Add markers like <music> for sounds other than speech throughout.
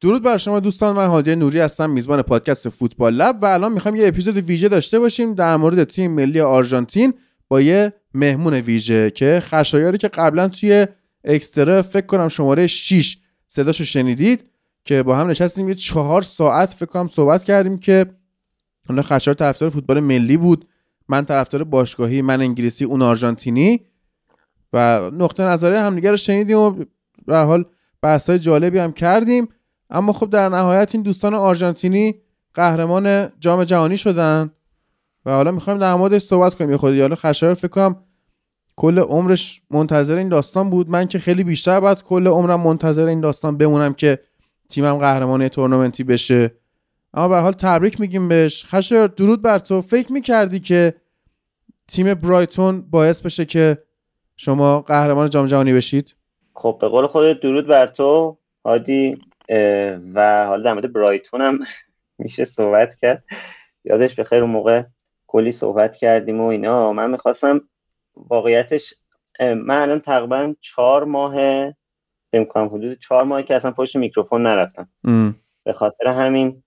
درود بر شما دوستان من هادی نوری هستم میزبان پادکست فوتبال لب و الان می‌خوام یه اپیزود ویژه داشته باشیم در مورد تیم ملی آرژانتین با یه مهمون ویژه که خشایاری که قبلا توی اکسترا فکر کنم شماره 6 صداشو شنیدید که با هم نشستیم یه چهار ساعت فکر کنم صحبت کردیم که اون خشایار طرفدار فوتبال ملی بود من طرفدار باشگاهی من انگلیسی اون آرژانتینی و نقطه نظری همدیگه رو شنیدیم و به حال بحث های جالبی هم کردیم. اما خب در نهایت این دوستان آرژانتینی قهرمان جام جهانی شدن و حالا می‌خوایم در موردش صحبت کنیم. یه خودی حالا خشایار فکر کنم کل عمرش منتظر این داستان بود. من که خیلی بیشتر بعد کل عمرم منتظر این داستان بمونم که تیمم قهرمان تورنمنتی بشه. اما به حال تبریک میگیم بهش. خشایار درود بر تو. فکر می‌کردی که تیم برایتون باعث بشه که شما قهرمان جام جهانی بشید؟ خب به قول خودت درود بر تو. هادی و حالا در مورد برایتون هم <laughs> میشه صحبت کرد. یادش به خیر اون موقع کلی صحبت کردیم و اینا. من می‌خواستم واقعیتش من الان تقریبا چهار ماه کنم حدود چهار ماهی که اصلا پشت میکروفون نرفتم. به خاطر همین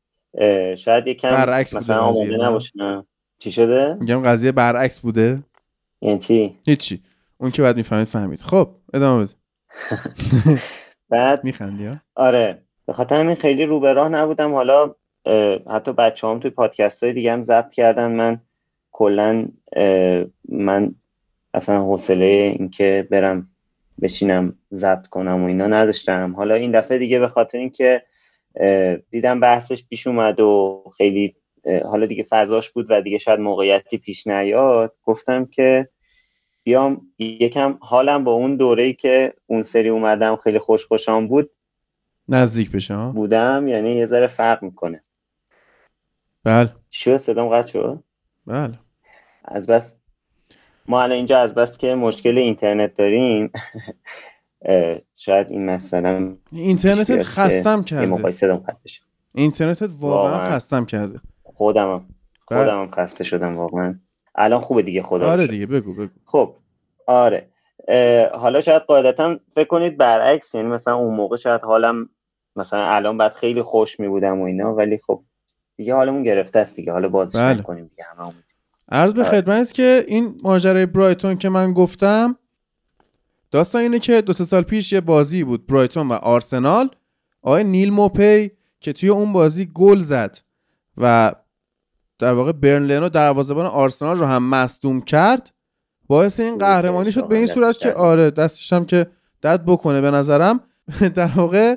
شاید یکم برعکس مثلا آماده نباشم چی شده؟ میگم قضیه برعکس بوده. یعنی چی؟ هیچی. اون که بعد می‌فهمید فهمید. خب ادامه بده. <laughs> بعد میخندی آره. به خاطر همین خیلی رو به راه نبودم. حالا حتی بچه هم توی پادکست های دیگه هم ضبط کردن. من کلا من اصلا حوصله اینکه برم بشینم ضبط کنم و اینا نداشتم. حالا این دفعه دیگه به خاطر اینکه دیدم بحثش پیش اومد و خیلی حالا دیگه فضاش بود و دیگه شاید موقعیتی پیش نیاد گفتم که بیام یکم حالم با اون دوره که اون سری اومدم خیلی خوش خوشام بود نزدیک بشه بودم یعنی یه ذره فرق می‌کنه. بله. شو صدام قطع شد؟ بله. از بس ما الان اینجا از بس که مشکل اینترنت داریم <laughs> شاید این مثلا اینترنتت خستم کرده موقعی صدام قطع بشه. اینترنتت واقعا خستم کرده. خودمم. خودمم خسته شدم واقعا. الان خوبه دیگه خدا آره دیگه بگو بگو. خب آره. حالا شاید قاعدتا فکر کنید برعکس یعنی مثلا اون موقع شاید حالم مثلا الان بعد خیلی خوش می بودم و اینا ولی خب دیگه حالمون گرفته است دیگه. حالا بازش بله. نکنیم دیگه همه عرض به خدمت که این ماجرای برایتون که من گفتم داستان اینه که دو سه سال پیش یه بازی بود برایتون و آرسنال. آقای نیل موپی که توی اون بازی گل زد و در واقع برنلنو دروازه‌بان آرسنال رو هم مصدوم کرد باعث این قهرمانی شد به این صورت که آره دستش هم که دد بکنه به نظرم. <laughs> در واقع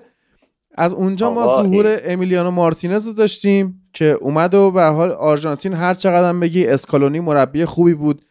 از اونجا ما ظهور امیلیانو مارتینز رو داشتیم که اومد و به حال آرژانتین هر چقدر بگی اسکالونی مربی خوبی بود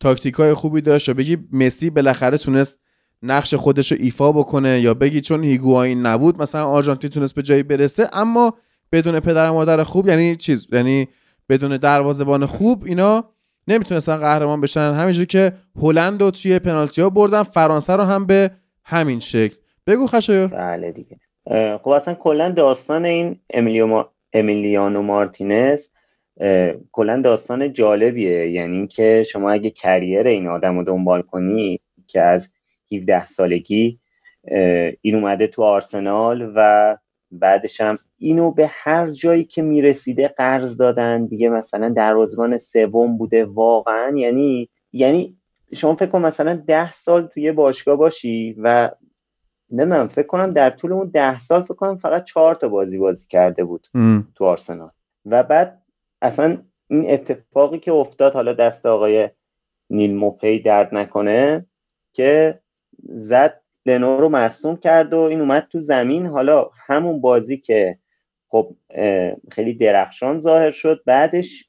تاکتیک های خوبی داشت و بگی مسی بالاخره تونست نقش خودش رو ایفا بکنه یا بگی چون هیگواین نبود مثلا آرژانتین تونست به جایی برسه اما بدون پدر و مادر خوب یعنی چیز یعنی بدون دروازه‌بان خوب اینا نمی‌تونستن قهرمان بشن. همینجوری که هلند رو توی پنالتی ها بردن فرانسه رو هم به همین شکل. بگو خشایار. بله دیگه. خب اصلا کلا داستان این امیلیو. امیلیانو مارتینز کلا داستان جالبیه یعنی اینکه شما اگه کریر این آدم رو دنبال کنی که از 17 سالگی این اومده تو آرسنال و بعدش هم اینو به هر جایی که می‌رسیده قرض دادن دیگه مثلا دروازه‌بان سوم بوده واقعا یعنی یعنی شما فکر کن مثلا ده سال توی باشگاه باشی و نمی‌دونم فکر کنم در طول اون ده سال فکر کنم فقط چهار تا بازی بازی کرده بود ام. تو آرسنال و بعد اصلا این اتفاقی که افتاد حالا دست آقای نیل موپی درد نکنه که زد لنو رو مصدوم کرد و این اومد تو زمین حالا همون بازی که خب خیلی درخشان ظاهر شد بعدش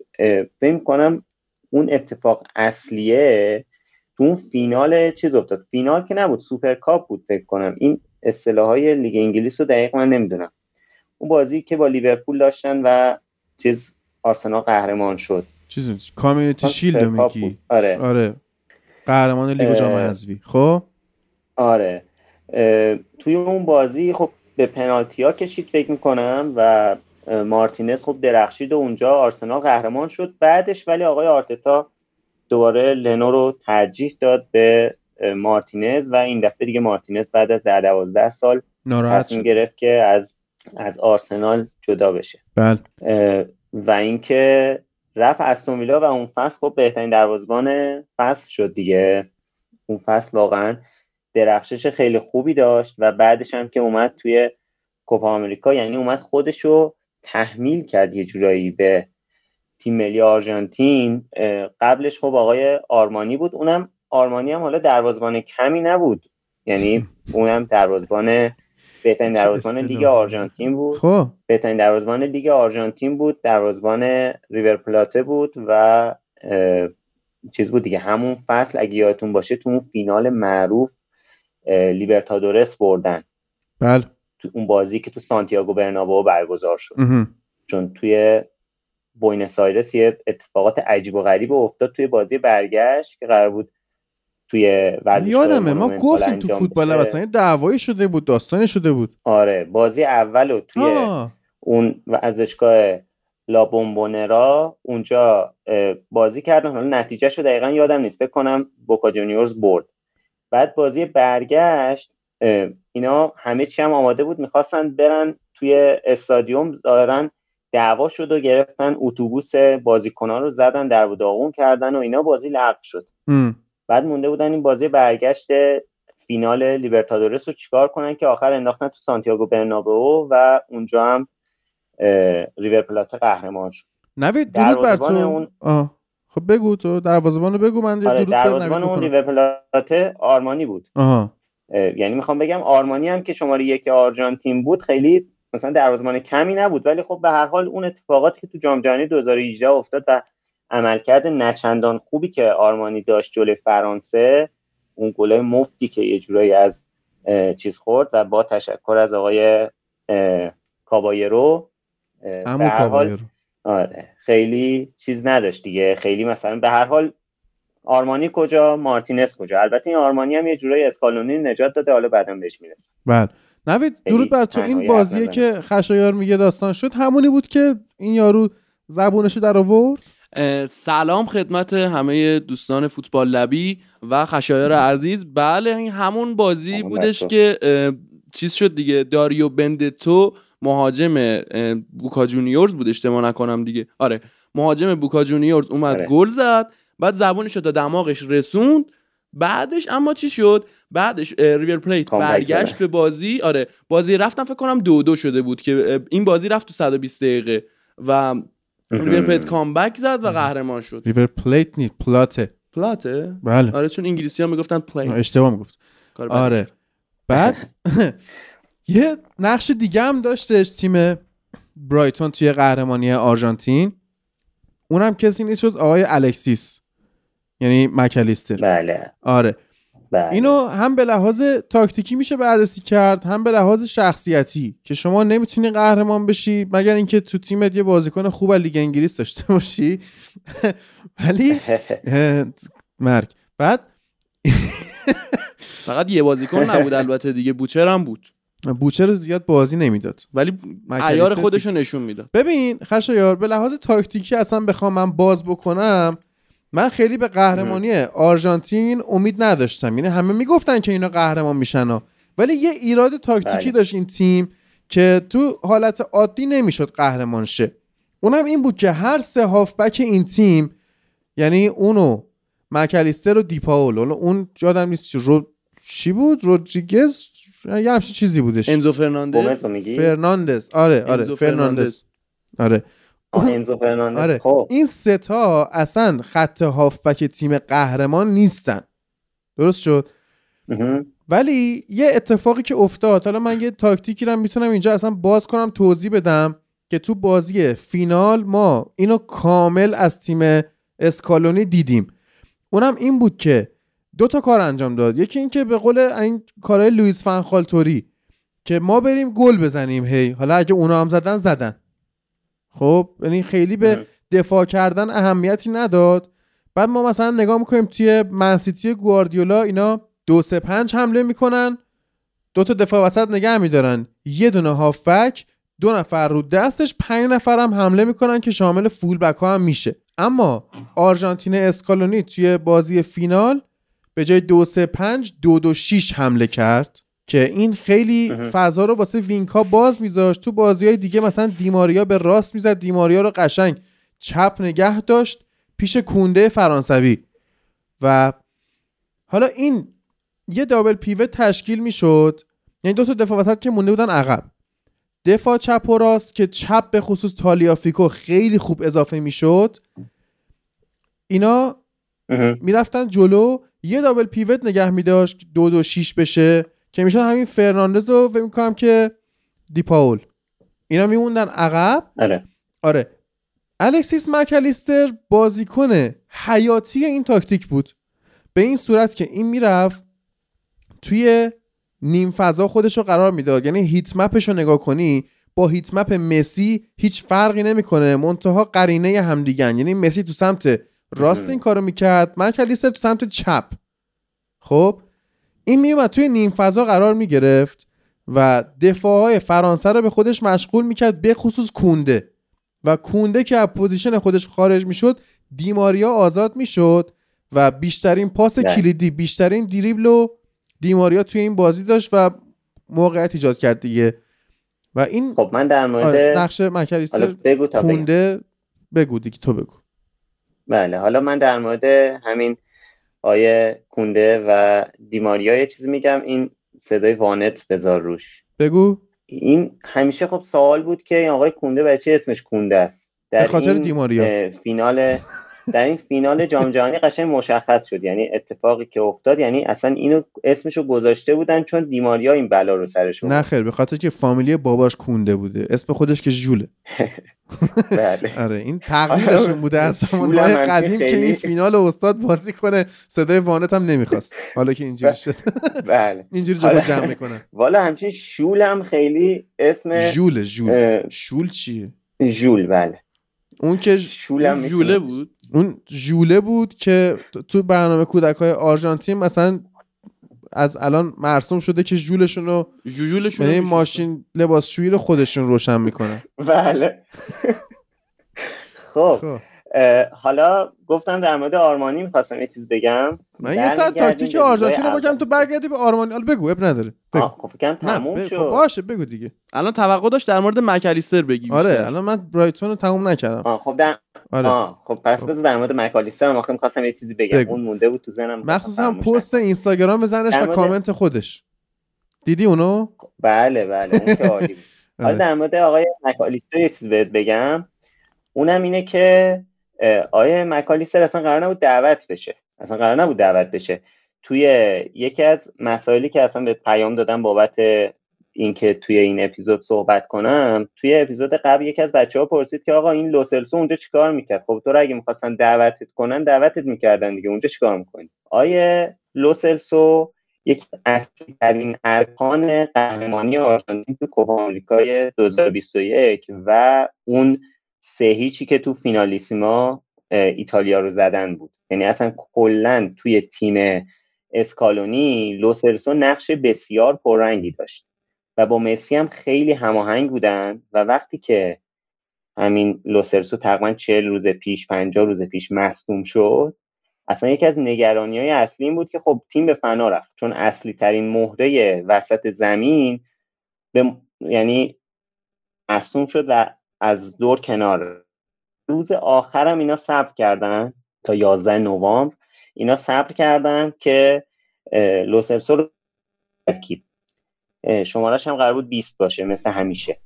فکر کنم اون اتفاق اصلیه تو اون فینال چیز افتاد. فینال که نبود سوپر کاپ بود فکر کنم. این اصطلاح های لیگ انگلیس رو دقیق من نمی‌دونم. اون بازی که با لیورپول داشتن و چیز آرسنال قهرمان شد. چیز کامیونیتی شیلد میگی؟ آره. آره. قهرمان لیگ جام حذفی. خب؟ آره. توی اون بازی خب به پنالتی ها کشید فکر می‌کنم و مارتینز خب درخشید و اونجا آرسنال قهرمان شد. بعدش ولی آقای آرتتا دوباره لنو رو ترجیح داد به مارتینز و این دفعه دیگه مارتینز بعد از ده دوازده سال تصمیم گرفت که از از آرسنال جدا بشه. بله. و اینکه رفت استون ویلا و اون فصل خب بهترین دروازبان فصل شد دیگه. اون فصل واقعا درخشش خیلی خوبی داشت و بعدش هم که اومد توی کوپا آمریکا یعنی اومد خودشو تحمیل کرد یه جورایی به تیم ملی آرژانتین قبلش خب آقای آرمانی بود. اونم آرمانی هم حالا دروازبان کمی نبود. یعنی <laughs> اونم دروازبان بهترین دروازبان لیگ آرژانتین بود. خب. بهترین دروازبان لیگ آرژانتین بود. دروازبان ریور پلاته بود و چیز بود دیگه. همون فصل اگه یادتون باشه تو اون فینال معروف لیبرتادورس بردن. بله. تو اون بازی که تو سانتیاگو برنابو برگزار شد. چون توی بوینس آیرس یه اتفاقات عجیب و غریب افتاد توی بازی برگشت که قرار بود توی ورزشگاه یادمه ما گفتیم تو فوتبال اصلا دعوایی شده بود داستانی شده بود. آره بازی اول توی آه. اون ورزشگاه لا بومبونرا اونجا بازی کردن. حالا نتیجه شو دقیقا یادم نیست فکر کنم بوکا جونیورز برد. بعد بازی برگشت اینا همه چی هم آماده بود می‌خواستن برن توی استادیوم ظاهرا دعوا شد و گرفتن اتوبوس بازیکنان رو زدن در و داغون کردن و اینا بازی لغو شد. بعد مونده بودن این بازی برگشت فینال لیبرتادورس رو چیکار کنن که آخر انداختن تو سانتیاگو برنابئو و اونجا هم ریور پلاته قهرمان شد. نوید درود بر تو. اون... آه. خب بگو تو. دروازه‌بانو بگو من آره دروازه‌بان اون ریور پلاته آرمانی بود. آها. یعنی می‌خوام بگم آرمانی هم که شماره یک آرژانتین بود خیلی مثلا دروازه‌بان کمی نبود ولی خب به هر حال اون اتفاقاتی که تو جام جهانی 2018 افتاد و عملکرد نچندان خوبی که آرمانی داشت جلوی فرانسه اون گله مفتی که یه جورایی از چیز خورد و با تشکر از آقای کابایرو به هر حال آره خیلی چیز نداشت دیگه. خیلی مثلا به هر حال آرمانی کجا مارتینز کجا؟ البته این آرمانی هم یه جورایی اسکالونی نجات داده حالا بعدا بهش می‌رسه بله. نوید درود بر تو. این بازیه که خشایار میگه داستان شد. همونی بود که این یارو زبونشو در آورد؟ سلام خدمت همه دوستان فوتبال لبی و خشایار عزیز. بله این همون بازی بودش که چیز شد دیگه. داریو بندتو مهاجم بوکا جونیورز بود اشتباه نکنم دیگه. آره مهاجم بوکا جونیورز اومد آره. گل زد بعد زبونش تا دماغش رسوند. بعدش اما چی شد؟ بعدش ریور پلیت برگشت به بازی. آره بازی رفتم فکر کنم دو دو شده بود که این بازی رفت تو 120 دقیقه و ریور پلیت comeback زد و قهرمان شد. ریور پلیت نی پلاته پلاته بله. آره چون انگلیسی ها می‌گفتن پلیت اشتباه می‌گفت. آره. بعد <laughs> <laughs> یه نقش دیگه هم داشتش تیم برایتون توی قهرمانی آرژانتین. اونم کسی نیست جز آقای الکسیس. یعنی مک‌آلیستر. بله. آره. بله. اینو هم به لحاظ تاکتیکی میشه بررسی کرد هم به لحاظ شخصیتی که شما نمی‌تونی قهرمان بشی مگر اینکه تو تیمت یه بازیکن خوب از لیگ انگلیس داشته باشی. <laughs> ولی <laughs> مرگ. بعد <laughs> فقط یه بازیکن نبود البته دیگه بوچر هم بود. بوچر زیاد بازی نمی‌داد. ولی عیار خودشو نشون می‌داد. ببین خشایار به لحاظ تاکتیکی اصلا بخوام من باز بکنم من خیلی به قهرمانی آرژانتین امید نداشتم. یعنی همه می‌گفتن که اینا قهرمان میشن ولی یه ایراد تاکتیکی بله. داشت این تیم که تو حالت عادی نمی‌شد قهرمان شه. اونم این بود که هر سه هافبک این تیم یعنی اونو مک‌آلیستر و دی‌پاول اون یادم نیست رو چی بود؟ رودریگز؟ یه همچین چیزی بودش. انزو فرناندز. فرناندز. آره آره فرناندز. آره. انزو فرناندز. آره. خب. این سه تا اصلا خط هافبک تیم قهرمان نیستن. درست شد؟ ولی یه اتفاقی که افتاد حالا من یه تاکتیکی رو می‌تونم اینجا اصلا باز کنم توضیح بدم که تو بازی فینال ما اینو کامل از تیم اسکالونی دیدیم. اونم این بود که دو تا کار انجام داد. یکی اینکه به قول این کارهای لوئیس فنخالتوری که ما بریم گل بزنیم هی. حالا اگه اونا هم زدن زدن. خب یعنی خیلی به دفاع کردن اهمیتی نداد. بعد ما مثلا نگاه می‌کنیم توی منسیتی گواردیولا اینا دو سه پنج حمله می‌کنن. دو تا دفاع وسط نگه میدارن. یه دونه هافبک دو نفر رو دستش پنج نفر هم حمله می‌کنن که شامل full back ها هم میشه. اما آرژانتین اسکالونی توی بازی فینال به جای دو سه پنج دو دو شیش حمله کرد. که این خیلی فضا رو واسه wing ها باز میذاشت. تو بازی های دیگه مثلا دیماریا به راست می‌زد. دیماریا رو قشنگ چپ نگه داشت پیش کونده فرانسوی. و حالا این یه دابل پیوت تشکیل می‌شد. یعنی دو تا دفاع وسط که مونده بودن عقب. دفاع چپ و راست که چپ به خصوص تالیافیکو خیلی خوب اضافه می‌شد. اینا می‌رفتن جلو. یه دابل پیوت نگه میداشت. دو دو شیش بشه. که می‌شد همین فرناندز رو فکر می‌کنم که دیپاول اینا میموندن عقب. آره. آره. الکسیس مکالیستر بازیکن حیاتی این تاکتیک بود. به این صورت که این می‌رفت توی نیم فضا خودش رو قرار می‌داد. یعنی هیت مپش رو نگاه کنی با هیت مپ مسی هیچ فرقی نمی‌کنه. منتها قرینه همدیگن یعنی مسی تو سمت راست این کارو می‌کرد مکالیستر تو سمت چپ. خب؟ این میومد توی نیم فضا قرار می‌گرفت و دفاع های فرانسه رو به خودش مشغول می‌کرد به خصوص کونده. و کونده که از position خودش خارج می‌شد دیماریا آزاد می‌شد و بیشترین پاس کلیدی بیشترین دریبل و دیماریا توی این بازی داشت و موقعیت ایجاد کرد دیگه. و این خب من در مورد آره، نقش مکالیستر بگو تا کونده بگو دیگه تو بگو. بله حالا من در مورد همین آقای کونده و دیماریا یه چیزی میگم این صدای وانت بذار روش. بگو. این همیشه خب سوال بود که این آقای کونده برای چی اسمش کونده است؟ در خاطر دیماریا. فینال در این فینال جام جهانی قشنگ مشخص شد. یعنی اتفاقی که افتاد یعنی اصلا اینو اسمشو گذاشته بودن چون دیماریا این بلا رو سرش نه خیر به خاطر که فامیلی باباش کونده بوده. اسم خودش که ژوله. <laughs> بله. آره این تقدیرشون بوده. از زمانهای قدیم که این فینال استاد بازی کنه صدای وانت هم نمی‌خواست. حالا که اینجوری شد. <laughs> بله. اینجوری جلو جمع می‌کنن. <laughs> والا همچین شول هم خیلی اسم ژول ژول شول چیه؟ ژول بله. اون که شولم ژوله بود؟ اون ژوله بود که تو برنامه کودک های آرژانتین مثلا از الان مرسوم شده که ژولشون رو ژولشون یعنی ماشین لباسشویی رو خودشون روشن می‌کنن. بله. <laughs> خب حالا گفتم در مورد آرمانی می‌خواستم یه چیز بگم. من یه ساعت تاکتیک آرژانتین رو بگم تو برگردی به آرمانی. حالا بگو اب نداره. بگو. خب فکرم تموم شد. خب باشه بگو دیگه. الان توقع داشت در مورد مکالیستر بگی آره. الان من برایتون رو تموم نکردم. خب در آره آه خب پس خب. بذار در مورد مکالیستر هم آخه می‌خواستم یه چیزی بگم بگو. اون مونده بود تو ذهنم مخصوصا پست اینستاگرام بزنش و کامنت خودش دیدی اونو نکردم. بله بله اون که عالی بود <laughs> حالا آره. در مورد آقای مکالیستر یه چیز بهت بگم اونم اینه که آقای مکالیستر اصلا قرار نبود دعوت بشه اصلا قرار نبود دعوت بشه توی یکی از مسائلی که اصلا بهت پیام دادم بابت اینکه توی این اپیزود صحبت کنم توی اپیزود قبل یکی از بچه ها پرسید که آقا این لوسلسو اونجا چیکار می‌کرد؟ خب تو رو اگه می‌خواستن دعوتت کنن دعوتت می‌کردن دیگه اونجا چیکار می‌کنی؟ آیه لوسلسو یکی از ترین ارکان قهرمانی آرژانتین تو کوپا آمریکای 2021 و اون سه هیچی که تو فینالیسیما ایتالیا رو زدن بود. یعنی اصلا کلا توی تیم اسکالونی لوسلسو نقش بسیار پررنگی داشت. و با مسی هم خیلی هماهنگ بودن و وقتی که همین لوسلسو تقریبا 40 روز پیش 50 روز پیش مصدوم شد اصلا یکی از نگرانی های اصلی این بود که خب تیم به فنا رفت. چون اصلی ترین مهره وسط زمین به یعنی مصدوم شد و از دور کنار. روز آخرم اینا صبر کردن تا 11 نوامبر اینا صبر کردن که اه، لوسلسو رو شمارش هم قرار بود 20 باشه مثل همیشه.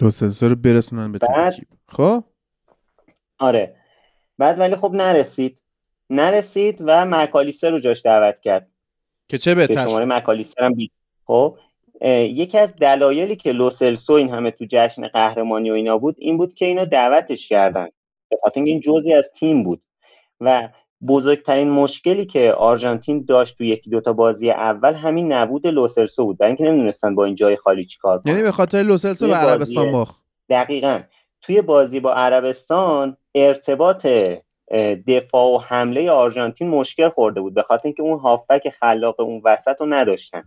لوسلسو رو برسونن به بعد- خب؟ آره. بعد ولی خب نرسید. نرسید و مکالیستر رو جاش دعوت کرد. که چه که بهتر شماره؟ مکالیستر هم 20 خب؟ یکی از دلایلی که لوسلسو این همه تو جشن قهرمانی و اینا بود این بود که اینا دعوتش کردن. به خاطر این جزئی از تیم بود. و بزرگترین مشکلی که آرژانتین داشت تو یکی دوتا بازی اول همین نبود لوسلسو بود. برای اینکه نمی‌دونستن با این جای خالی چیکار کنن. یعنی به خاطر لوسلسو به عربستان باخت. دقیقا. توی بازی با عربستان ارتباط دفاع و حمله آرژانتین مشکل خورده بود. به خاطر اینکه اون هافبک خلاق اون وسط رو نداشتن.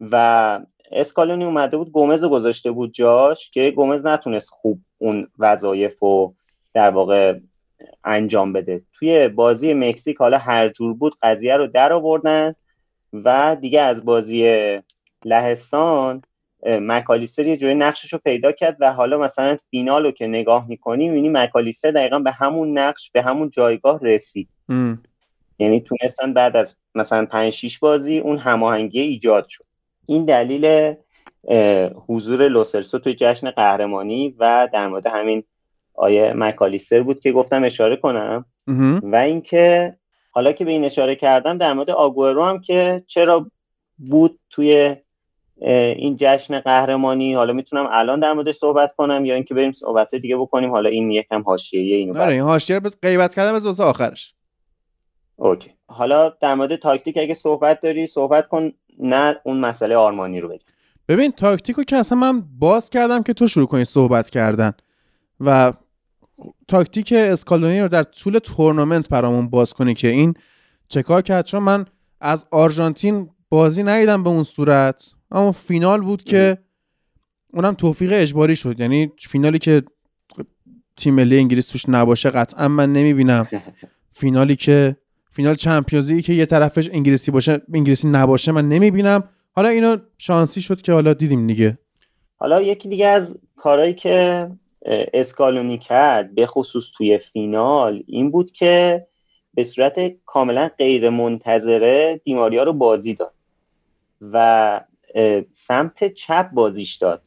و اسکالونی اومده بود گومز رو گذاشته بود جاش که گومز نتونست خوب اون وظایف رو در واقع انجام بده. توی بازی مکزیک حالا هر جور بود قضیه رو در آوردن و دیگه از بازی لهستان مکالیستر یه جوری نقشش رو پیدا کرد و حالا مثلا فینال رو که نگاه می‌کنی می‌بینی مکالیستر دقیقا به همون نقش به همون جایگاه رسید. یعنی تونستن بعد از مثلا 5 6 بازی اون هماهنگی ایجاد شد. این دلیل حضور لوسرسو توی جشن قهرمانی و در مورد همین آیه مکالیستر بود که گفتم اشاره کنم. و اینکه حالا که به این اشاره کردم در مورد آگورو هم که چرا بود توی این جشن قهرمانی. حالا می‌تونم الان در مورد صحبت کنم یا اینکه بریم صحبت دیگه بکنیم. حالا این یکم حاشیه اینو آره این حاشیه رو غیبت کردم از آخرش. okay. حالا در مورد تاکتیک اگه صحبت داری صحبت کن من اون مسئله آرمانی رو بگم. ببین تاکتیکو که اصلا من باز کردم که تو شروع کنی صحبت کردن. و تاکتیک اسکالونی رو در طول تورنمنت برامون باز کنی که این چکار کرد؟ چون من از آرژانتین بازی ندیدم به اون صورت اما فینال بود که اونم توفیق اجباری شد. یعنی فینالی که تیم ملی انگلیس توش نباشه قطعا من نمی‌بینم. <laughs> فینالی که فینال چمپیونزی که یه طرفش انگلیسی باشه انگلیسی نباشه من نمی‌بینم. حالا اینو شانسی شد که حالا دیدیم دیگه. حالا یکی دیگه از کارهایی که اسکالونی کرد به خصوص توی فینال این بود که به صورت کاملا غیر منتظره دیماریا رو بازی داد و سمت چپ بازیش داد.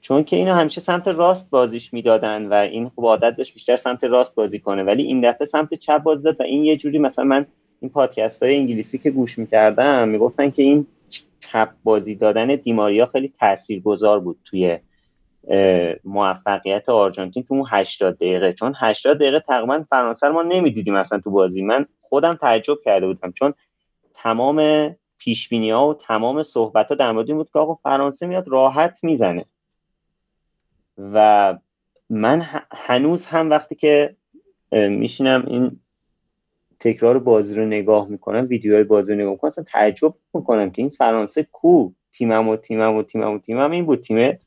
چون که اینو همیشه سمت راست بازیش می‌دادن و این خوب عادت داشت بیشتر سمت راست بازی کنه. ولی این دفعه سمت چپ بازی داد و این یه جوری مثلا من این پادکست های انگلیسی که گوش می‌کردم می‌گفتن که این چپ بازی دادن دیماریا خیلی تاثیرگذار بود توی موفقیت آرژانتین تو اون 80 دقیقه. چون 80 دقیقه تقریبا فرانسه ما نمی‌دیدیم اصلا تو بازی. من خودم تعجب کرده بودم. چون تمام پیش ها و تمام صحبت ها در مورد این بود که آقا فرانسه میاد راحت می‌زنه. و من هنوز هم وقتی که میشینم این تکرار بازی رو نگاه می‌کنم ویدیوهای بازی رو نگاه می‌کنم اصلا تعجب می‌کنم که این فرانسه کو؟ تیمم و تیمم و تیمم و تیمم این بود تیمت؟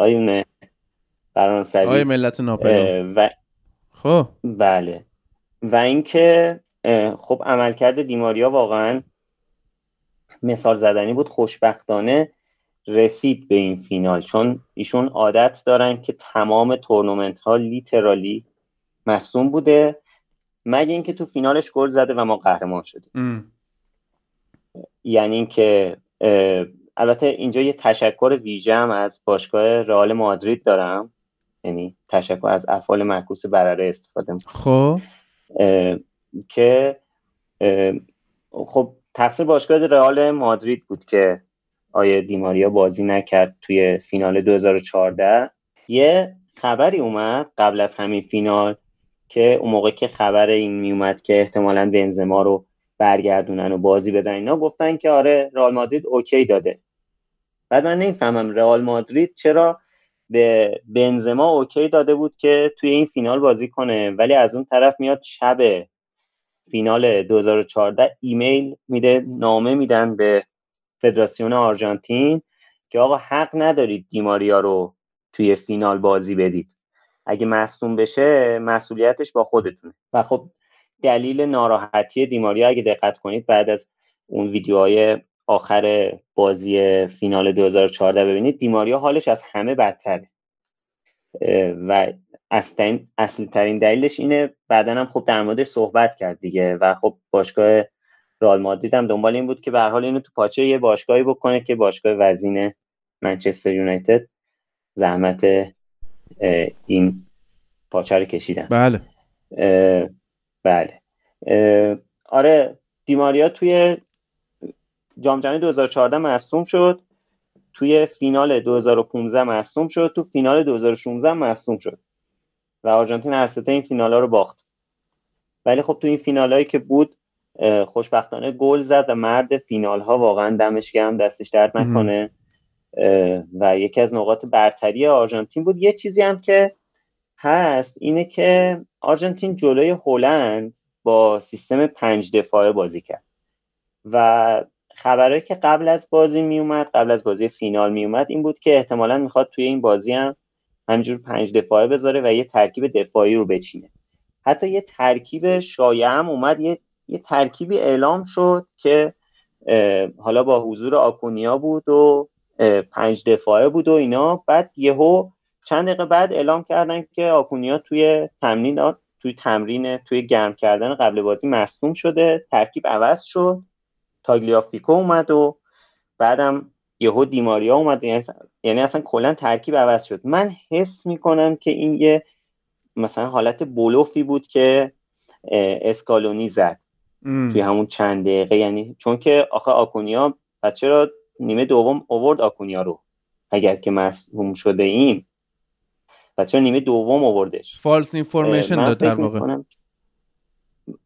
آیونه فرانسوی آیه ملت ناپلو و خب. بله. و اینکه خب عملکرد دیماریا واقعا مثال زدنی بود خوشبختانه رسید به این فینال چون ایشون عادت دارن که تمام تورنمنت ها لیترالی مصدوم بوده مگه اینکه تو فینالش گل زده و ما قهرمان شدیم. یعنی اینکه البته اینجا یه تشکر ویژه هم از باشگاه رئال مادرید دارم. یعنی تشکر از افعال معکوس برره استفاده خب. که خب تقصیر باشگاه رئال مادرید بود که آیه دیماریا بازی نکرد توی فینال 2014 یه خبری اومد قبل از همین فینال که اون موقع که خبر این میومد که احتمالا بنزما رو برگردونن و بازی بدن اینا گفتن که آره رئال مادرید اوکی داده. بعد من نمی‌فهمم رئال مادرید چرا به بنزما okay داده بود که توی این فینال بازی کنه ولی از اون طرف میاد شب فینال 2014 ایمیل میده نامه میدن به فدراسیون آرژانتین که آقا حق ندارید دیماریا رو توی فینال بازی بدید. اگه مصدوم بشه مسئولیتش با خودتونه. و خب دلیل ناراحتی دیماریا اگه دقت کنید بعد از اون ویدیوهای آخر بازی فینال 2014 ببینید دیماریا حالش از همه بدتره. و اصلی ترین دلیلش اینه بعدا هم خب در مورد صحبت کرد دیگه و خب باشگاه رئال مادرید هم دنبال این بود که به حال اینو تو پاچه یه باشگاهی بکنه که باشگاه وزین منچستر یونایتد زحمت این پاچه رو کشیدن. بله. بله. آره دیماریا توی جام جهانی 2014 مصدوم شد. توی فینال 2015 مصدوم شد. تو فینال 2016 مصدوم شد. و آرژانتین هر این فینال ها رو باخت. ولی خب تو این فینال هایی که بود خوشبختانه گل زد و مرد فینال ها واقعا دمش گرم دستش درد نکنه. و یکی از نقاط برتری آرژانتین بود. یه چیزی هم که هست اینه که آرژانتین جلوی هلند با سیستم پنج دفاعه بازی کرد. و خبره که قبل از بازی میومد قبل از بازی فینال میومد این بود که احتمالا می‌خواد توی این بازی هم همینجور پنج دفاعه بذاره و یه ترکیب دفاعی رو بچینه. حتی یه ترکیب شایع هم اومد یه یه ترکیبی اعلام شد که حالا با حضور آکونیا بود و پنج دفاعه بود و اینا. بعد یهو چند دقیقه بعد اعلام کردن که آکونیا توی تمرین توی تمرین توی گرم کردن قبل بازی مصدوم شده ترکیب عوض شد. تاگلیافیکو اومد و بعدم یهو دیماریا اومد. یعنی, یعنی اصلا کلا ترکیب عوض شد. من حس می‌کنم که این یه مثلا حالت بلوفی بود که اسکالونی زد توی همون چند دقیقه. یعنی چون که آخه آکونیا پس چرا نیمه دوم اوورد آکونیا رو؟ اگر که مصدوم شده این. چرا نیمه دوم اووردش؟ فالس اینفورمیشن داد در واقع.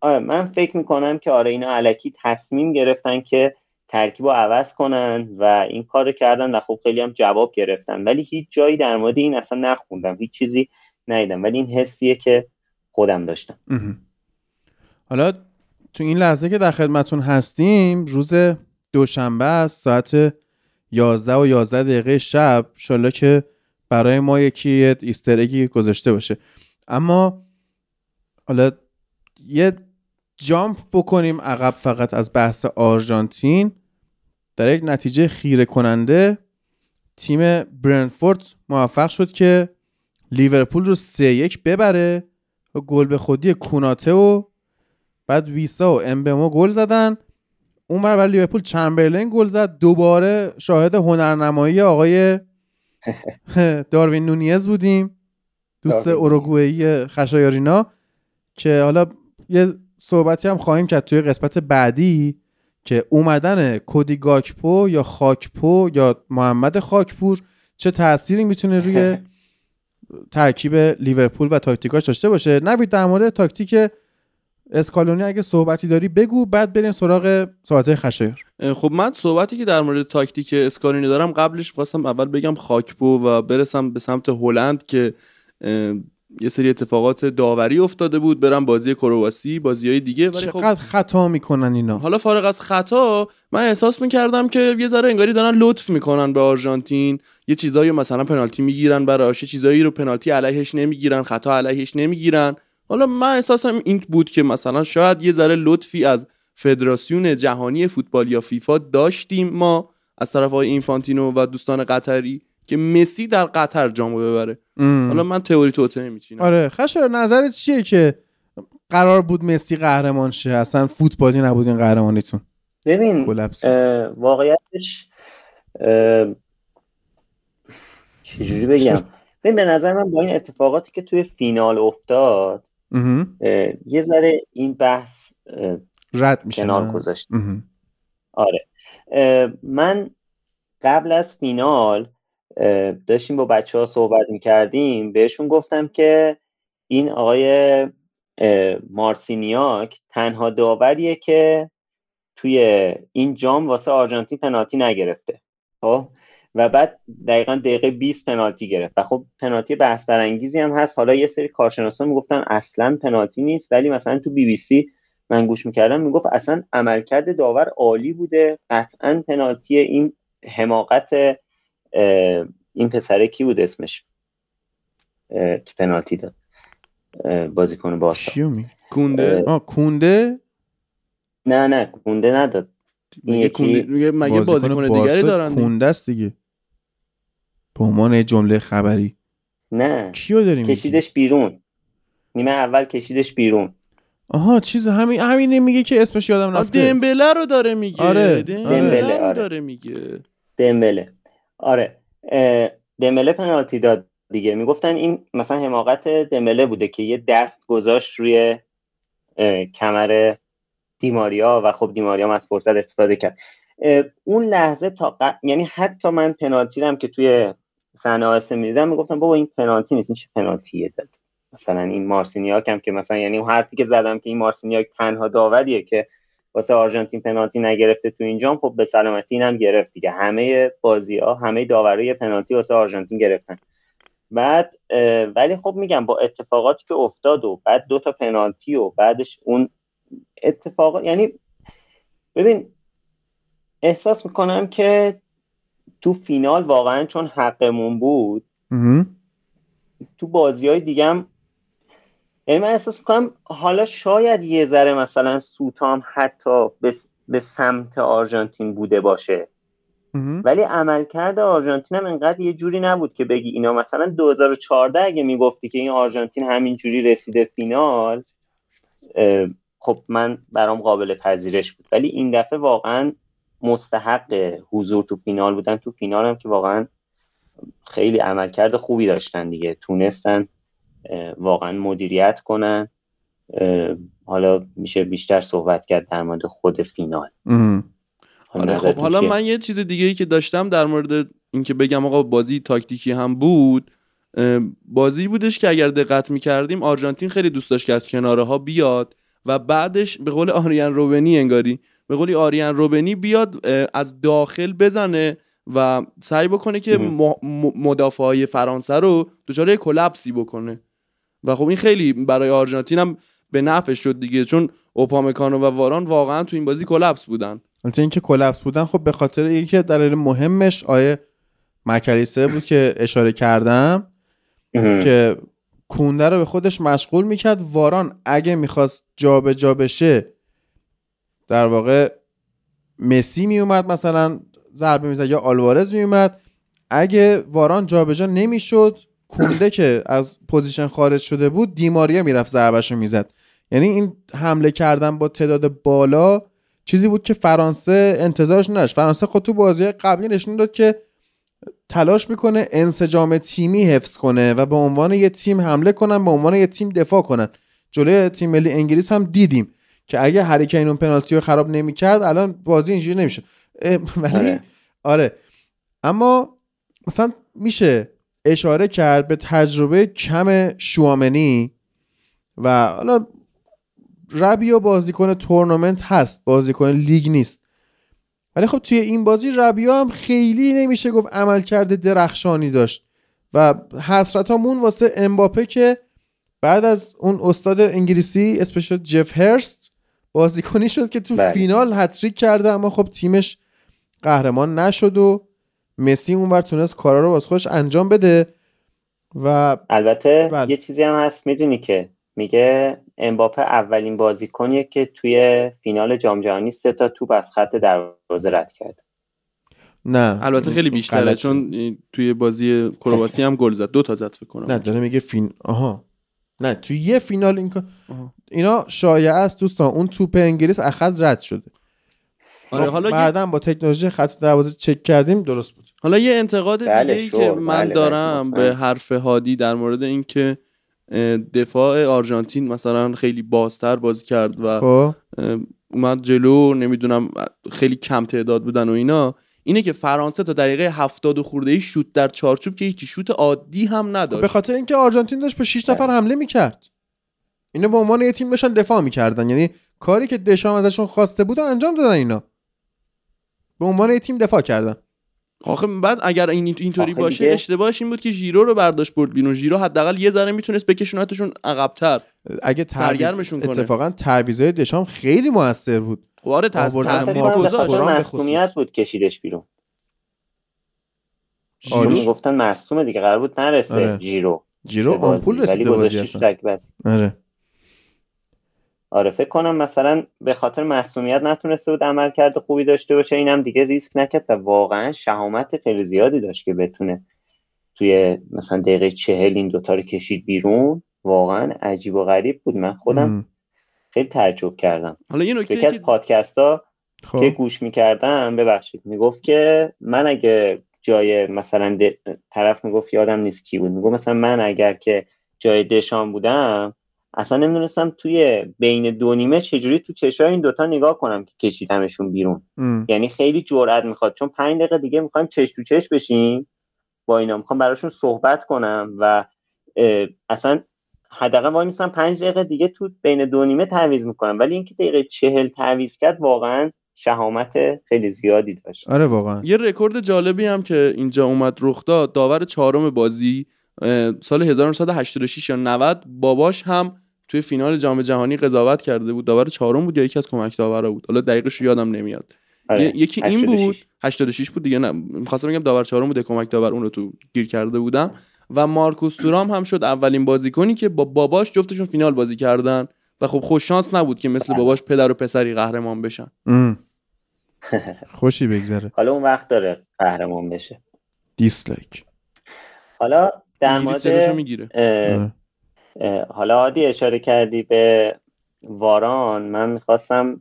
من فکر می‌کنم که آره اینا علکی تصمیم گرفتن که ترکیب رو عوض کنن و این کار کردن و خب خیلی هم جواب گرفتن. ولی هیچ جایی در مورد این اصلا نخوندم هیچ چیزی ندیدم. ولی این حسیه که خودم داشتم. حالا تو این لحظه که در خدمتون هستیم روز دوشنبه است ساعت 11 و 11 دقیقه شب. شالا که برای ما یکی ایسترگی گذاشته باشه. اما حالا یه جامپ بکنیم عقب فقط از بحث آرژانتین. در یک نتیجه خیره کننده تیم برنفورد موفق شد که لیورپول رو سه یک ببره و گل به خودی کوناته و بعد ویسا و امبمو گل زدن. اون برای لیورپول چمبرلین گل زد. دوباره شاهد هنرنمایی آقای <laughs> داروین نونیز بودیم. دوست اوروگوئه خشایارینا که حالا یه صحبتی هم خواهیم کرد توی قسمت بعدی که اومدن کودی گاکپو یا خاکپو یا محمد خاکپور چه تأثیری می‌تونه روی <laughs> ترکیب لیورپول و تاکتیکاش داشته باشه؟ نوید در مورد تاکتیک اسکالونی اگه صحبتی داری بگو بعد بریم سراغ صحبت خشایر خب من صحبتی که در مورد تاکتیک اسکالونی دارم قبلش خواستم اول بگم خاکپو و برسم به سمت هلند که یه سری اتفاقات داوری افتاده بود برم بازی کرواسی بازی های دیگه ولی خب خطا می‌کنن اینا؟ حالا فارغ از خطا من احساس می‌کردم که یه ذره انگاری دارن لطف می‌کنن به آرژانتین. یه چیزایی مثلا پنالتی می‌گیرن براش یه چیزایی رو پنالتی علیهش نمی‌گیرن خطا علیهش نمی‌گیرن. حالا من احساسم این بود که مثلا شاید یه ذره لطفی از فدراسیون جهانی فوتبال یا فیفا داشتیم ما از طرف های اینفانتینو و دوستان قطری. که مسی در قطر جامو ببره. حالا من تئوری توته میچینم آره خشر نظرت چیه که قرار بود مسی قهرمان شه؟ اصلا فوتبالی نبود این قهرمانیتون. ببین واقعیتش چجوری بگم؟ ببین به نظر من با این اتفاقاتی که توی فینال افتاد یه ذره این بحث رد میشه. کنار گذاشت. آره. من قبل از فینال داشتیم با بچه ها صحبت می‌کردیم بهشون گفتم که این آقای مارسینیاک تنها داوریه که توی این جام واسه آرژانتین پنالتی نگرفته. خب؟ و بعد دقیقا دقیقه 20 پنالتی گرفت. و خب پنالتی بحث برانگیزی هم هست. حالا یه سری کارشناسان می‌گفتن اصلا پنالتی نیست ولی مثلا تو بی بی سی من گوش می‌کردم می‌گفت اصلا عملکرد داور عالی بوده. قطعا پنالتی این حماقت این پسره کی بود اسمش؟ که پنالتی داد. بازیکن بارسا. کونده؟ آه کونده؟ نه نه کونده نداد. این یکی مگه بازیکن دیگری دارن کونده است دیگه. به عنوان جمله خبری. نه. کیو داریم کشیدش بیرون. نیمه اول کشیدش بیرون. آها چیز همین همین میگه که اسمش یادم رفته. دمبله رو داره میگه. آره دمبله رو داره میگه. دمبله. آره. دمله پنالتی داد دیگه. می‌گفتن این مثلا حماقت دمله بوده که یه دست گذاشت روی کمر دیماریا و خب دیماریا از فرصت استفاده کرد. اون لحظه تا یعنی حتی من پنالتی هم که توی صحنه آسه می‌دیدم می‌گفتم بابا این پنالتی نیست این چه پنالتیه داد؟ مثلا این مارسینیاک هم که مثلا یعنی اون حرفی که زدم که این مارسینیاک تنها داوریه که واسه آرژانتین پنالتی نگرفته تو اینجام خب به سلامتی اینم گرفت دیگه. همه بازی ها همه داوری پنالتی واسه آرژانتین گرفتن. بعد ولی خب میگم با اتفاقاتی که افتاد و بعد دو تا پنالتی و بعدش اون اتفاقات یعنی ببین احساس می‌کنم که تو فینال واقعا چون حقمون بود تو بازی های دیگه یعنی من احساس می‌کنم حالا شاید یه ذره مثلا سوتام حتی به, به سمت آرژانتین بوده باشه. ولی عملکرد آرژانتین هم انقدر یه جوری نبود که بگی اینا مثلا 2014 اگه می‌گفتی که این آرژانتین همین جوری رسیده فینال خب من برام قابل پذیرش بود. ولی این دفعه واقعا مستحق حضور تو فینال بودن. تو فینال هم که واقعا خیلی عملکرد خوبی داشتن دیگه. تونستن واقعا مدیریت کنن. حالا میشه بیشتر صحبت کرد در مورد خود فینال. آره خب حالا من یه چیز دیگه ای که داشتم در مورد اینکه بگم آقا بازی تاکتیکی هم بود بازی بودش که اگر دقت می‌کردیم آرژانتین خیلی دوست داشت که از کناره ها بیاد و بعدش به قول آریان روبنی انگاری به قولی آریان روبنی بیاد از داخل بزنه و سعی بکنه که مدافع های فرانسه رو دچار کلپسی بکنه. و خب این خیلی برای آرژانتین هم به نفع شد دیگه چون اوپامکانو و واران واقعا تو این بازی کلپس بودن. البته اینکه کلپس بودن خب به خاطر اینکه دلیل مهمش آیه مکریسه بود که اشاره کردم که کونده رو به خودش مشغول می‌کرد. واران اگه می‌خواست جابجا جا بشه در واقع مسی میومد مثلا ضربه می‌زد یا آلوارز میومد اگه واران جابجا نمی‌شد کونده که از position خارج شده بود دیماریا می‌رفت ضربهش رو می‌زد. یعنی این حمله کردن با تعداد بالا چیزی بود که فرانسه انتظارش نداشت. فرانسه خود تو بازی قبلی نشون داد که تلاش می‌کنه انسجام تیمی حفظ کنه و به عنوان یه تیم حمله کنن به عنوان یه تیم دفاع کنن. جلوی تیم ملی انگلیس هم دیدیم که اگه هریکین اون پنالتی رو خراب نمی‌کرد الان بازی اینجوری نمیشه. ولی آره. آره. اما مثلا میشه اشاره کرد به تجربه کم شوامنی و حالا ربیو بازیکن تورنمنت هست بازیکن لیگ نیست ولی خب توی این بازی ربیو هم خیلی نمیشه گفت عملکرد درخشانی داشت و حسرت همون واسه امباپه که بعد از اون استاد انگلیسی اسمش جف هرست بازیکنی شد که تو بله. فینال هتریک کرده اما خب تیمش قهرمان نشد و مسی اونور تونست کارا رو واسه خودش انجام بده و البته بله. یه چیزی هم هست می‌دونی که میگه امباپه اولین بازیکنیه که توی فینال جام جهانی سه تا توپ از خط دروازه رد کرد. نه. البته خیلی بیشتره چون توی بازی کرواسی هم گل زد. دو تا زد فکر کنم. نه داره میگه فین آها. نه توی یه فینال این اینا شایعه است دوستان. اون توپ انگلیس اخذ رد شده. آره حالا بعدا با تکنولوژی خط دروازه چک کردیم درست بود. حالا یه انتقاد بله دیگه که من بله دارم به حرف هادی در مورد اینکه دفاع آرژانتین مثلا خیلی بازتر بازی کرد و خب. اومد جلو نمی‌دونم خیلی کم تعداد بودن و اینا. اینه که فرانسه تا دقیقه هفتاد و خورده ای شوت در چارچوب که هیچی شوت عادی هم نداشت. به خاطر اینکه آرژانتین داشت به 6 نفر حمله می‌کرد. اینا به عنوان یه تیم داشتن دفاع می‌کردن. یعنی کاری که دشام ازشون خواسته بود انجام دادن اینا. به عنوان یه تیم دفاع کردن. آخه بعد اگر این اینطوری باشه اشتباهش این بود که ژیرو رو برداشت برد بیرون. ژیرو حداقل یه ذره می‌تونست بکشونتشون عقبتر. اگه سرگرمشون کنه. اتفاقا تعویضای دشام خیلی موثر بود. خب آره بود کشیدش بیرون. ژیرو گفتن مصدومه دیگه قرار بود نرسه آره. ژیرو جیرو آمپول رسید بازی اصلا. آره. آره فکر کنم. مثلا به خاطر مصومیت نتونسته بود عمل کرده خوبی داشته باشه. اینم دیگه ریسک نکرد و واقعا شهامت خیلی زیادی داشت که بتونه توی مثلا دقیقه چهل این دوتا رو کشید بیرون. واقعا عجیب و غریب بود. من خودم خیلی تعجب کردم. حالا یه یکی از پادکست ها خب. که گوش می‌کردم ببخشید می‌گفت که من اگه جای مثلا طرف می‌گفت یادم نیست کی بود. می‌گفت مثلا من اگر که جای دشان بودم اصلا نمی‌دونستم توی بین دو نیمه چجوری تو چشای این دوتا نگاه کنم که کشیدمشون بیرون. یعنی خیلی جرئت می‌خواد. چون پنج دقیقه دیگه می‌خوایم چش تو چش بشیم با اینا. می‌خوام براشون صحبت کنم و اصلا حداقل وای میسم پنج دقیقه دیگه تو بین دو نیمه تعویض می‌کنم. ولی اینکه دقیقه چهل تعویض کرد واقعا شهامت خیلی زیادی داشت. آره واقعا. یه رکورد جالبی هم که اینجا اومد رخ داد. داور چهارم بازی سال 1986 یا 90 باباش هم توی فینال جام جهانی قضاوت کرده بود. داور چهارم بود یا یکی از کمک داورا بود. حالا دقیقش یادم نمیاد. آره. یکی این بود. 86 بود دیگه نه. می‌خواستم بگم داور چهارم بود کمک داور اون رو تو گیر کرده بودم. و مارکوس تورام هم شد اولین بازیکنی که با باباش جفتشون فینال بازی کردن. و خب خوش شانس نبود که مثل باباش پدر و پسری قهرمان بشن. <laughs> خوشی بگذره. حالا اون وقت داره قهرمان بشه. دیسلایک حالا در مورد. حالا عادی اشاره کردی به واران من می‌خواستم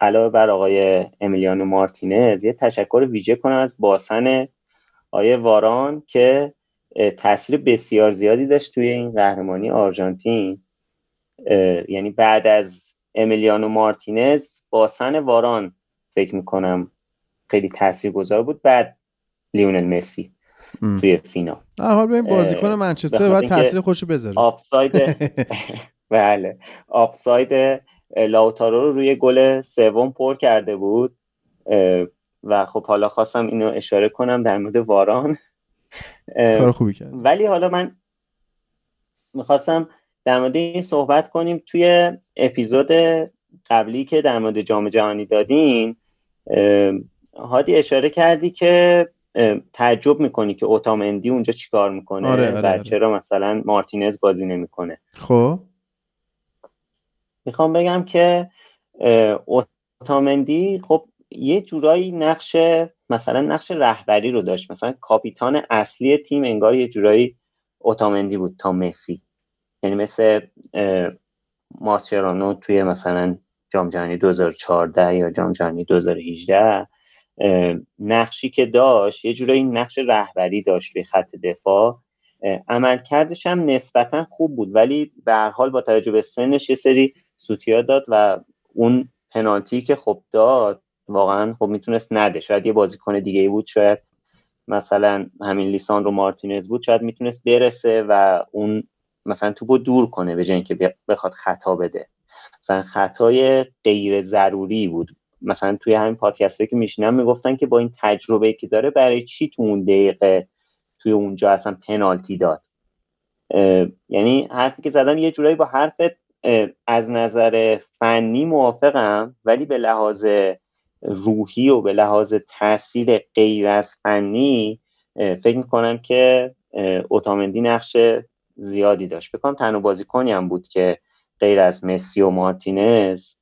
علاوه بر آقای امیلیانو مارتینز یه تشکر ویژه کنم از باسن آقای واران که تاثیر بسیار زیادی داشت توی این قهرمانی آرژانتین. یعنی بعد از امیلیانو مارتینز باسن واران فکر می‌کنم خیلی گذار بود. بعد لیونل مسی. توی فینال. حال به این بازیکن منچستر باید تاثیر خوشو بذاره. آفساید <laughs> بله. آفساید لاوتارو رو روی گل سوم پر کرده بود. و خب حالا خواستم اینو اشاره کنم در مورد واران. کار خوبی کرد. ولی حالا من می‌خواستم در مورد این صحبت کنیم. توی اپیزود قبلی که در مورد جام جهانی دادیم هادی اشاره کردی که تعجب می‌کنی که اوتامندی اونجا چیکار می‌کنه آره، آره، و آره. چرا مثلا مارتینز بازی نمی‌کنه. خب. می‌خوام بگم که اوتامندی خب یه جورایی نقش مثلا نقش رهبری رو داشت. مثلا کاپیتان اصلی تیم انگار یه جورایی اوتامندی بود تا مسی. یعنی مثل ماسچرانو توی مثلا جام جهانی 2014 یا جام جهانی 2018 نقشی که داشت یه جورایی نقش رهبری داشت توی خط دفاع. عملکردش هم نسبتا خوب بود ولی به هر حال با توجه به سنش یه سری سوتیا داد و اون پنالتی که خب داد واقعا خب می‌تونست نده. شاید یه بازیکن دیگه ای بود شاید مثلا همین لیسان رو مارتینز بود شاید می‌تونست برسه و اون مثلا توپو دور کنه به جای اینکه بخواد خطا بده. مثلا خطای غیر ضروری بود. مثلا توی همین پادکست که میشینم می‌گفتن که با این تجربه که داره برای چی تو اون دقیقه توی اونجا اصلا پنالتی داد؟ یعنی حرفی که زدم یه جورایی با حرفت از نظر فنی موافقم ولی به لحاظ روحی و به لحاظ تاثیر غیر از فنی فکر می‌کنم که اوتامندی نقش زیادی داشت. بکنم تنها بازیکنی هم بود که غیر از مسی و مارتینز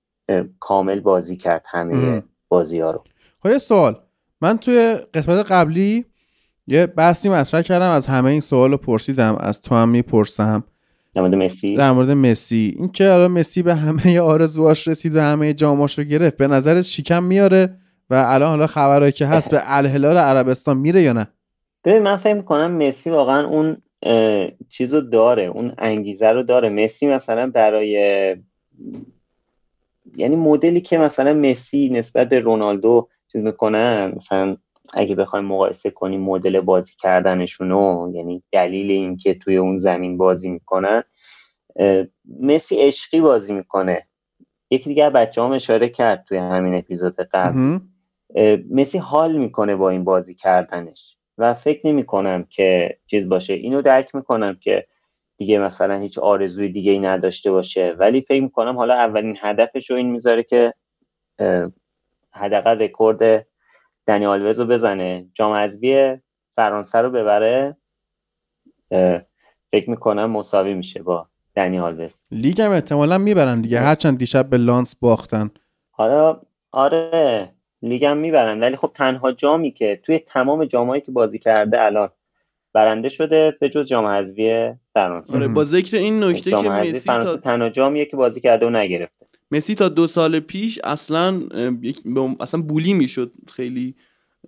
کامل بازی کرد همه بازی ها رو. خب سوال. من توی قسمت قبلی یه بحثی مطرح کردم از همه این سوال رو پرسیدم از تو هم می‌پرسم. در مورد مسی؟ در مورد مسی. این که الان مسی به همه <laughs> آرزوهاش رسید و همه جاماش رو گرفت به نظرت شیکم میاره؟ و الان حالا خبرهایی که هست به الهلال عربستان میره یا نه؟ ببین من فکر کنم مسی واقعا اون چیزو داره اون انگیزه رو داره. مسی مثلا برای یعنی مدلی که مثلا مسی نسبت به رونالدو چیز می‌کنن مثلا اگه بخوایم مقایسه کنیم مدل بازی کردنشونو یعنی دلیل اینکه توی اون زمین بازی می‌کنن مسی عشقی بازی می‌کنه. یکی دیگه بچه هم اشاره کرد توی همین اپیزود قبل. مسی حال می‌کنه با این بازی کردنش. و فکر نمی کنم که چیز باشه. اینو درک می‌کنم که دیگه مثلا هیچ آرزوی دیگه ای نداشته باشه. ولی فکر می‌کنم حالا اولین هدفش رو این می‌ذاره که حداقل رکورد دنی آلوز رو بزنه. جام حذفی فرانسه رو ببره. فکر می‌کنم مساوی میشه با دنی آلوز. لیگ هم احتمالا می‌برن دیگه. هرچند دیشب به لانس باختن. حالا آره لیگ هم می‌برن. ولی خب تنها جامی که توی تمام جامایی که بازی کرده الان برنده شده به جز جام حذفی فرانسه. آره با ذکر این نکته که مسی تا تنها جامیه که بازی کرده و نگرفته. مسی تا دو سال پیش اصلا اصلا بولی می‌شد خیلی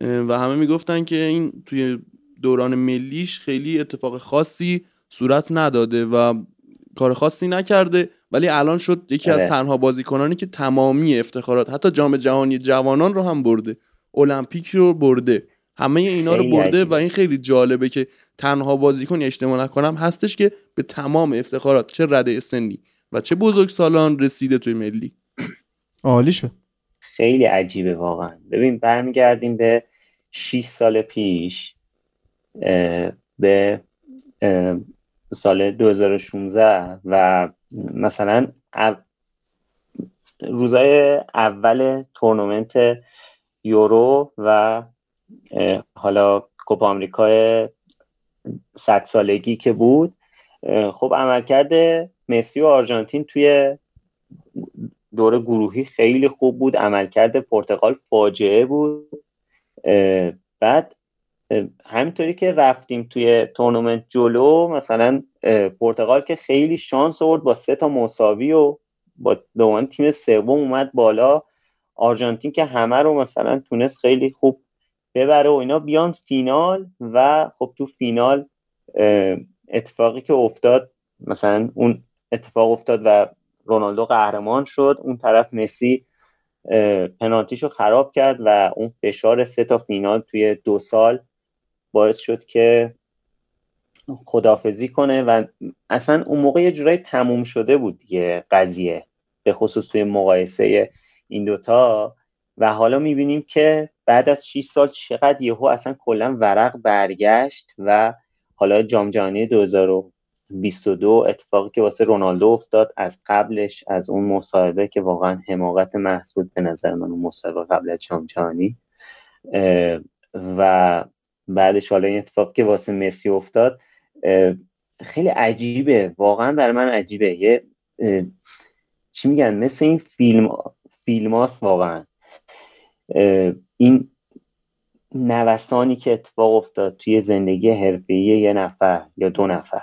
و همه می‌گفتن که این توی دوران ملیش خیلی اتفاق خاصی صورت نداده و کار خاصی نکرده ولی الان شد یکی از تنها بازیکنانی که تمامی افتخارات حتی جام جهانی جوانان رو هم برده المپیک رو برده. همه اینا رو برده و این خیلی جالبه که تنها بازیکنی اشتباه نکنم هستش که به تمام افتخارات چه رده سنی و چه بزرگ سالان رسیده توی ملی. عالی شد. خیلی عجیبه واقعا. ببین برمیگردیم به 6 سال پیش به سال 2016 و مثلا روزای اول تورنمنت یورو و حالا کوپا آمریکای صد سالگی که بود خب عملکرد مسی و آرژانتین توی دور گروهی خیلی خوب بود عملکرد پرتغال فاجعه بود. بعد همینطوری که رفتیم توی تورنمنت جلو مثلا پرتغال که خیلی شانس آورد با سه تا مساوی و با به تیم سوم اومد بالا. آرژانتین که همه رو مثلا تونست خیلی خوب ببره و اینا بیان فینال و خب تو فینال اتفاقی که افتاد مثلا اون اتفاق افتاد و رونالدو قهرمان شد اون طرف مسی پنالتیشو خراب کرد و اون فشار سه تا فینال توی دو سال باعث شد که خدافزی کنه و اصلا اون موقع یه جورایی تموم شده بود دیگه قضیه به خصوص توی مقایسه این دوتا. و حالا می‌بینیم که بعد از 6 سال چقدر یهو اصلا کلا ورق برگشت و حالا جام جهانی 2022 اتفاقی که واسه رونالدو افتاد از قبلش از اون مصاحبه که واقعا حماقت محض بود به نظر من اون مصاحبه قبل از جام جهانی. و بعدش حالا این اتفاقی که واسه مسی افتاد خیلی عجیبه واقعا برای من عجیبه. یه چی میگن؟ مثل این فیلم فیلماست واقعا. این نوسانی که اتفاق افتاد توی زندگی حرفه‌ای یه نفر یا دو نفر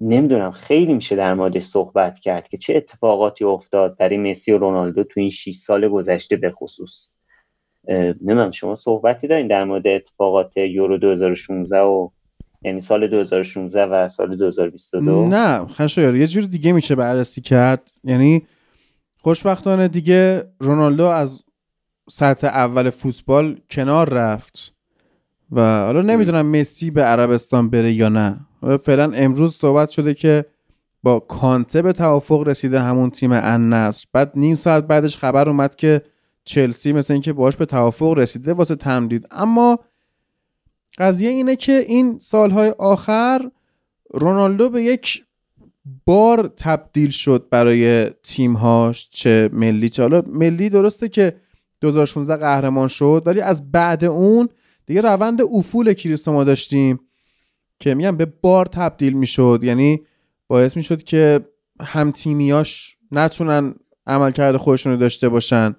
نمی‌دونم خیلی میشه در موردش صحبت کرد که چه اتفاقاتی افتاد برای مسی و رونالدو تو این 6 سال گذشته به خصوص. نمی‌دونم شما صحبتی دارین در مورد اتفاقات یورو 2016 و یعنی سال 2016 و سال 2022 نه خشایار یه جور دیگه میشه بررسی کرد. یعنی خوشبختانه دیگه رونالدو از سطح اول فوتبال کنار رفت و حالا نمی‌دونم مسی به عربستان بره یا نه. فعلا امروز صحبت شده که با کانته به توافق رسیده همون تیم النصر. بعد نیم ساعت بعدش خبر اومد که چلسی مثل اینکه باش به توافق رسیده واسه تمدید اما قضیه اینه که این سالهای آخر رونالدو به یک بار تبدیل شد برای تیمهاش چه ملی. چه حالا ملی درسته که 2016 قهرمان شد ولی از بعد اون دیگه روند افول کریستو ما داشتیم که میگم به بار تبدیل می‌شد. یعنی باعث می‌شد که هم تیمیاش نتونن عملکرد خودشون رو داشته باشن.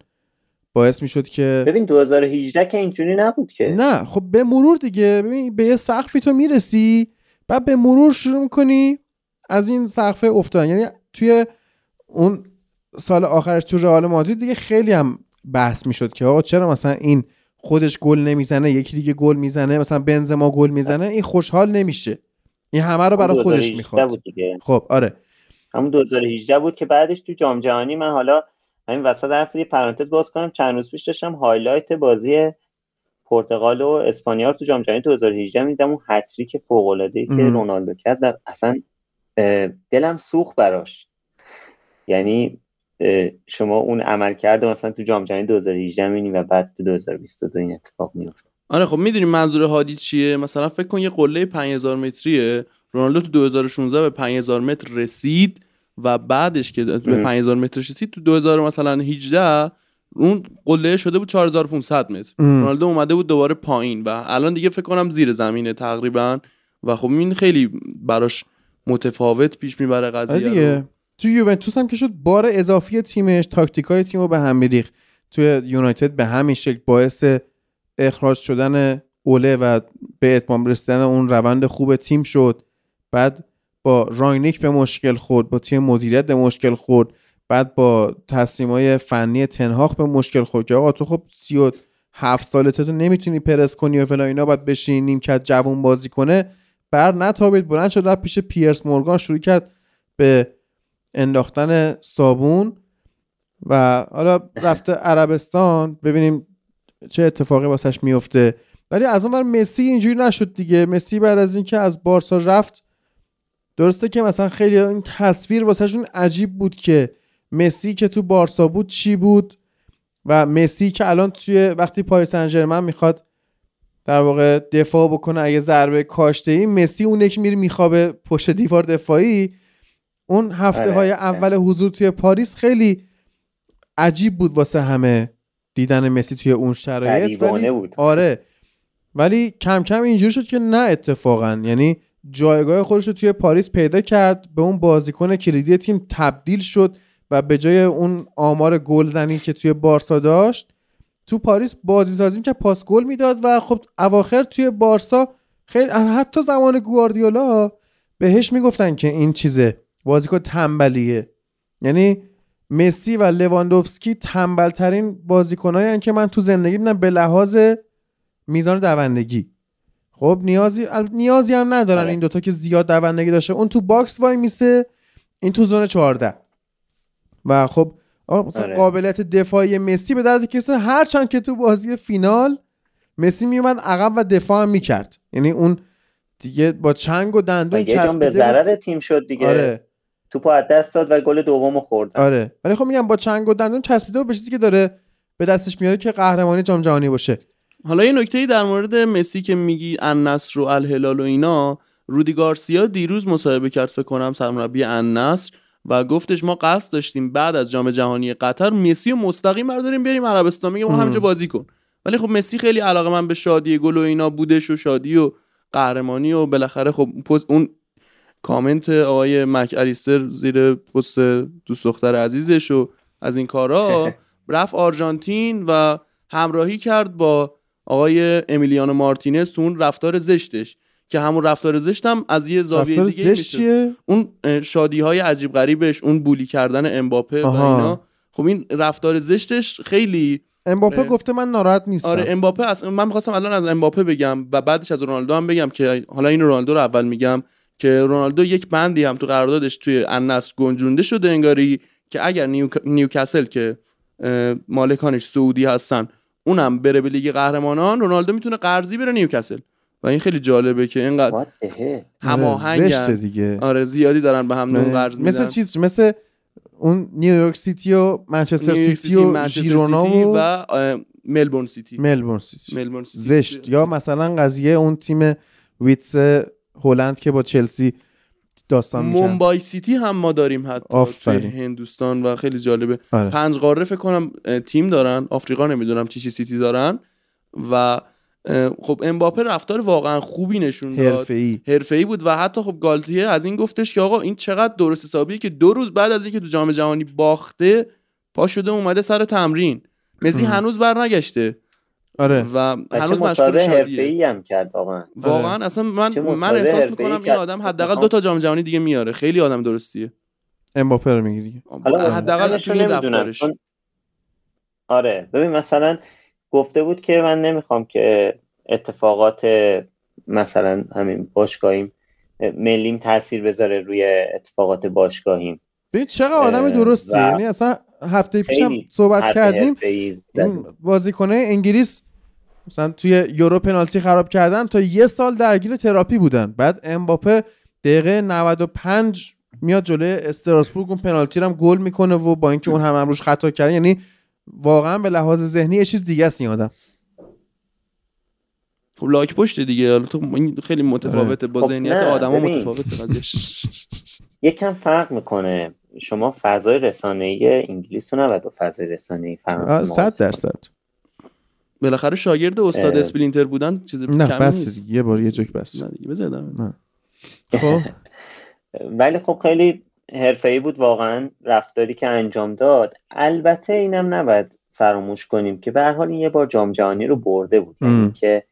باعث می‌شد که ببین 2018 که اینجوری نبود که. نه خب به مرور دیگه ببین به یه سقفی تو می‌رسی بعد به مرور شروع می‌کنی از این سقف افتادن. یعنی توی اون سال آخرش تو رئال مادرید دیگه خیلی هم بحث می‌شد که آقا چرا مثلا این خودش گل نمی‌زنه یکی دیگه گل می‌زنه مثلا بنزما گل می‌زنه؟ این خوشحال نمیشه. این همه رو برای خودش می‌خواد. خب آره. همون 2018 بود که بعدش تو جام جهانی من حالا همین وسط حرف یه پرانتز باز کنم. چند روز پیش داشتم highlight بازی پرتغال و اسپانیا تو جام جهانی 2018 می‌دیدم اون هتریک فوق العاده ای که رونالدو کرد. در اصلا دلم سوخت براش. یعنی شما اون عمل کرده مثلا تو جام جهانی 2018 می‌بینی و بعد تو 2022 این اتفاق میفته آره خب می‌دونی منظور هادی چیه؟ مثلا فکر کن یه قله 5000 متریه رونالدو تو 2016 به 5000 متر رسید و بعدش که به 5000 متر رسید تو 2000 مثلا 18 اون قله شده بود 4500 متر. رونالدو اومده بود دوباره پایین و الان دیگه فکر کنم زیر زمینه تقریبا. و خب این خیلی براش متفاوت پیش می‌بره قضیه آره دیگه تو یوونتوس هم که شد بار اضافی تیمش تاکتیکای تیم به هم میریخت. توی یونایتد به همین شکل باعث اخراج شدن اوله و به اتمام رسیدن اون روند خوب تیم شد. بعد با راینیک به مشکل خورد با تیم مدیریت به مشکل خورد. بعد با تصمیم فنی تنهاخ به مشکل خورد که آقا تو خب سی و هفت سالته تو نمی‌تونی پرس کنی و فلا اینا باید بشینی نیم کرد جوون بازی کنه. بر نتابید. بلند شد رفت پیش پیرس مورگان شروع کرد به انداختن صابون و حالا رفته عربستان. ببینیم چه اتفاقی واسش میفته. ولی از اون مسی اینجوری نشد دیگه. مسی بعد از اینکه از بارسا رفت درسته که مثلا خیلی این تصویر واسهشون عجیب بود که مسی که تو بارسا بود چی بود و مسی که الان توی وقتی پاریس سن می‌خواد در واقع دفاع بکنه اگه ضربه کاشته ای مسی اون که میره میخوابه پشت دیوار دفاعی اون هفته های آره. اول حضور توی پاریس خیلی عجیب بود واسه همه دیدن مسی توی اون شرایط ولی بود. آره ولی کم کم اینجوری شد که نه اتفاقا یعنی جایگاه خودش رو توی پاریس پیدا کرد به اون بازیکن کلیدی تیم تبدیل شد و به جای اون آمار گلزنی که توی بارسا داشت تو پاریس بازی سازیم که پاس گل می‌داد و خب اواخر توی بارسا خیلی حتی زمان گواردیولا بهش می‌گفتن که این چیزه بازیکن تنبلیه. یعنی مسی و لواندوفسکی تنبل ترین بازیکنایی که من تو زندگی دیدم به لحاظ میزان دوندگی. خب نیازی نیازی هم ندارن آره. این دوتا که زیاد دوندگی داشته. اون تو box وایمیسه این تو zone 14 و خب مثلا آره. قابلیت دفاعی مسی به درد کسی هرچند که تو بازی فینال مسی میومد عقب و دفاع هم می‌کرد. یعنی اون دیگه با چنگ و دندون چسبیده به ضرر تیم شد دیگه؟ آره. توپو از دست داد و گل دومو خورد آره. ولی خب میگم با چنگ و دندون چسبیده به چیزی که داره به دستش میاره که قهرمانی جام جهانی باشه. حالا یه نکته در مورد مسی که میگی النصر و الهلال و اینا رودی گارسیا دیروز مصاحبه کرد فکر کنم سرمربی النصر. و گفتش ما قصد داشتیم بعد از جام جهانی قطر مسی مستقیم برداریم بریم عربستان میگم همینجا بازی کن. ولی خب مسی خیلی علاقه من به شادی گل و اینا بودش و شادی و قهرمانی و بالاخره خب اون کامنت آقای مک الیستر زیر پست دوست دختر عزیزش و از این کارا <laughs> رفت آرژانتین و همراهی کرد با آقای امیلیانو مارتینز اون رفتار زشتش. که همون رفتار زشتم از یه زاویه دیگه چیه؟ اون شادی های عجیب غریبش اون بولی کردن امباپه و اینا. خب این رفتار زشتش خیلی امباپه گفته من ناراحت نیستم. آره امباپه من می‌خواستم الان از امباپه بگم و بعدش از رونالدو هم بگم که حالا این رونالدو رو اول میگم که رونالدو یک بندی هم تو قراردادش توی النصر گنجونده شده انگاری که اگر نیو... نیوکاسل که مالکانش سعودی هستن اونم بره به لیگ قهرمانان رونالدو می‌تونه قرضی بره نیوکاسل. و این خیلی جالبه که اینقدر هماهنگ آره، دیگه. آره زیادی دارن به هم نون قرض میدن. مثل چیز مثل اون نیویورک سیتی و منچستر سیتی و ژیرونا و ملبورن سیتی. ملبورن سیتی. زشت. یا مثلا قضیه اون تیم ویتسه هلند که با چلسی داستان می‌کرد. مومبای سیتی هم ما داریم حتی توی هندوستان و خیلی جالبه. آره. پنج قاره فکر کنم تیم دارن. آفریقا نمی‌دونم چی چی سیتی دارن. و خب امباپه رفتار واقعا خوبی نشون داد. حرفه‌ای. بود و حتی خب گالتیه از این گفتش که آقا این چقدر درست حسابیه که دو روز بعد از اینکه تو جام جهانی باخته پا شده اومده سر تمرین. مسی هنوز برنگشته. آره. و هنوز مشغول شادیه. هم کرد واقعا. واقعا آره. اصلا من من احساس می‌کنم این آدم حداقل دو تا جام جهانی دیگه میاره. خیلی آدم درستیه. امباپه رو می‌گیری. حداقل تو این رفتارش. آره. ببین مثلا گفته بود که من نمی‌خوام که اتفاقات مثلا همین باشگاهیم ملیم تاثیر بذاره روی اتفاقات باشگاهیم. ببین چقدر آدم درستی. یعنی اصلا هفته پیشم صحبت کردیم. بازیکنه انگلیس مثلا توی یورو پنالتی خراب کردن تا یه سال درگیر تراپی بودن. بعد امباپه دقیقه 95 میاد جلوی استراسبورگ اون پنالتی رو هم گل می‌کنه و با اینکه اون هم امروش خطا کرد یعنی واقعا به لحاظ ذهنی یه چیز دیگه است این آدم. خب لاک پشت دیگه حالا تو خیلی متفاوته. با خب ذهنیت آدما متفاوته <laughs> یکم فرق می‌کنه. شما فضای رسانه‌ای انگلیس رو نباید با فضای رسانه‌ای فرانسه 100 درصد. بالاخره شاگرد استاد اسپلینتر بودن چیز نه بس یه بار یه جوک بس. نه دیگه خب. <laughs> ولی خب خیلی حرفه‌ای بود واقعا رفتاری که انجام داد. البته اینم نباید فراموش کنیم که به حال این یه بار جام جهانی رو برده بود. یعنی که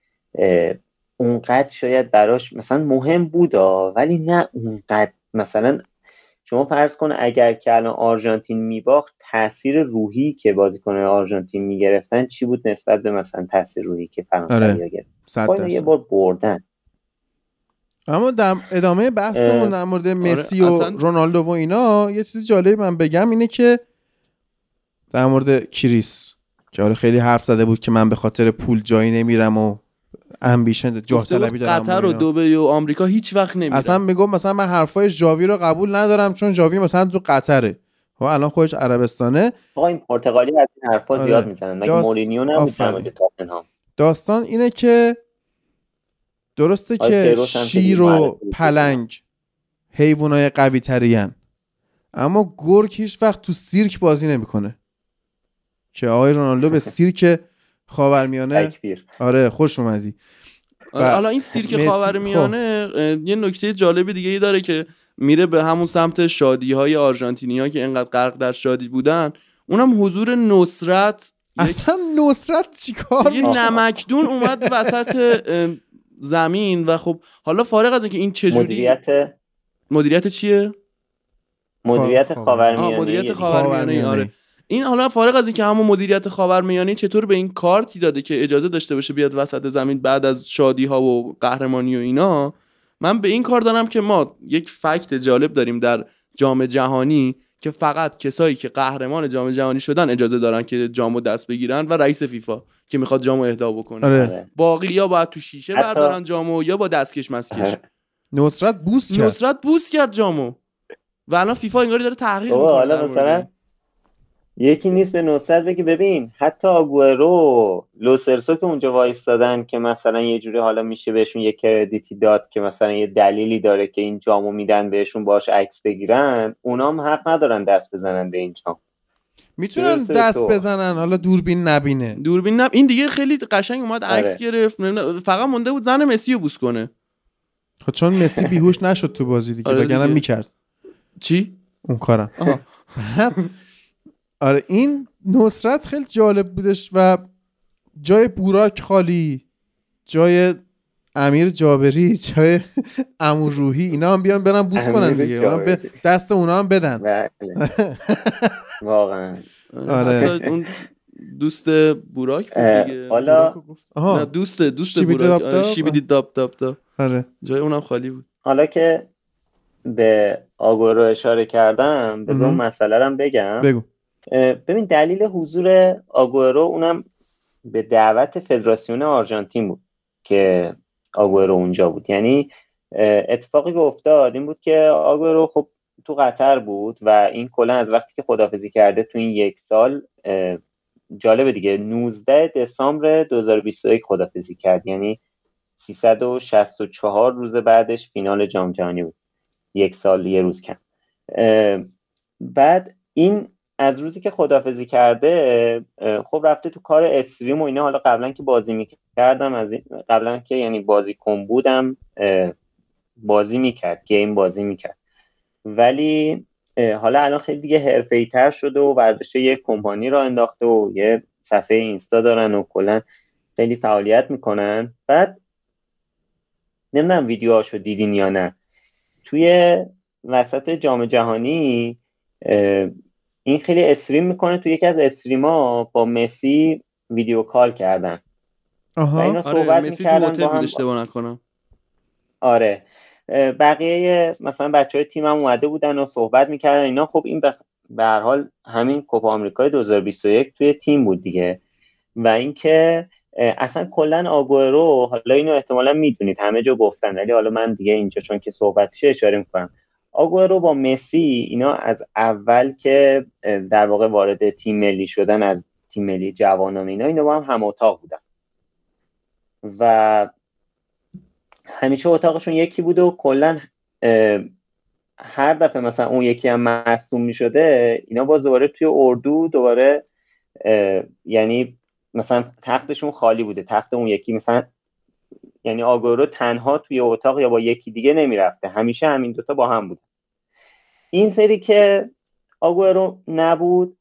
اونقدر شاید براش مثلا مهم بودا ولی نه اونقدر. مثلا شما فرض کن اگر که الان آرژانتین میباخت تاثیر روحی که بازیکن آرژانتین می‌گرفتن چی بود نسبت به مثلا تاثیر روحی که فرانسه آره. گرفت؟ یه بار بردن. اما در ادامه بحثمون در مورد آره، مسی و رونالدو و اینا یه چیزی جالبی من بگم اینه که در مورد کریس که آره خیلی حرف زده بود که من به خاطر پول جایی نمیرم و امبیشن جاه طلبی دارم قطر و دبی و آمریکا هیچ وقت نمیرم اصلا میگم مثلا من حرفای جاوی رو قبول ندارم چون جاوی مثلا تو قطره. و خب الان خودش عربستانه. آقا این پرتغالی از این حرفا آره. زیاد می‌زنن. مگه داست... مورینیو نبود داستان اینه که درسته که شیر و پلنگ حیوانای قوی ترین. اما گرگ هیچ وقت تو سیرک بازی نمی‌کنه. که آقای رونالدو به <laughs> سیرک خاورمیانه آره خوش اومدی. آره، حالا این سیرک خاورمیانه خب. یه نکته جالبی دیگه ای داره که میره به همون سمت شادی های آرژانتینیا که انقدر غرق در شادی بودن. اونم حضور نصرت اصلا نصرت چیکار یه نمکدون اومد وسط زمین و خب حالا فارغ از اینکه این چجوری مدیریت مدیریت چیه؟ مدیریت خاورمیانه. مدیریت خاورمیانه آره. این حالا فارغ از اینکه همون مدیریت خاورمیانه چطور به این کارتی داده که اجازه داشته باشه بیاد وسط زمین بعد از شادی ها و قهرمانی و اینا؟ من به این کار دارم که ما یک فکت جالب داریم در جام جهانی. که فقط کسایی که قهرمان جام جهانی شدن اجازه دارن که جامو دست بگیرن و رئیس فیفا که می‌خواد جامو اهدا بکنه. آره. باقی یا باید تو شیشه بردارن جامو یا با دستکش مسکش. نصرت بوس کرد. نصرت بوس کرد جامو. و الان فیفا انگاری داره تحقیق می‌کنه حالا مثلا یکی نیست به نصرت بگی ببین حتی آگورو لوسرسو که اونجا وایستادن که مثلا یه جوری حالا میشه بهشون یه کردیتی داد که مثلا یه دلیلی داره که این جامو میدن بهشون باش عکس بگیرن اونام حق ندارن دست بزنن به این جام. می‌تونن دست بزنن حالا دوربین نبینه. دوربین نب... این دیگه خیلی قشنگ اومد عکس آره. گرفت فقط مونده بود زن مسی رو بوس کنه. خب چون مسی بیهوش نشد تو بازی دیگه <laughs> آره وگرنه می‌کرد. چی؟ اون کارم. <laughs> آره این نصرت خیلی جالب بودش و جای بوراک خالی جای امیر جابری جای <laughs> امور روحی اینا هم بیان برن بوس کنن دیگه. اونا دست اونا هم بدن. بله. <laughs> واقعا. آره. اون دوست بوراک بود دیگه. حالا دوست دوست بوراک. آره، شیبیدی داب داب داب آره. جای اونم خالی بود. حالا که به آگورو اشاره کردم بذار اون مسئله رو بگم. بگو. ببین دلیل حضور آگورو اونم به دعوت فدراسیون آرژانتین بود که آگورو اونجا بود. یعنی اتفاقی که افتاد این بود که آگورو خب تو قطر بود و این کلا از وقتی که خدافزی کرده تو این یک سال جالبه دیگه. 19 دسامبر 2021 خدافزی کرد. یعنی 364 روز بعدش فینال جام جهانی بود. یک سال یه روز کم. بعد این از روزی که خدافزی کرده خب رفته تو کار استریم و اینا. حالا قبلا که بازی می‌کردم از این قبلا که یعنی بازی کن بودم بازی می‌کرد گیم بازی می‌کرد. ولی حالا الان خیلی دیگه حرفه تر شده و برداشته یه کمپانی را انداخته و یه صفحه اینستا دارن و کلا خیلی فعالیت می‌کنن. بعد نمی‌دونم ویدیوهاشو دیدین یا نه. توی وسط جام جهانی این خیلی استریم می‌کنه تو یکی از استریما با مسی ویدیو کال کردن. آها. اینا آره، صحبت مسی می‌کردن با نکنم. آره. بقیه مثلا بچه های تیم هم اومده بودن و صحبت می‌کردن. اینا خب این به هر حال همین کوپا آمریکای 2021 توی تیم بود دیگه. و اینکه اصلا کلا آگورو حالا اینو احتمالا می‌دونید همه جا گفتن ولی حالا من دیگه اینجا چون که صحبتش اشاره می‌کنم. آگورو با مسی اینا از اول که در واقع وارد تیم ملی شدن از تیم ملی جوانان اینا اینا با هم هم اتاق بودن. و همیشه اتاقشون یکی بوده و کلا هر دفعه مثلا اون یکی هم مصدوم می شده اینا باز دوباره توی اردو دوباره یعنی مثلا تختشون خالی بوده. تخت اون یکی مثلا یعنی آگورو تنها توی اتاق یا با یکی دیگه نمی‌رفته. همیشه همین دوتا با هم بوده این سری که آگورو نبود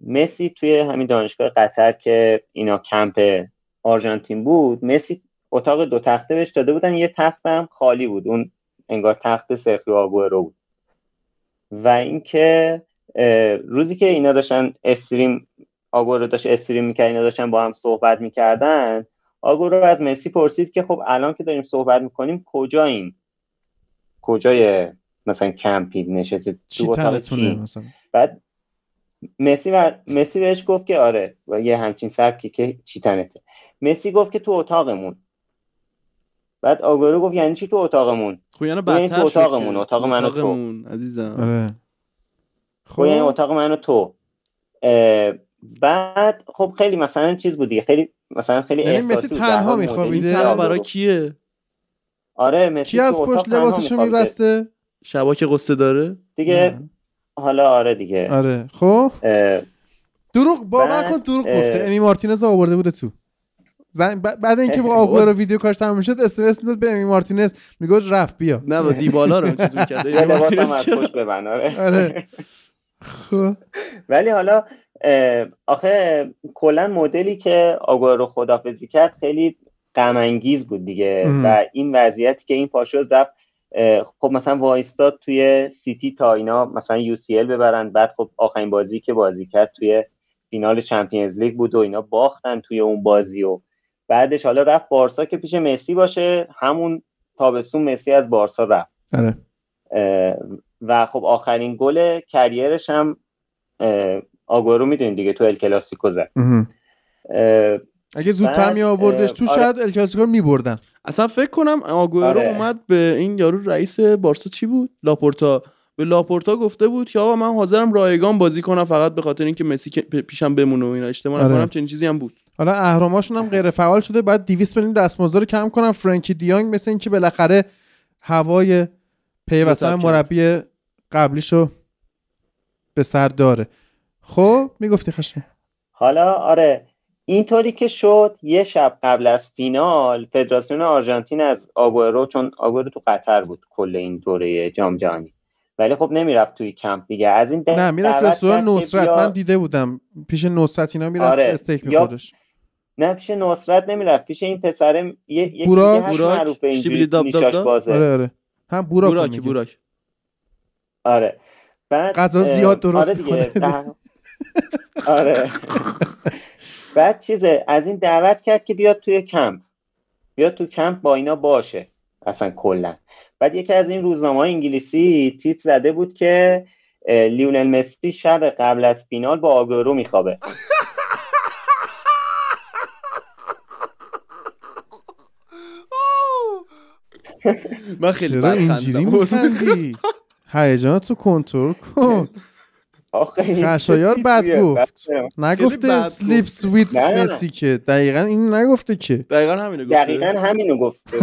مسی توی همین دانشگاه قطر که اینا کمپ آرژانتین بود مسی اتاق دو تخته بهش داده بودن. یه تختم خالی بود. اون انگار تخت سرخی آگورو بود. و اینکه روزی که اینا داشتن استریم آگورو داشت استریم می‌کرد اینا داشتن با هم صحبت می‌کردن آگورو از مسی پرسید که خب الان که داریم صحبت می‌کنیم کجاییم؟ کجای مثلا کمپی نشسته تو مثلا؟ بعد مسی و مسی بهش گفت که آره و یه همچین سبکی که چی تنته. مسی گفت که تو اتاقمون. بعد آگورو گفت یعنی چی تو اتاقمون؟ خب یعنی بدتر تو اتاقمون اتاق منو تو. عزیزم. آره. خب یعنی اتاق منو تو. بعد خب خیلی مثلا چیز بود دیگه خیلی مثلا خیلی یعنی مسی تنها میخوابیده تنها برای کیه؟ آره مسی کی از پشت لباسشو میبسته؟ شبا که قصه داره؟ دیگه حالا آره دیگه. آره. خب؟ دروغ واقعا کن دروغ گفته. امی مارتینز آورده بوده تو. بعد اینکه <laughs> با آگورو ویدیو کارش تموم شد استرس داد به امی مارتینز. می‌گفت رفت بیا. نه با دیبالا رو چیز می‌کرد. آره, آره. <laughs> خب. ولی حالا آخه کلا مدلی که آگورو خدافزی کرد خیلی غم بود دیگه. و این وضعیتی که این پاشوز رفت خب مثلا وایستاد توی سیتی تا اینا مثلا یو سی ال ببرن. بعد خب آخرین بازی که بازی کرد توی فینال چمپیونز لیگ بود و اینا باختن توی اون بازی و بعدش حالا رفت بارسا که پیش مسی باشه. همون تابستون مسی از بارسا رفت. آره. و خب آخرین گل career ش هم آگورو می‌دونین دیگه تو ال کلاسیکو زد. اگه زودتر می آوردش تو آره. شاید ال کلاسیکو می بردن اصلا فکر کنم آگورو آره. اومد به این یارو رئیس بارسا چی بود؟ لاپورتا. به لاپورتا گفته بود که آقا من حاضرم رایگان بازی کنم فقط به خاطر اینکه مسی پیشم بمونه و اینا. اشتباه آره. فکر کنم چنین چیزی هم بود. حالا اهراماشون هم غیر فعال شده. بعد 200 میلیون دستمزد رو کم کنم. فرانکی دیانگ مثل اینکه بالاخره هوای پیوستن مربی قبلیشو به سر داره. خب می‌گفتی خشه حالا آره اینطوری که شد یه شب قبل از فینال فدراسیون آرژانتین از آگورو چون آگورو تو قطر بود کل این دوره جام جهانی. ولی خب نمی‌رفت توی کمپ دیگه. از این نه می‌رفت رستوران نصرت. من دیده بودم. پیش نصرت اینا می‌رفت آره. استیک میخوردش. نه پیش نصرت نمی‌رفت. پیش این پسر یه بورا بورا معروفه اینجوری نیشاش بازه. آره آره. هم بورا بوراکی بوراک. آره. بعد غذا زیاد درست آره دیگه. آره. بعد چیزه از این دعوت کرد که بیاد توی کمپ. بیاد تو کمپ با اینا باشه اصلا کلا. بعد یکی از این روزنامه انگلیسی تیت زده بود که لیونل مسی شب قبل از فینال با آگورو میخوابه. من خیلی بد خندیدم هیجانات رو کنترل کن. خشایار بد گفت. نگفته sleeps with مسی که. دقیقا این نگفته که. دقیقا همینو گفته. دقیقا همینو گفته.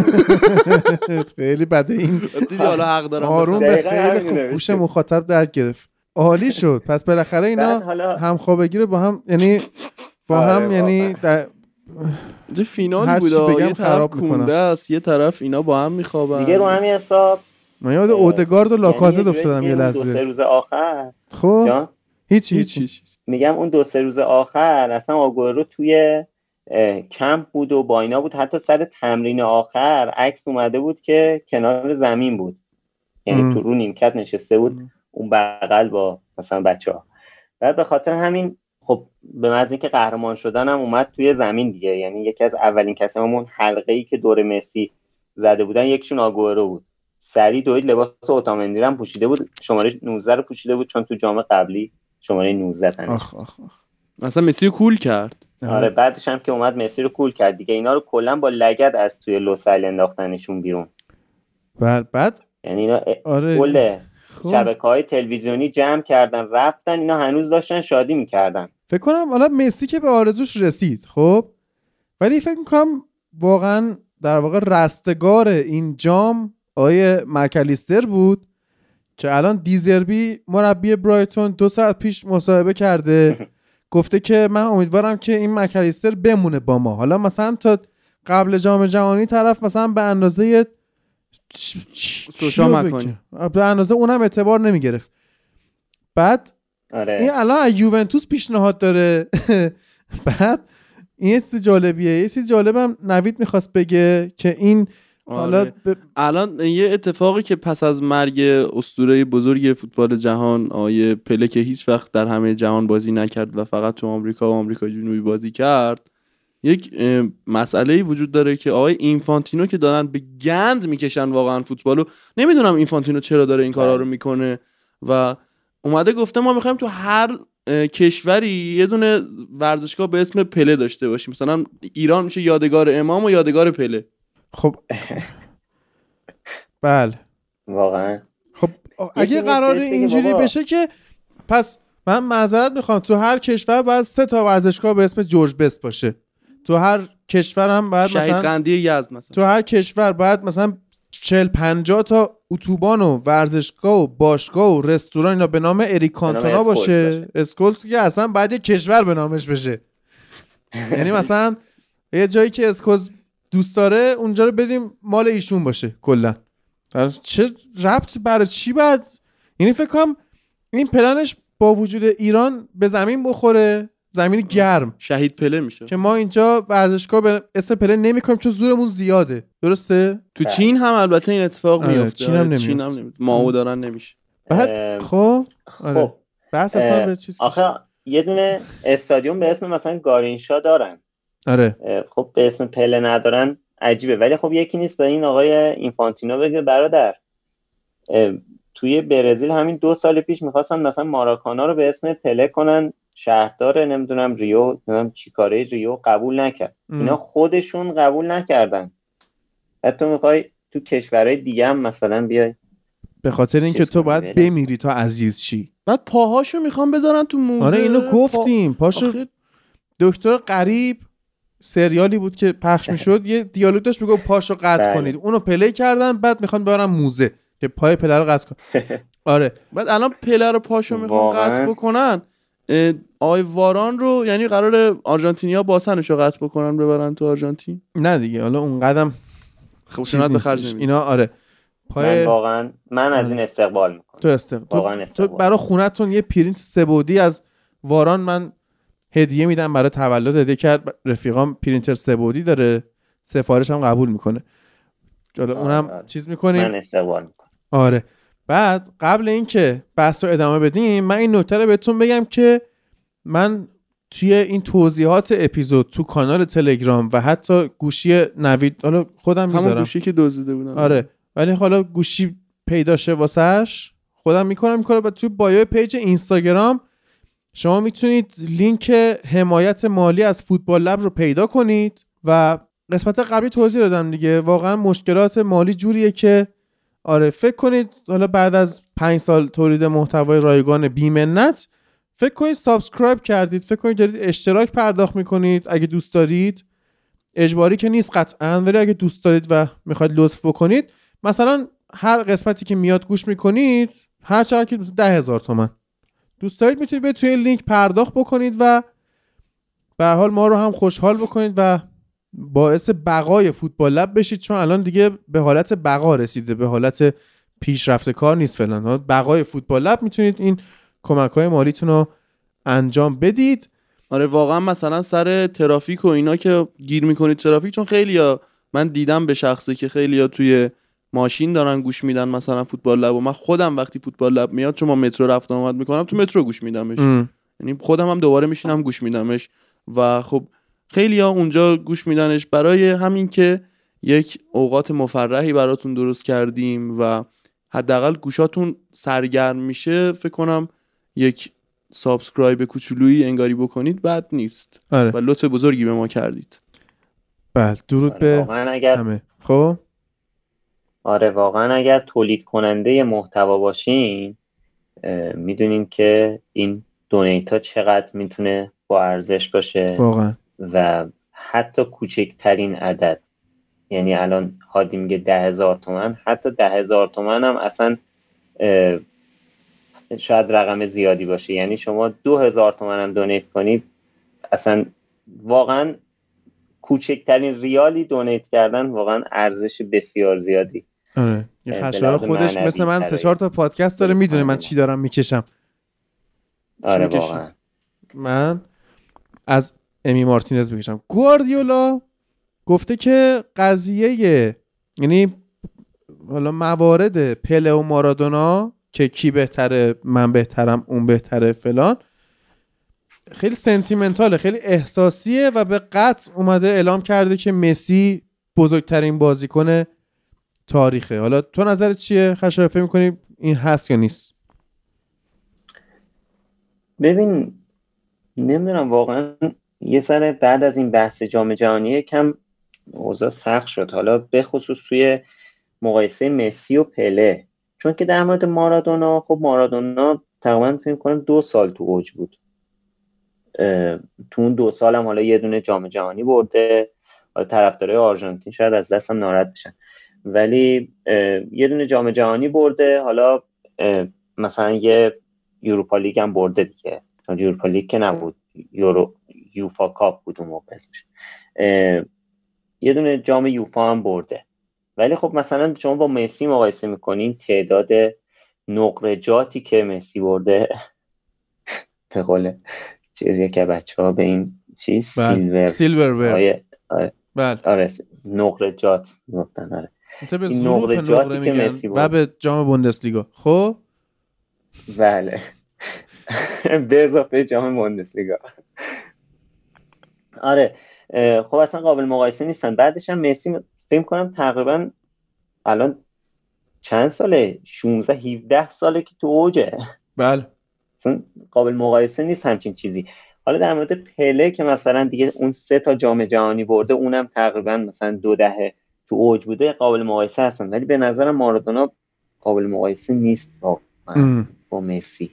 <laughs> خیلی بده این. دیدی حالا حق دارم آروم به خیلی خوب. گوش مخاطب درک گرفت. عالی شد. پس بالاخره اینا هم خوابگی رو با هم یعنی با آره، هم یعنی در فینال بود یه طرف کونده است یه طرف اینا با هم میخوابن. دیگه رو همین حساب من یاد اودگارد و لاکازه یعنی افتادم یه لحظه دو سه روز آخر؟ خب. هیچی هیچی میگم اون دو سه روز آخر اصلا آگورو توی کمپ بود و با اینا بود. حتی سر تمرین آخر عکس اومده بود که کنار زمین بود. یعنی تو رو نیمکت نشسته بود اون بغل با مثلا بچه ها بعد به خاطر همین خب به محض که قهرمان شدن هم اومد توی زمین دیگه. یعنی یکی از اولین کسی همون حلقه ای که دور مسی زده بودن یکشون آگورو بود. سری دوید لباس اوتامندی هم پوشیده بود. شماره 19 رو پوشیده بود چون تو جام قبلی شماره 19 آخ آخ آخ. اصلا مسی رو کول کرد. آره بعدش هم که اومد مسی رو کول کرد دیگه. اینا رو کلا با لگد از توی لوسایل انداختنشون بیرون. بعد بعد؟ یعنی اینا آره. کل خب. شبکه های تلویزیونی جمع کردن رفتن اینا هنوز داشتن شادی می‌کردن. فکر کنم حالا مسی که به آرزوش رسید خب؟ ولی فکر می‌کنم واقعا در واقع رستگار این جام آیه مکلیستر بود که الان دیزربی مربی برایتون دو ساعت پیش مصاحبه کرده. <laughs> گفته که من امیدوارم که این مکلیستر بمونه با ما. حالا مثلا تا قبل جام جهانی طرف مثلا به اندازه سوشا مکانی. به اندازه اونم اعتبار نمی گرفت بعد آره. این الان از یوونتوس پیشنهاد داره. <laughs> بعد این است جالبیه. یه چیز جالبم نوید می‌خواست بگه که این حالا آره. الان یه اتفاقی که پس از مرگ اسطوره بزرگ فوتبال جهان آیه پله که هیچ وقت در همه جهان بازی نکرد و فقط تو آمریکا و آمریکا جنوبی بازی کرد یک مسئله وجود داره که آقای اینفانتینو که دارن به گند می‌کشن واقعا فوتبالو. نمی‌دونم اینفانتینو چرا داره این کارا رو می‌کنه و اومده گفته ما می‌خوایم تو هر کشوری یه دونه ورزشگاه به اسم پله داشته باشیم. مثلا ایران میشه یادگار امام و یادگار پله. خب. بله. واقعا. خب اگه قرار اینجوری بشه که پس من معذرت می‌خوام تو هر کشور باید سه تا ورزشگاه به اسم جورج بست باشه. تو هر کشور هم باید مثلا قندی یزد مثلا. تو هر کشور باید مثلا 40 50 تا اتوبان و ورزشگاه و باشگاه و رستوران اینا به نام اریک کانتونا باشه. اسکولز که اصلا باید یه کشور به نامش بشه. یعنی مثلا یه جایی که اسکوز دوست داره اونجا رو بدیم مال ایشون باشه کلا. چه ربط برای چی بعد یعنی فکر کنم این پلنش با وجود ایران به زمین بخوره زمین گرم. شهید پله میشه. که ما اینجا ورزشگاه به اسم پله نمی‌کنیم چون زورمون زیاده. درسته؟ تو چین هم البته این اتفاق آره، میفته چین هم آره، نمیفته. چین هم نمیفته ماو دارن نمیشه. بعد اه، خب؟ آره. خب بحث اصلا به چیز آخه یه دونه استادیوم به اسم مثلا گارینشا دارن. آره. خب به اسم پله ندارن عجیبه. ولی خب یکی نیست به این آقای اینفانتینو بگه برادر توی برزیل همین دو سال پیش می‌خواستن مثلا ماراکانا رو به اسم پله کنن شهردار نمی‌دونم ریو نمی‌دونم چیکاره ریو قبول نکرد. اینا خودشون قبول نکردن. بعد تو می‌خوای تو کشورهای دیگه هم مثلا بیای. به خاطر اینکه تو باید. بمیری تا عزیز چی بعد پاهاشو می‌خوام بذارن تو موزه. آره اینو پا- گفتیم پاشو آخه دکتر قریب سریالی بود که پخش <laughs> می‌شد یه دیالوگ داشت میگه پاشو قطع بله. کنید. اونو پلی کردن بعد می‌خوان ببرن موزه که پای پله رو قطع کن. <laughs> آره. بعد الان پله رو پاشو واقعا؟ قطع بکنن آقای واران رو یعنی قرار آرژانتینیا باسنش رو قطع بکنن ببرن تو آرژانتین؟ نه دیگه حالا اون قدم خب چیز سنت به خرج اینا آره. من پای واقعا من از این استقبال تو می‌کنم تو, واقعا تو استقبال. برای خونتون یه پرینت سبودی از واران من هدیه میدم برای تولد. هدیه کرد رفیقام پرینتر سبودی داره. سفارش هم قبول می‌کنه. حالا آره، اونم آره. چیز می‌کنیم؟ من استقبال می‌کنم. آره. بعد قبل اینکه بحث رو ادامه بدیم من این نکته رو بهتون بگم که من توی این توضیحات اپیزود تو کانال تلگرام و حتی گوشی نوید حالا خودم همون می‌ذارم. گوشی که دزدیده بودن آره. ولی حالا گوشی پیدا شه واسش خودم می‌کنم می‌کنم و توی bio page اینستاگرام شما می‌تونید لینک حمایت مالی از فوتبال لب رو پیدا کنید و قسمت قبلی توضیح دادم دیگه. واقعا مشکلات مالی جوریه که آره فکر کنید حالا بعد از پنج سال تولید محتوای رایگان بیمنت فکر کنید subscribe کردید فکر کنید دارید اشتراک پرداخت می‌کنید اگه دوست دارید. اجباری که نیست قطعا ولی اگه دوست دارید و می‌خواید لطف بکنید مثلا هر قسمتی که میاد گوش می‌کنید هر چقدر که ده هزار تومن. دوست دارید می‌تونید به توی لینک پرداخت بکنید و به حال ما رو هم خوشحال بکنید و باعث بقای فوتبال لب بشید چون الان دیگه به حالت بقا رسیده به حالت پیشرفت کار نیست فعلا. بقای فوتبال لب می‌تونید این کمک های مالیتون رو انجام بدید. آره واقعا مثلا سر ترافیک و اینا که گیر می‌کنید ترافیک چون خیلی ها من دیدم به شخصی که خیلی ها توی ماشین دارن گوش میدن مثلا فوتبال لب و من خودم وقتی فوتبال لب میاد چون ما مترو رفت و آمد می‌کنم تو مترو گوش میدمش. یعنی خودم هم دوباره میشینم گوش میدمش. و خب خیلی ها اونجا گوش میدنش. برای همین که یک اوقات مفرحی براتون درست کردیم و حداقل گوشاتون سرگرم میشه فکر کنم یک سابسکرایب کوچولویی انگاری بکنید بد نیست. آره. و لطف بزرگی به ما کردید. بله درود آره، به همه. خب؟ آره واقعا اگر تولید کننده محتوا باشین می‌دونین که این دونیت ها چقدر می‌تونه با ارزش باشه واقعا. و حتی کوچکترین عدد یعنی الان هادی میگه ده هزار تومن حتی ده هزار تومن هم اصلا شاید رقم زیادی باشه. یعنی شما دو هزار تومن هم دونیت کنید اصلا واقعا کوچکترین ریالی دونیت کردن واقعا ارزش بسیار زیادی. آره. خشایار خودش مثل من سه چهار تا پادکست داره تولید می‌دونه من چی دارم می‌کشم. آره؟ واقعا. من از امی مارتینز بکشم گواردیولا گفته که قضیه یعنی حالا موارد پله و مارادونا که کی بهتره من بهترم اون بهتره فلان خیلی سنتیمنتاله خیلی احساسیه و به قطع اومده اعلام کرده که مسی بزرگترین بازیکن تاریخه. حالا تو نظرت چیه؟ خشایار فکر می‌کنی این هست یا نیست؟ ببین نمی‌دونم واقعا یه سر بعد از این بحث جام جهانی یکم اوضاع سخت شد. حالا به خصوص توی مقایسه مسی و پله. چون که در مورد مارادونا خب مارادونا تقریبا فکر کنم دو سال تو اوج بود. تو اون دو سال هم حالا یه دونه جام جهانی برده. حالا طرفدارای آرژانتین شاید از دستم ناراحت بشن. ولی یه دونه جام جهانی برده. حالا مثلا یه یوروپا لیگ هم برده دیگه. یوروپا لیگ که نبود. یورو یوفا کاپ بود اون موقع اسمش. یه دونه جام یوفا هم برده. ولی خب مثلا شما با مسی مقایسه می‌کنین تعداد نقرجاتی که مسی برده. <laughs> به قول چیزی که بچه ها به این چیز بله. سیلور سیلور آره آره, بله. آره نقرجات گفتن آره. به این نقره جاتی که مسی و. به جام بوندسلیگا. خب؟ بله. به اضافه جام بوندسلیگا. آره خب اصلا قابل مقایسه نیستن. بعدش هم مسی فکر کنم تقریبا الان چند ساله؟ 16 17 ساله که تو اوجه. بله. قابل مقایسه نیست همچین چیزی. حالا در مورد پله که مثلا دیگه اون سه تا جام جهانی برده اونم تقریبا مثلا دو دهه تو اوج بوده قابل مقایسه هستن. ولی به نظرم مارادونا قابل مقایسه نیست با. با مسی.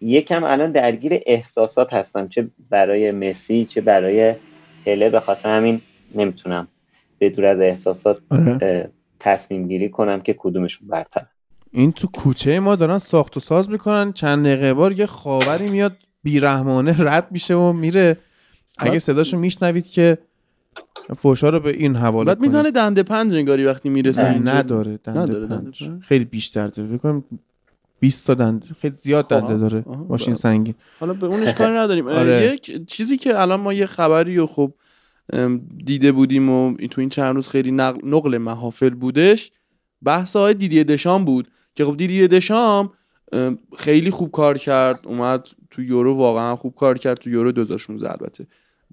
یکم الان درگیر احساسات هستم چه برای مسی چه برای پله به خاطر همین نمی‌تونم به دور از احساسات آره. تصمیم گیری کنم که کدومشون برتر. این تو کوچه ما دارن ساخت و ساز می‌کنن چند دقیقه بار یه خاوری میاد بیرحمانه رد میشه و میره. اگه صداشو میشنوید که فوشا رو به این حواله بعد. می‌زنه دنده پنج انگاری وقتی می‌رسه اینجا. نداره دنده نداره دنده پنج. پنج؟ خیلی بیشتر داره فکر کنم 20 تا دنده خیلی زیاد خب. دنده داره. ماشین بله. سنگین حالا به اونش کاری نداریم <laughs> آره. یک چیزی که الان ما یه خبری و خب دیده بودیم و تو این چند روز خیلی نقل, نقل محافل بودش بحث های دیدی دشام بود که خب دیدی دشام ام، خیلی خوب کار کرد اومد تو یورو واقعا خوب کار کرد تو یورو 2016 البته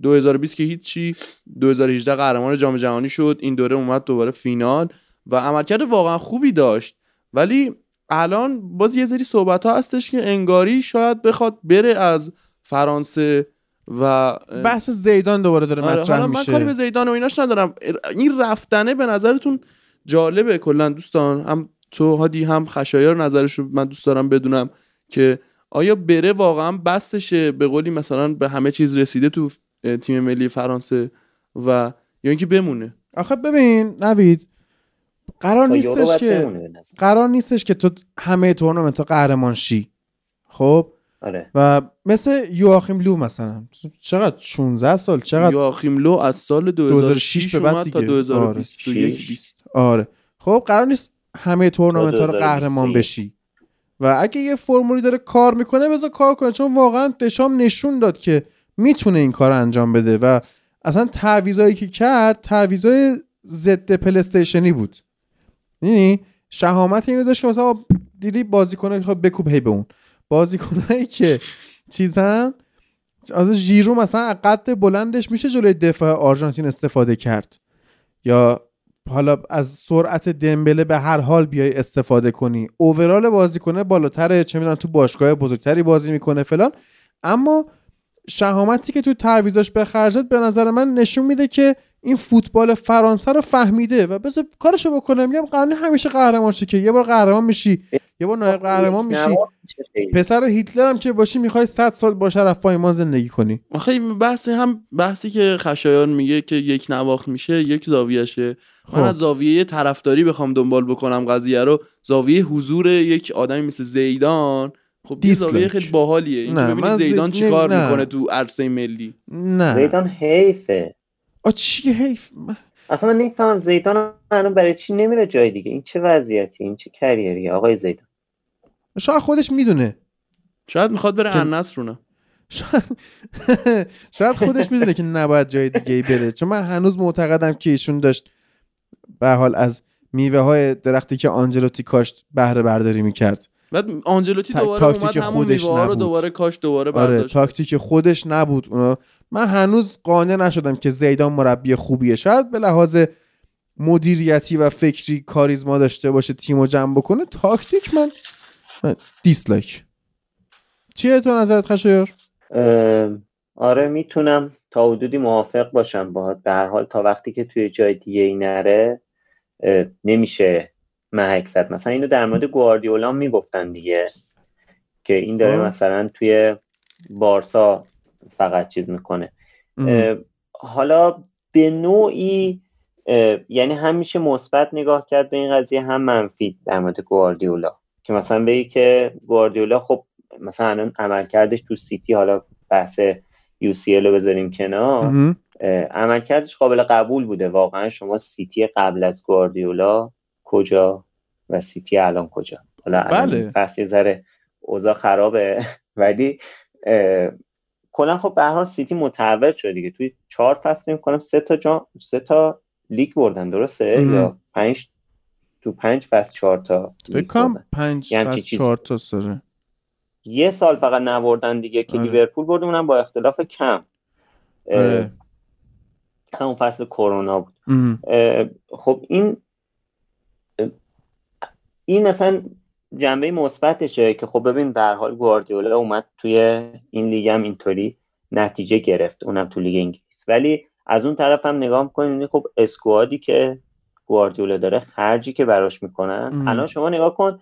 2020 که هیچی. 2018 قهرمان جام جهانی شد. این دوره اومد دوباره فینال و عملکرد واقعا خوبی داشت. ولی الان باز یه سری صحبت ها هستش که انگاری شاید بخواد بره از فرانسه و بحث زیدان دوباره داره آره، مطرح حالا من میشه. کاری به زیدان و ایناش ندارم. این رفتنه به نظرتون جالبه کلا دوستان؟ هم تو هادی هم خشایار نظرش رو من دوست دارم بدونم که آیا بره واقعا بستشه به قولی مثلا به همه چیز رسیده تو تیم ملی فرانسه و یا اینکه بمونه. آخه ببین نوید قرار یورو نیستش که. قرار نیستش که تو همه تورنمنت ها قهرمان شی. خب؟ آره. و مثل یواخیم لو مثلا. چقدر 16 سال چقدر یواخیم لو از سال 2006 2006 به بعد تا دیگه. 2021 آره. 20 آره. خب قرار نیست همه تورنمنت ها رو 2021. قهرمان بشی. و اگه یه فرمولی داره کار می‌کنه بذار کار کنه. چون واقعا دشام نشون داد که می‌تونه این کار انجام بده و اصلا تعویضایی که کرد تعویضای ضد پلیستیشنی بود. یعنی شهامت اینو داشت که مثلا دیدی بازیکنه که بکوب هی به اون. بازیکنایی که چیزن از ژیرو مثلا قد بلندش میشه جلوی دفاع آرژانتین استفاده کرد. یا حالا از سرعت دمبله به هر حال بیای استفاده کنی. اوورال بازیکنه بالاتره چه می‌دونم تو باشگاه بزرگتری بازی می‌کنه فلان. اما شهامتی که تو تعویضاش به به نظر من نشون میده که این فوتبال فرانسه رو فهمیده و بذار کارشو بکنه میگم نیست همیشه قهرمان شی که یه بار قهرمان میشی یه بار نایب قهرمان میشی. پسر هیتلر هم که باشی می‌خوای 100 سال با شرف با ایمان زندگی کنی. آخه این بحث هم بحثی که خشایار میگه که یک نواخت میشه یک زاویهشه. من خب. از زاویه طرفداری بخوام دنبال بکنم قضیه رو. زاویه حضور یک آدمی مثل زیدان خب یه. زاویه خیلی باحالیه. این نه، ببینید من زیدان زی- چی کار نه. می‌کنه تو عرصه ملی. نه. زیدان حیفه. آ چی حیف؟ من- اصلا من نمی‌فهمم زیدان الان برای چی نمیره جای دیگه؟ این چه وضعیتی؟ این چه کریریه آقای زیدان. شاید خودش می‌دونه. شاید می‌خواد بره که- النصر رو نه <laughs> شاید خودش می‌دونه که نباید جای دیگه ای بره. چون من هنوز معتقدم که ایشون داشت به هر حال از میوه های درختی که آنجلوتی کاشت بهره برداری می‌کرد. بعد آنجلوتی تا- دوباره تاکتیک اومد همون خودش میوه ها رو نبود. دوباره کاشت دوباره آره برداشت. تاکتیک خودش نبود اونا. من هنوز قانع نشدم که زیدان مربی خوبیه. شاید به لحاظ مدیریتی و فکری کاریزما داشته باشه تیم رو جمع بکنه. تاکتیک من, من دیسلایک. چیه تو نظرت خشایار؟ آره می‌تونم تا حدودی موافق باشم باهات. به هر حال تا وقتی که توی جای دیگه ای نره نمیشه محک زد. مثلا اینو در مورد گواردیولا می‌گفتن دیگه که این داره آه. مثلا توی بارسا فقط چیز می‌کنه. حالا به نوعی یعنی هم میشه مثبت نگاه کرد به این قضیه هم منفی در مورد گواردیولا. که مثلا بگی که گواردیولا خب مثلا الان عملکردش تو سیتی حالا بحث UCL رو بذاریم کنار. عملکردش قابل قبول بوده. واقعا شما سیتی قبل از گواردیولا کجا و سیتی الان کجا. حالا بله. فصل یه ذره اوضاع خرابه ولی کلا خب به حال سیتی متحول شده دیگه. توی چهار فصل می کنم سه تا جا سه تا لیگ بردن درسته؟ یا پنج تو پنج فصل چهار تا فکر پنج فصل چهار تا سره یه سال فقط نبردن دیگه که آره. لیورپول برد اونم با اختلاف کم. آره. همون فصل کرونا بود. خب این این مثلا جنبه مثبتشه که خب ببین به حال گواردیولا اومد توی این لیگ هم اینطوری نتیجه گرفت اونم تو لیگ انگلیس. ولی از اون طرف هم نگاه می‌کنین خب اسکوادی که گواردیولا داره خرجی که براش می‌کنن. الان شما نگاه کن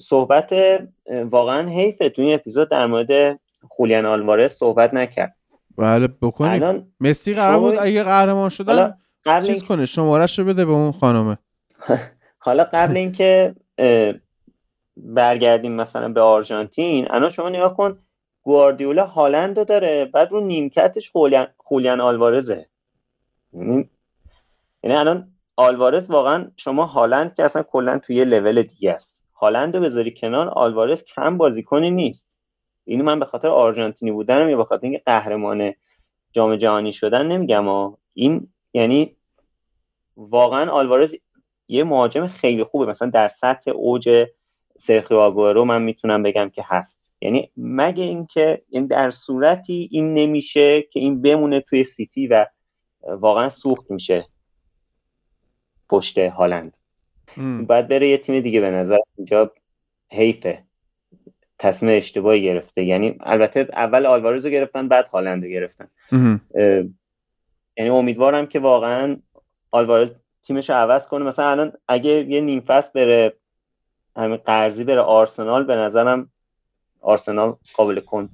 صحبت واقعا حیفه تو این اپیزود در مورد خولیان آلوارز صحبت نکرد. بله بکنی مسی قرار بود اگه قهرمان شدن چیز کنه شمارش رو بده به اون خانمه <laughs> حالا قبل <laughs> اینکه برگردیم مثلا به آرژانتین الان شما نگاه کن گواردیولا هالند داره بعد رو نیمکتش خولیان, خولیان آلوارزه. یعنی الان آلوارز واقعا شما هالند که اصلا کلا توی یه لول دیگه است. هالند رو بذاری کنار آلوارز کم بازیکنی نیست. اینو من به خاطر آرژانتینی بودنم یا به خاطر اینکه قهرمان جام جهانی شدن نمیگم این یعنی واقعا آلوارز یه مهاجم خیلی خوبه. مثلا در سطح اوج سرخیو آگورو من می‌تونم بگم که هست. یعنی مگه اینکه این در صورتی این نمیشه که این بمونه توی سیتی و واقعا سوخت میشه پشت هالند. باید بره یه تیم دیگه به نظر اینجا حیفه. تصمیم اشتباهی گرفته. یعنی البته اول آلوارز رو گرفتن بعد هالند رو گرفتن. یعنی امیدوارم که واقعا آلوارز تیمش رو عوض کنه. مثلا الان اگه یه نیم فصل بره همین قرضی بره آرسنال به نظرم آرسنال قابل کن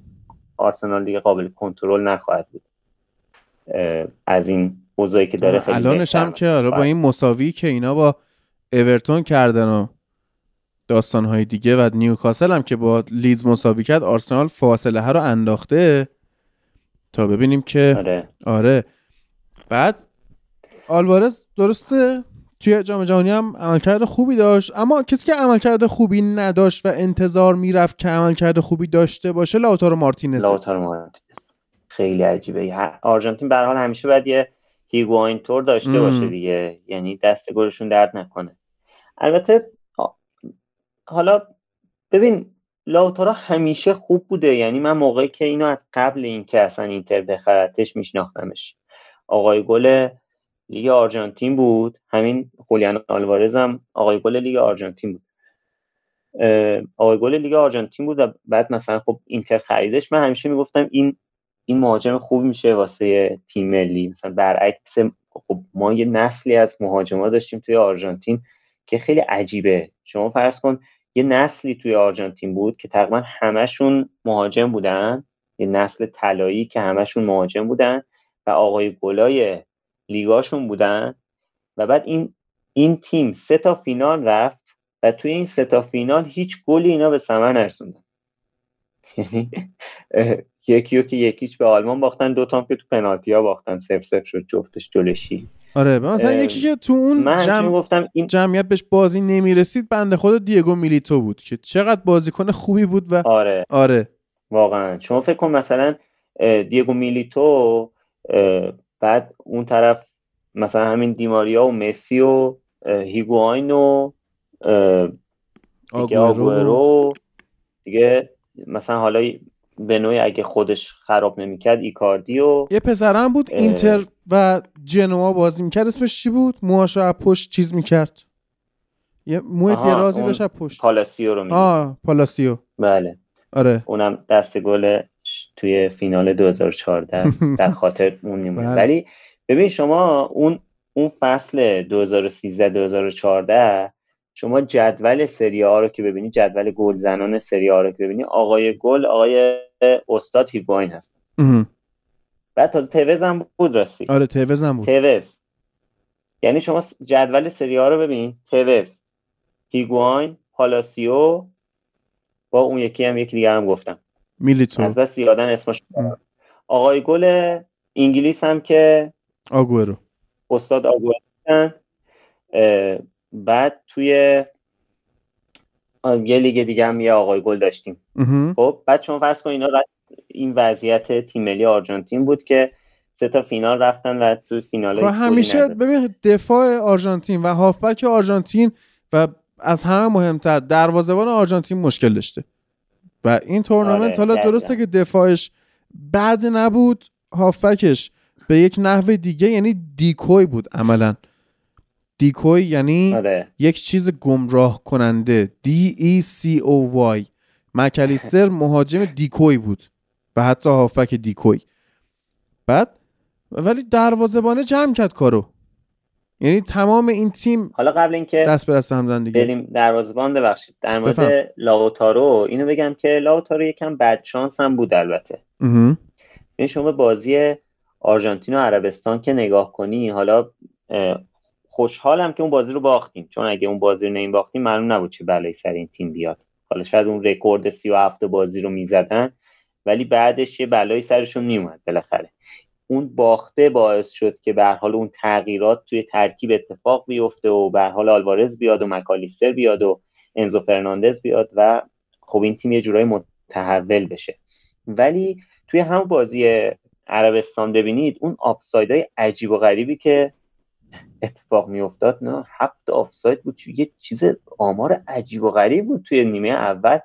آرسنال دیگه قابل کنترل نخواهد بود. از این اوضاعی که داره خیلی الانش هم که آره با این مساوی که اینا با اورتون کردن و داستانهای دیگه و نیوکاسل هم که با لیدز مساوی کرد آرسنال فاصله ها رو انداخته. تا ببینیم که آره, آره. بعد آلوارز درسته؟ توی جام جهانی هم عملکرد خوبی داشت. اما کسی که عملکرد خوبی نداشت و انتظار می‌رفت که عملکرد خوبی داشته باشه لاوتارو مارتینز لاوتارو مارتینز خیلی عجیبه. آرژانتین به حال همیشه باید یه هیگواین طور داشته باشه دیگه. یعنی دست گلشون درد نکنه. البته حالا ببین لاوتارو همیشه خوب بوده. یعنی من موقعی که اینو از قبل اینکه اصلا اینتر بخرتش میشناختمش. آقای گل لیگ آرژانتین بود. همین خولیان آلوارز هم آقای گل لیگ آرژانتین بود. آقای گل لیگ آرژانتین بود و بعد مثلا خب اینتر خریدش من همیشه می‌گفتم این این مهاجم خوب میشه واسه تیم ملی. مثلا برعکس خب ما یه نسلی از مهاجما داشتیم توی آرژانتین که خیلی عجیبه. شما فرض کن یه نسلی توی آرژانتین بود که تقریبا همشون مهاجم بودن. یه نسل طلایی که همشون مهاجم بودن و آقای گلای لیگاشون بودن و بعد این این تیم سه تا فینال رفت و توی این سه تا فینال هیچ گلی اینا به ثمر نرسوندن. <laughs> یعنی یکی که یکیچ به آلمان باختن دو تام که تو پنالتی ها باختن. سف سف شد جفتش جلشی آره مثلا یکی که تو اون من جمع... گفتم این جمعیت بهش بازی نمی‌رسید بنده خود دیگو میلیتو بود که چقدر بازیکن خوبی بود و آره. آره. واقعا. شما فکر کن مثلا دیگو میلیتو بعد اون طرف مثلا همین دیماریا و مسی و هیگواین و دیگه آگورو دیگه مثلا حالا به نوعی اگه خودش خراب نمی‌کرد ایکاردی و یه پسرم بود اینتر و جنوا بازی می‌کرد. اسمش چی بود؟ موهاشو از پشت چیز می‌کرد. یه موی درازی داشت از پشت. پالاسیو رو آه پالاسیو. بله. آره. اونم دست گل توی فینال 2014 <laughs> در خاطر اون بله. ولی ببین شما اون اون فصل 2013 2014 شما جدول سری ها رو که ببینی جدول گل زنان سری ها رو که ببینی آقای گل آقای استاد هیگواین هست. بعد تازه توز هم بود راستی. آره توز هم بود. توز. یعنی شما جدول سری ها رو ببین. توز هیگواین پالاسیو با اون یکی هم یکی دیگه هم گفتم. میلیتو از بس یادن اسمش. آقای گل انگلیس هم که آگورو استاد آگورو بعد توی یه لیگ دیگه هم یه آقای گل داشتیم. خب بعد شما فرض کن اینا این وضعیت تیم ملی آرژانتین بود که سه تا فینال رفتن و تو فینال همیشه ببین دفاع آرژانتین و هافبک آرژانتین و از همه مهمتر دروازه‌بان آرژانتین مشکل داشته. و این تورنمنت آره، حالا درسته که دفاعش بد نبود هافبکش به یک نحو دیگه یعنی دیکوی بود عملا. دیکوی یعنی آره. یک چیز گمراه کننده دی ای سی او وای مکلیستر مهاجم دیکوی بود و حتی هافبک دیکوی. بعد ولی دروازه‌بانه جمع کرد کارو. یعنی تمام این تیم حالا قبل اینکه دست به دست هم دیگه. بریم دروازه‌بان ببخشید. در مورد لاوتارو اینو بگم که لاوتارو یکم بد شانس هم بود البته. این یعنی شما بازی آرژانتین و عربستان که نگاه کنی حالا خوشحالم که اون بازی رو باختیم. چون اگه اون بازی رو نمی باختیم معلوم نبود چه بلایی سر این تیم بیاد. حالا شاید اون رکورد 37 بازی رو می‌زدن ولی بعدش یه بلایی سرشون میومد بالاخره. اون باخته باعث شد که به حال اون تغییرات توی ترکیب اتفاق بیفته و به حال آلوارز بیاد و مکالیستر بیاد و انزو فرناندز بیاد و خب این تیم یه جورایی متحول بشه. ولی توی همون بازی عربستان ببینید اون آفسایدهای عجیب و غریبی که اتفاق میافتاد نه هفت آفساید بود. یه چیز آمار عجیب و غریب بود توی نیمه اول.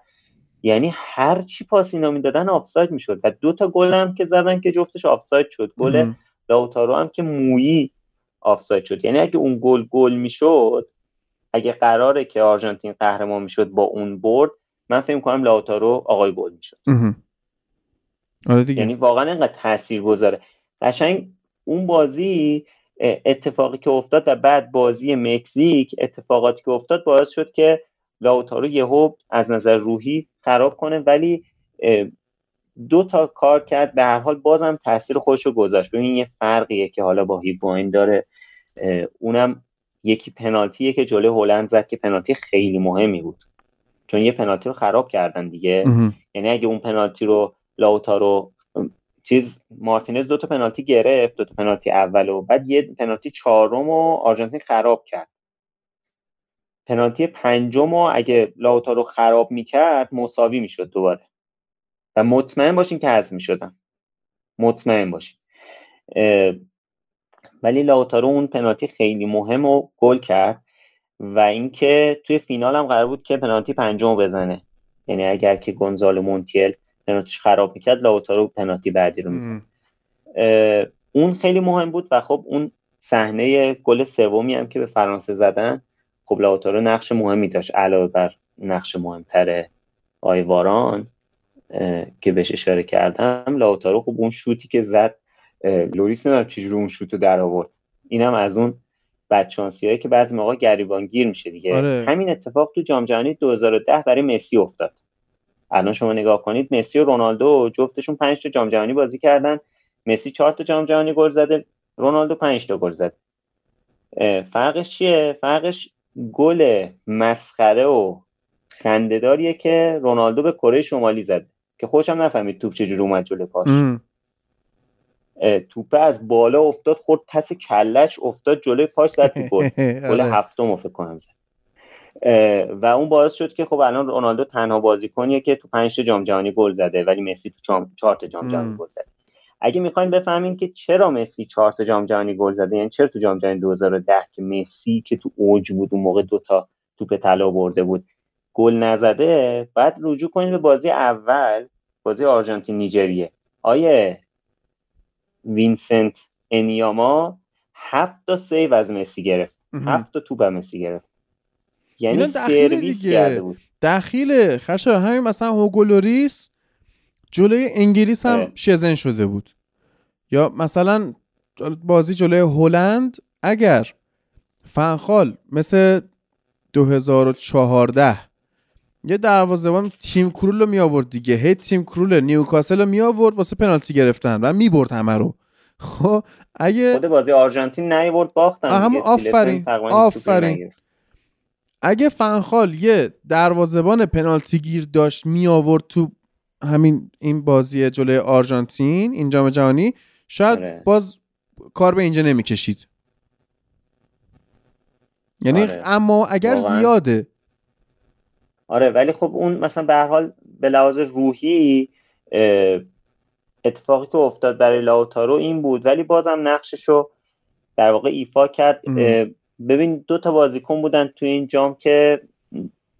یعنی هر چی پاس اینا می‌دادن آفساید می‌شد و دو تا گل هم که زدن که جفتش آفساید شد. گل لاوتارو هم که مویی آفساید شد. یعنی اگه اون گل گل می‌شد اگه قراره که آرژانتین قهرمان می‌شد با اون برد من فکر کنم لاوتارو آقای گل می‌شد. آره یعنی واقعا اینقدر تاثیر گذاره قشنگ اون بازی اتفاقی که افتاد و بعد بازی مکزیک اتفاقاتی که افتاد باعث شد که لاوتارو یهو از نظر روحی خراب کنه ولی دو تا کار کرد به هر حال بازم تاثیر خودش رو گذاشت. ببین یه فرقیه که حالا با هیگواین داره. اونم یکی پنالتیه که جلوی هلند زد که پنالتی خیلی مهمی بود. چون یه پنالتی رو خراب کردن دیگه. یعنی اگه اون پنالتی رو لاوتارو چیز مارتینز دو تا پنالتی گرفت دو تا پنالتی اول و بعد یه پنالتی چهارم و آرژانتین خراب کرد. پنالتی پنجم و اگه لاوتارو خراب می‌کرد مساوی می‌شد دوباره. و مطمئن باشین که حذف می‌شدن مطمئن باشین. ولی لاوتارو اون پنالتی خیلی مهم و گل کرد و اینکه توی فینال هم قرار بود که پنالتی پنجم بزنه. یعنی اگر که گونزالو مونتیل پنالتیش خراب می‌کرد لاوتارو پنالتی بعدی رو میزن اون خیلی مهم بود و خب اون صحنه گل سومی هم که به فرانسه زدن خب لاوتارو نقش مهمی داشت علاوه بر نقش مهمتر آیواران که بهش اشاره کردم لاوتارو خب اون شوتی که زد لوریس نمی‌دونم چجوری اون شوتو در آورد. اینم از اون بدشانسی هایی که بعضی موقع گریبان گیر میشه دیگه. آره. همین اتفاق تو جام جهانی 2010 برای مسی افتاد. الان شما نگاه کنید مسی و رونالدو جفتشون 5 تا جام جهانی بازی کردن. مسی 4 تا جام جهانی گل زده رونالدو 5 تا گل زده فرقش چیه؟ فرقش گل مسخره و خندهداریه که رونالدو به کره شمالی زده که خوشم نفهمید توپ چجوری اومد جلو پاش. توپه از بالا افتاد خورد پس کلش افتاد جلوی پاش زد تو گل. <laughs> گل آره. هفتم فکر کنم زد. و اون باعث شد که خب الان رونالدو تنها بازیکنیه که تو 5 جام جهانی گل زده ولی مسی تو 4 تا جام جهانی گل زده. اگه می‌خواین بفهمین که چرا مسی 4 تا جام جهانی گل زده یعنی چرا تو جام جهانی 2010 که مسی که تو اوج بود اون موقع دوتا توپ طلا برده بود گل نزده بعد رجوع کنید به بازی اول بازی آرژانتین نیجریه. آقای وینسنت انیاما هفت تا save از مسی گرفت. هفت تا توپ مسی گرفت. یعنی سرویس کرده بود. دخیل خشه همین مثلا هوگولوریس جلوی انگلیس هم اه. شزن شده بود. یا مثلا بازی جلوی هلند اگر فنخال مثل 2014 یه دروازه‌بان تیم کرول رو می آورد دیگه. هی تیم کرول نیوکاسل رو می آورد واسه پنالتی گرفتن و می برد همه رو. خب اگه خود بازی آرژانتین نیورد باختن هم آفرین آفرین. اگه فنخال یه دروازه‌بان پنالتی گیر داشت می آورد تو همین این بازی جلوی آرژانتین این جام جهانی شاید آره. باز کار به اینجا نمی‌کشید یعنی آره. اما اگر واقعاً. زیاده آره ولی خب اون مثلا به هر حال به لحاظ روحی اتفاقی که افتاد برای لاوتارو این بود ولی بازم نقششو در واقع ایفا کرد ام. ببین دو تا بازیکن بودن توی این جام که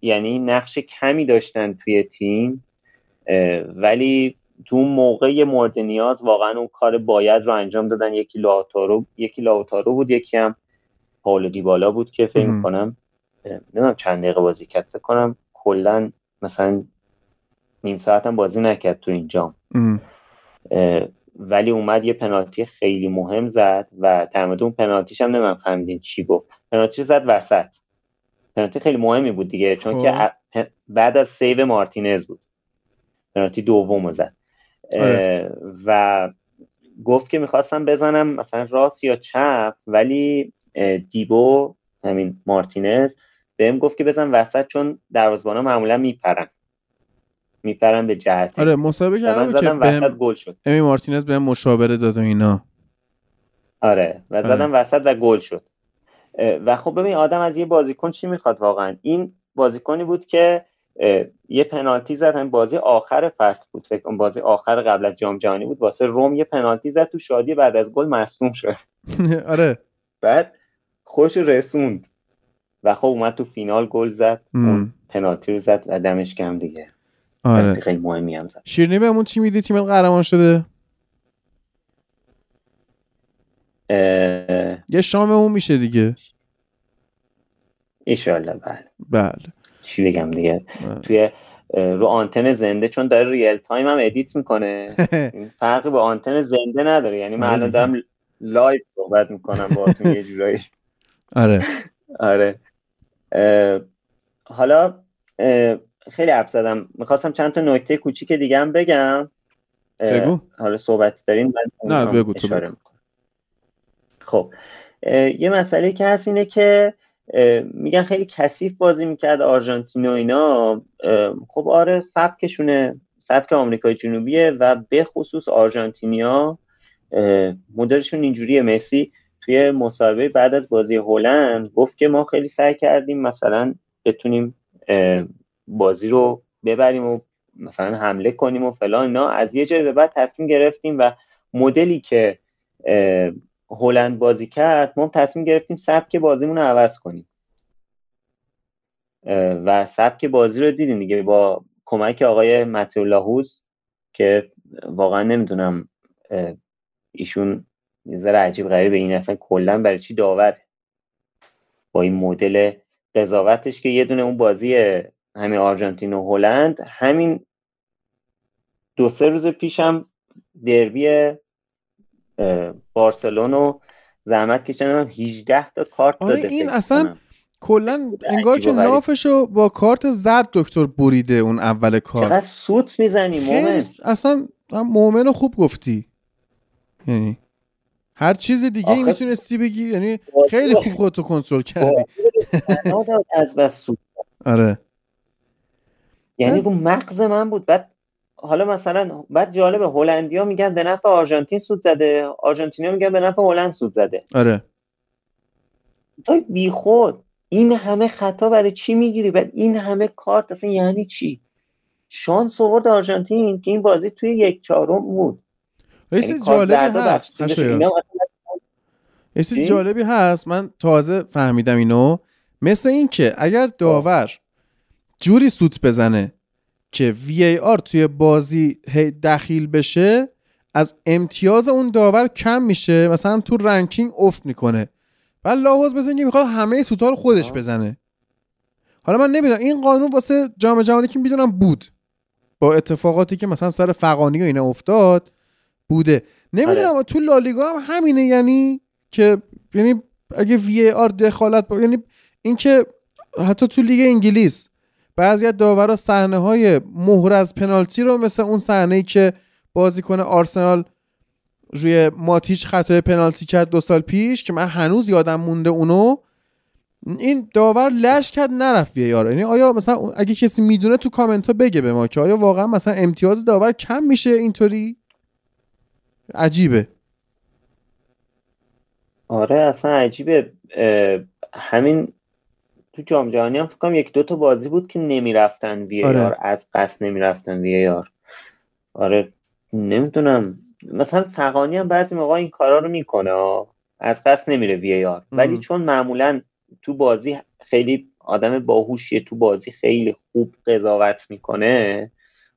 یعنی نقش کمی داشتن توی تیم ولی تو اون موقع مورد نیاز واقعا اون کار باید رو انجام دادن. یکی لاوتارو یکی لاوتارو بود یکی هم پاولو دیبالا بود که فکر. می‌کنم نمی‌دونم چند دقیقه بازی کرد فکر کنم کلا مثلا نیم ساعت هم بازی نکرد تو این جام. ولی اومد یه پنالتی خیلی مهم زد و در مورد اون پنالتیش هم نمی‌دونم فهمیدین چی گفت. پنالتی زد وسط. پنالتی خیلی مهمی بود دیگه چون خب. که پ- بعد از save مارتینز بود. پنالتی دوم زد. آره. و گفت که می‌خواستم بزنم مثلا راست یا چپ ولی دیبو همین مارتینز بهم گفت که بزن وسط چون دروازه‌بانا معمولا میپرن. میپرن به جهت. آره مسابقه بود که وسط گل شد. امی مارتینز بهم مشاوره داد و اینا. آره و زدم وسط و گل شد. و خب ببین آدم از یه بازیکن چی می‌خواد واقعا؟ این بازیکنی بود که یه پنالتی زد همین بازی آخر فصل بود. فکر کنم بازی آخر قبل از جام جهانی بود. واسه روم یه پنالتی زد تو شادی بعد از گل مصدوم شد. <laughs> آره. بعد خوش رسوند. و خب اومد تو فینال گل زد. اون پنالتی رو زد و دمش گرم دیگه. آره. خیلی مهمی هم زد. شیرینی بهمون چی میدی؟ تیم قهرمان شده؟ اه، یه شاممون میشه دیگه. ایشالله بله. بله. چی بگم دیگه. توی رو آنتن زنده چون داره real time هم edit می‌کنه. <laughs> این فرقی با آنتن زنده نداره. یعنی من آره الان دیگه. دارم live صحبت می‌کنم باهاتون یه جورایی. <laughs> آره. آره. اه، حالا اه، خیلی حرف زدم. می‌خواستم چند تا نکته کوچیک دیگه هم بگم. بگو. حالا صحبت دارین من نه، بگو تو بگو. خب یه مسئله که هست اینه که میگن خیلی کثیف بازی می‌کرد آرژانتین و اینا. خب آره سبکشونه سبک آمریکای جنوبیه و به خصوص آرژانتینیا. مدلشون اینجوریه مسی توی مصاحبه بعد از بازی هلند گفت که ما خیلی سعی کردیم مثلا بتونیم بازی رو ببریم و مثلا حمله کنیم و فلان اینا. از یه جای به بعد تصمیم گرفتیم و مدلی که هلند بازی کرد ما تصمیم گرفتیم سبک بازیمون رو عوض کنیم. و سبک بازی رو دیدیم دیگه با کمک آقای متیو لاهوز که واقعا نمی‌دونم ایشون یه ذره عجیب غریبه. این اصلا کلا برای چی داوره؟ با این مدل قضاوتش که یه دونه اون بازی همین آرژانتین و هلند همین دو سه روز پیشم دربی بارسلون و زحمت کشیدن هم 18 تا کارت آره داده این اصلا کنم. کلا انگار که. نافشو با کارت زرد دکتر بریده اون اول کار. چقدر سوت می‌زنی مومن. اصلا هم مؤمن رو خوب گفتی. یعنی هر چیز دیگه آخه- می‌تونستی بگی یعنی خیلی خوب خودتو کنترل کردی. از بس سوت آره. یعنی رو مغز من بود. بعد حالا مثلا بعد جالبه هلندیا میگن به نفع آرژانتین سود زده آرژانتینیا میگن به نفع هلند سود زده. آره. تو بیخود این همه خطا برای چی می‌گیری؟ بعد این همه کارت اصلا یعنی چی؟ شانس آورد آرژانتین که این بازی توی یک چهارم بود. یه یعنی جالبی هست یه چیز چی؟ جالبی هست. من تازه فهمیدم اینو. مثل این که اگر داور جوری سوت بزنه که VAR توی بازی دخیل بشه از امتیاز اون داور کم میشه. مثلا تو ranking افت می‌کنه. و لاحوز مثل اینکه می‌خواد همه سوتا رو خودش. بزنه. حالا من نمی‌دونم این قانون واسه جام جهانی که می‌دونم بود. با اتفاقاتی که مثلا سر فقانی و اینا افتاد بوده. نمی‌دونم آره. تو لالیگا هم همینه یعنی که یعنی اگه وی آر دخالت با... یعنی اینکه حتی تو لیگ انگلیس بعضی از داورا صحنه های مهر از پنالتی رو مثل اون صحنه ای که بازیکن آرسنال روی ماتیچ خطای پنالتی کرد دو سال پیش که من هنوز یادم مونده اونو این داور لش کرد نرفت یار یعنی آیا مثلا اگه کسی می‌دونه تو کامنت ها بگه به ما که آیا واقعا مثلا امتیاز داور کم میشه اینطوری؟ عجیبه. آره اصلا عجیبه. همین تو جام جهانی هم فکرم یک دو تا بازی بود که نمی‌رفتن وی آره. از قصد نمی‌رفتن وی آر. آره نمی‌دونم. مثلا فقانی هم بعضی موقع این کارا رو می‌کنه از قصد نمیره وی آر. ولی چون معمولا تو بازی خیلی آدم باهوشیه تو بازی خیلی خوب قضاوت می‌کنه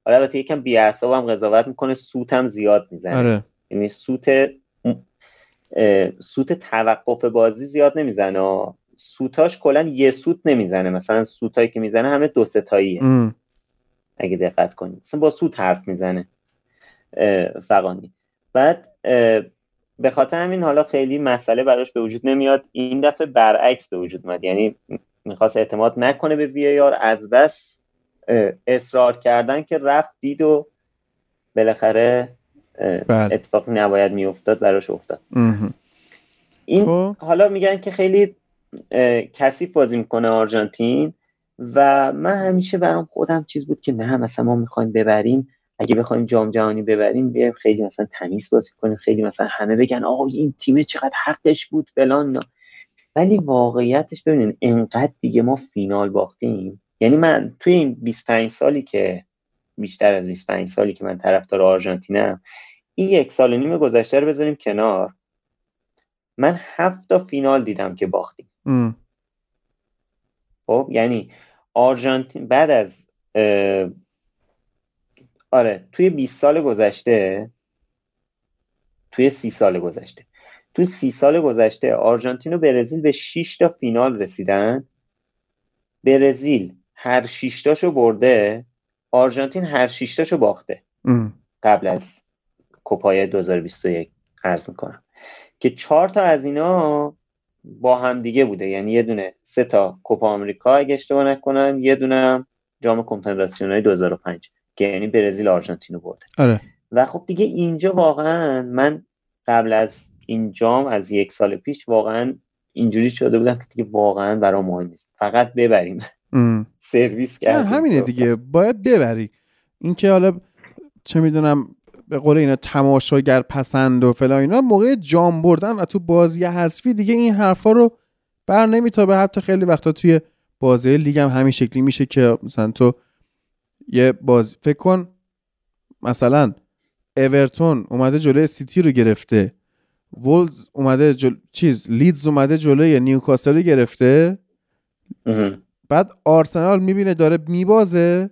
حالا البته یکم بی هم قضاوت می‌کنه سوت هم زیاد می‌زنه. آره. یعنی سوت سوت توقف بازی زیاد نمی‌زنه سوتاش کلا یه سوت نمی‌زنه. مثلا سوتایی که می‌زنه همه دو ستاییه. اگه دقت کنید. مثلا با سوت حرف می‌زنه فقانی. بعد به خاطر همین حالا خیلی مسئله براش به وجود نمیاد. این دفعه برعکس به وجود اومد. یعنی می‌خواست اعتماد نکنه به وی آر از بس اصرار کردن که رفت دید و بالاخره بله. اتفاقی نباید میافتاد براش افتاد. این خب. حالا میگن که خیلی کثیف بازی می‌کنه آرژانتین و من همیشه برام خودم چیز بود که نه مثلا ما می‌خوایم ببریم. اگه بخوایم جام جهانی ببریم بیایم خیلی مثلا تمیز بازی کنیم خیلی مثلا همه بگن آقا این تیم چقدر حقش بود فلان ولی واقعیتش ببینین انقدر دیگه ما فینال باختیم. یعنی من توی این 25 سالی که بیشتر از 25 سالی که من طرفدار آرژانتینم این یک سال و نیم گذشته رو بذاریم کنار. من هفت تا فینال دیدم که باختیم. خب یعنی آرژانتین بعد از آره توی 20 سال گذشته توی سی سال گذشته توی سی سال گذشته آرژانتین و برزیل به 6 تا فینال رسیدن. برزیل هر 6 تاشو برده آرژانتین هر 6 تاشو باخته. قبل از کوپای 2021 عرض می‌کنم. که چهار تا از اینا با هم دیگه بوده. یعنی یه دونه سه تا کوپا آمریکا اگه اشتباه نکنم یه دونه جام کنفدراسیون های 2005 که یعنی برزیل آرژانتین رو برده. آره. و خب دیگه اینجا واقعا من قبل از این جام از یک سال پیش واقعا اینجوری شده بودم که دیگه واقعا برای مهم نیست. فقط ببریم. <laughs> سرویس کردیم. همینه دیگه. باید ببری. اینکه حالا چه می‌دونم به قول اینا تماشاگر پسند و فلان اینا موقع جام بردن و تو بازی حذفی دیگه این حرفا رو بر نمیتابه. حتی خیلی وقتا توی بازی لیگ هم همین شکلی میشه که مثلا تو یه باز فکر کن مثلا اورتون اومده جلوی سیتی رو گرفته وولوز اومده جل... چیز لیدز اومده جلوی نیوکاسل رو گرفته بعد آرسنال می‌بینه داره میبازه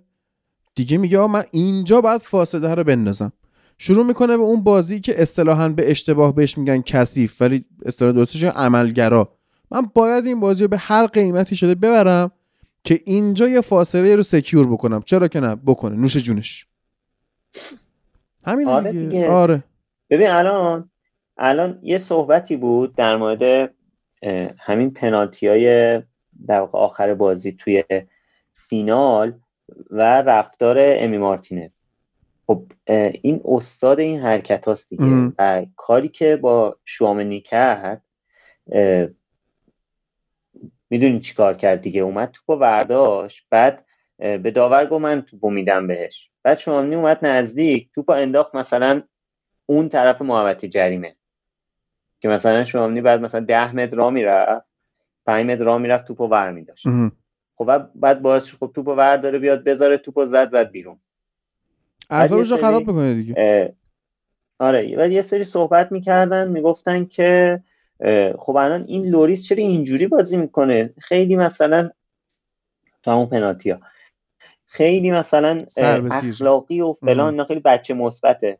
دیگه میگه من اینجا باید فاصله رو بندازم. شروع می‌کنه به اون بازی که اصطلاحا به اشتباه بهش میگن کثیف ولی اصطلاح درستش عملگرا. من باید این بازی رو به هر قیمتی شده ببرم که اینجا یه فاصله رو سکیور بکنم. چرا که نه؟ بکنه. نوش جونش. همین آره دیگه. آره. ببین الان الان یه صحبتی بود در مورد همین پنالتی های در آخر بازی توی فینال و رفتار امی مارتینز. خب این استاد این حرکت هاست دیگه و کاری که با شوامنی کرد می‌دونی چی کار کرد دیگه؟ اومد توپو ورداش بعد به داور گفت من توپو میدم بهش. بعد شوامنی اومد نزدیک توپو انداخت مثلا اون طرف محوطه جریمه. که مثلا شوامنی بعد مثلا ده متر را می‌رفت پنج متر را می‌رفت توپو ور میداشت. خب بعد باعث خب توپو ور داره بیاد بذاره توپو زد زد بیرون. اعصابش رو خراب می‌کنه دیگه. آره و یه سری صحبت می‌کردن می‌گفتن که خب الان این لوریس چرا اینجوری بازی می‌کنه؟ خیلی مثلا تو همون پنالتی ها خیلی مثلا اخلاقی و فلان خیلی بچه مثبته.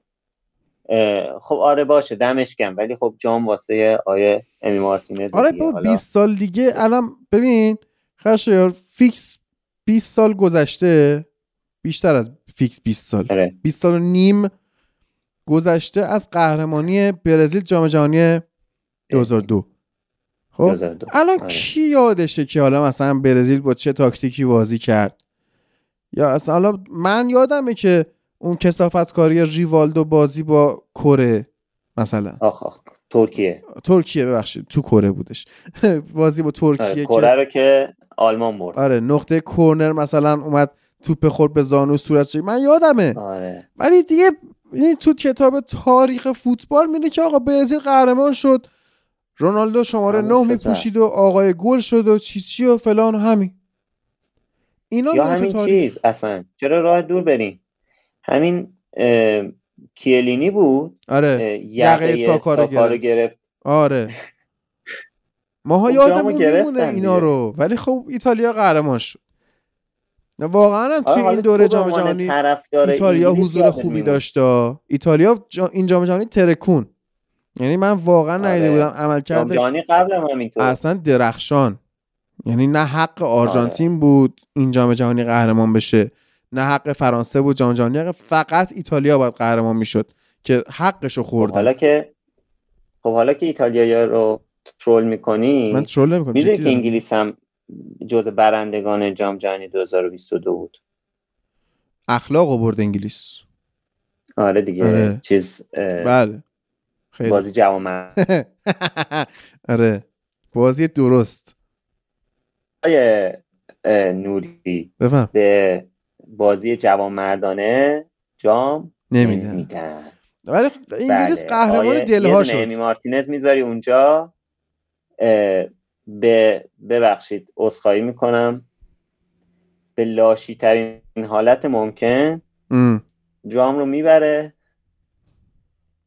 خب آره باشه دمش گرم ولی خب جام واسه آقای امی مارتینز آره با 20 سال دیگه الان ببین خشایار فیکس 20 سال گذشته بیشتر از فیکس 20 سال. 20 آره. سال و نیم گذشته از قهرمانی برزیل جام جهانی 2002 خب؟ الان آره. کی یادشه که حالا مثلا برزیل با چه تاکتیکی بازی کرد؟ یا اصلا حالا من یادمه که اون کسافت کاری ریوالدو بازی با کره مثلا. آخ آخ ترکیه. ترکیه ببخشید تو کره بودش. <laughs> بازی با ترکیه آره، کره رو که آلمان برد. آره نقطه کورنر مثلا اومد توپ خورد به زانو صورت من یادمه. آره. ولی دیگه این تو کتاب تاریخ فوتبال میده که آقا برزیل قهرمان شد. رونالدو شماره نه میپوشید و آقای گل شد و چی چی و فلان و همین. اینا یا همین تاریخ. چیز اصلا. چرا راه دور بریم؟ همین کیلینی بود؟ آره. یقه ساکارو گرفت. گرفت. آره. <laughs> ماها یادمون میمونه اینا رو. ولی خب ایتالیا قهرمان شد. واقعا هم توی آره، این دوره جام جهانی ایتالیا حضور خوبی داشت ایتالیا این جام جهانی ترکون. یعنی من واقعا آره. ندیده بودم عمل کرده قبل هم اصلا درخشان. یعنی نه حق آرژانتین آره. بود این جام جهانی قهرمان بشه نه حق فرانسه بود جام جهانی. فقط ایتالیا باید قهرمان می‌شد که حقشو خورد خب حالا که خب حالا که ایتالیا رو ترول می‌کنی من ترول نمی‌کنم می‌دونی که انگلیس هم جز برندگان جام جهانی 2022 بود. اخلاق برد انگلیس. آره دیگه. آره. چیز بله. خیلی. بازی جوامر <laughs> آره. بازی درست. آیه نوری. بفهم. به بازی جوانمردانه جام نمیدن. ولی انگلیس بله. قهرمان دلها شد. مارتینز می‌ذاری اونجا. به ببخشید عذرخواهی می‌کنم. به لاشی ترین حالت ممکن جام رو می‌بره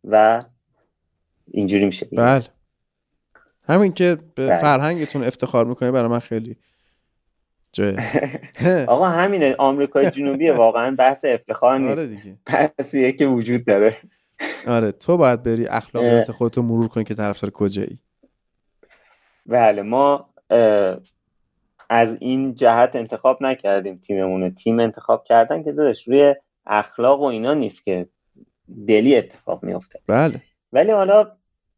و اینجوری میشه. بله. همین که به بله. فرهنگتون افتخار می‌کنه برای من خیلی <laughs> آقا همینه آمریکای جنوبی واقعا بحث افتخار نیست. آره بحثیه که وجود داره. آره تو باید بری اخلاقیات خودتو مرور کنی که طرفدار کجایی. بله ما از این جهت انتخاب نکردیم تیممون تیم انتخاب کردن که داداش روی اخلاق و اینا نیست که دلی اتفاق میفته بله. ولی حالا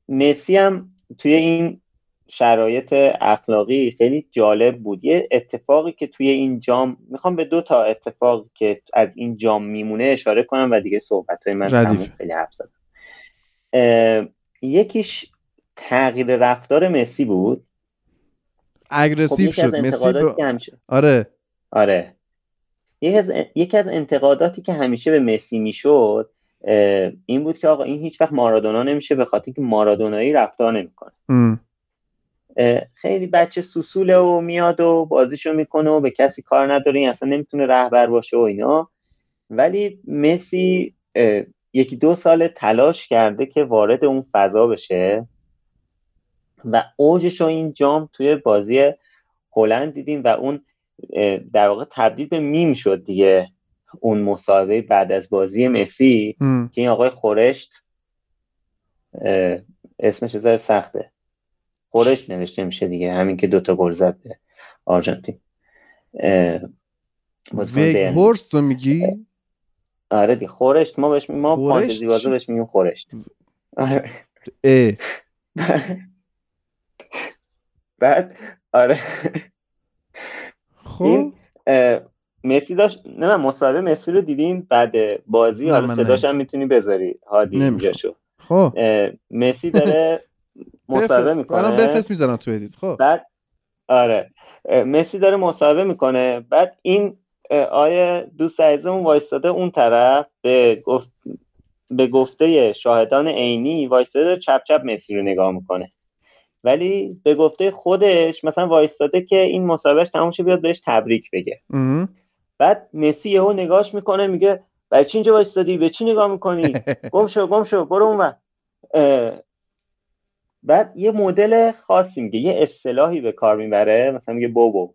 مسی هم توی این شرایط اخلاقی خیلی جالب بود. یه اتفاقی که توی این جام می‌خوام به دو تا اتفاق که از این جام میمونه اشاره کنم و دیگه صحبت های من خیلی حرف زدم. یکیش تغییر رفتار مسی بود؟ اگرسیو خب شد. مسی آره. آره. یکی از یکی از انتقاداتی که همیشه به مسی می‌شد این بود که آقا این هیچ وقت مارادونا نمیشه به خاطر که مارادونایی رفتار نمی‌کنه. خیلی بچه سوسوله و میاد و بازیشو می‌کنه و به کسی کار نداره این اصلا نمی‌تونه رهبر باشه و اینا. ولی مسی یکی دو سال تلاش کرده که وارد اون فضا بشه. و اوجش رو این جام توی بازی هلند دیدیم و اون در واقع تبدیل به میم شد دیگه اون مصاحبه بعد از بازی مسی که این آقای خورشت اسمش ذره سخته. خورشت نوشته میشه دیگه همین که دوتا گل زد به آرژانتین. ویگ هورست رو میگی؟ آره دیگه خورشت ما بهش ما فانتزی بازی بهش میگیم خورشت. آره. <laughs> بعد آره. خب؟ مسی داشت نه من مصاحبه مسی رو دیدیم بعد بازی؟ حالا صداش هم می‌تونی بذاری هادی اینجا شو. خب. مسی داره <laughs> مصاحبه می‌کنه. برام بفرست می‌ذارم تو edit. خب. بعد آره. مسی داره مصاحبه می‌کنه. بعد این آیه دوست عزیزمون وایستاده اون طرف به گفت به گفته شاهدان عینی وایستاده چپ چپ مسی رو نگاه می‌کنه. ولی به گفته خودش مثلا وایستاده که این مسابقه تموم شه بیاد بهش تبریک بگه. بعد مسی یهو نگاش می‌کنه میگه برای چی اینجا وایستادی؟ به چی نگاه می‌کنی؟ <laughs> گم شو گم شو برو اون بعد یه مدل خاصی میگه یه اصطلاحی به کار می‌بره. مثلا میگه بوبو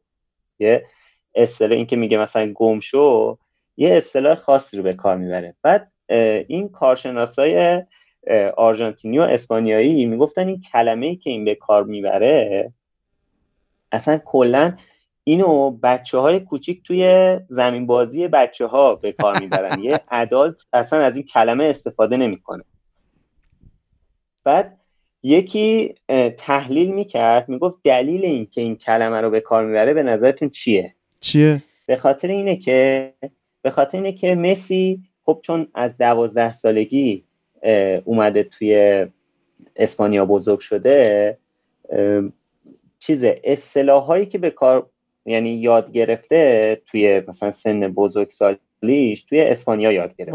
یه اصطلاح این که میگه مثلا گم شو یه اصطلاح خاصی رو به کار می‌بره. بعد این کارشناسای آرژانتینی و اسپانیایی می‌گفتن این کلمه ای که این به کار می‌بره اصلا کلا اینو بچه های کوچیک توی زمین بازی بچه ها به کار می‌برن. یه ادالت اصلا از این کلمه استفاده نمی‌کنه. بعد یکی تحلیل می‌کرد می‌گفت دلیل این که این کلمه رو به کار می‌بره به نظرتون چیه؟ چیه؟ به خاطر اینه که به خاطر اینه که مسی خب چون از دوازده سالگی اومده توی اسپانیا بزرگ شده. چیز اصطلاحایی که به کار یعنی یاد گرفته توی مثلا سن بزرگ سالیش توی اسپانیا یاد گرفته.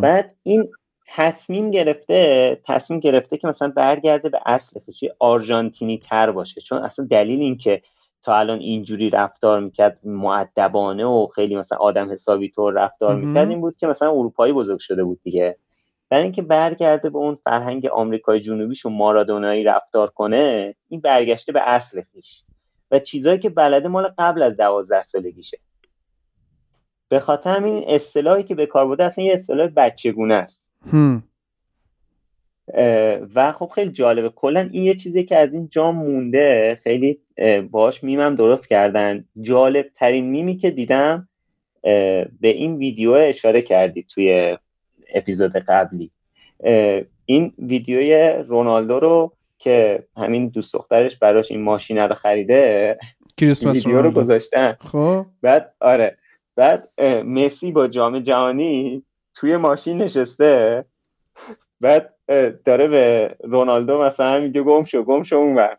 بعد این تصمیم گرفته تصمیم گرفته که مثلا برگرده به اصل چی آرژانتینی تر باشه. چون اصلا دلیل این که تا الان اینجوری رفتار می‌کرد معدبانه و خیلی مثلا آدم حسابی طور رفتار می‌کرد این بود که مثلا اروپایی بزرگ شده بود دیگه. برای اینکه برگرده به اون فرهنگ آمریکای جنوبیش و مارادونایی رفتار کنه این برگشته به اصل خیش. و چیزهایی که بلده مال قبل از دوازده سالگیشه. به خاطر همین اصطلاحی که به کار بوده اصلا یه اصطلاح بچگونه است. و خب خیلی جالبه. کلا این یه چیزی که از این جام مونده خیلی باش میمم درست کردن. جالب ترین میمی که دیدم به این ویدیو اشاره کردی توی اپیزود قبلی. این ویدیوی رونالدو رو که همین دوست دخترش براش این ماشینه رو خریده کریسمس ویدیو رو گذاشتن. خب. بعد آره. بعد مسی با جام جهانی توی ماشین نشسته. بعد داره به رونالدو مثلا میگه گم شو گم شو اون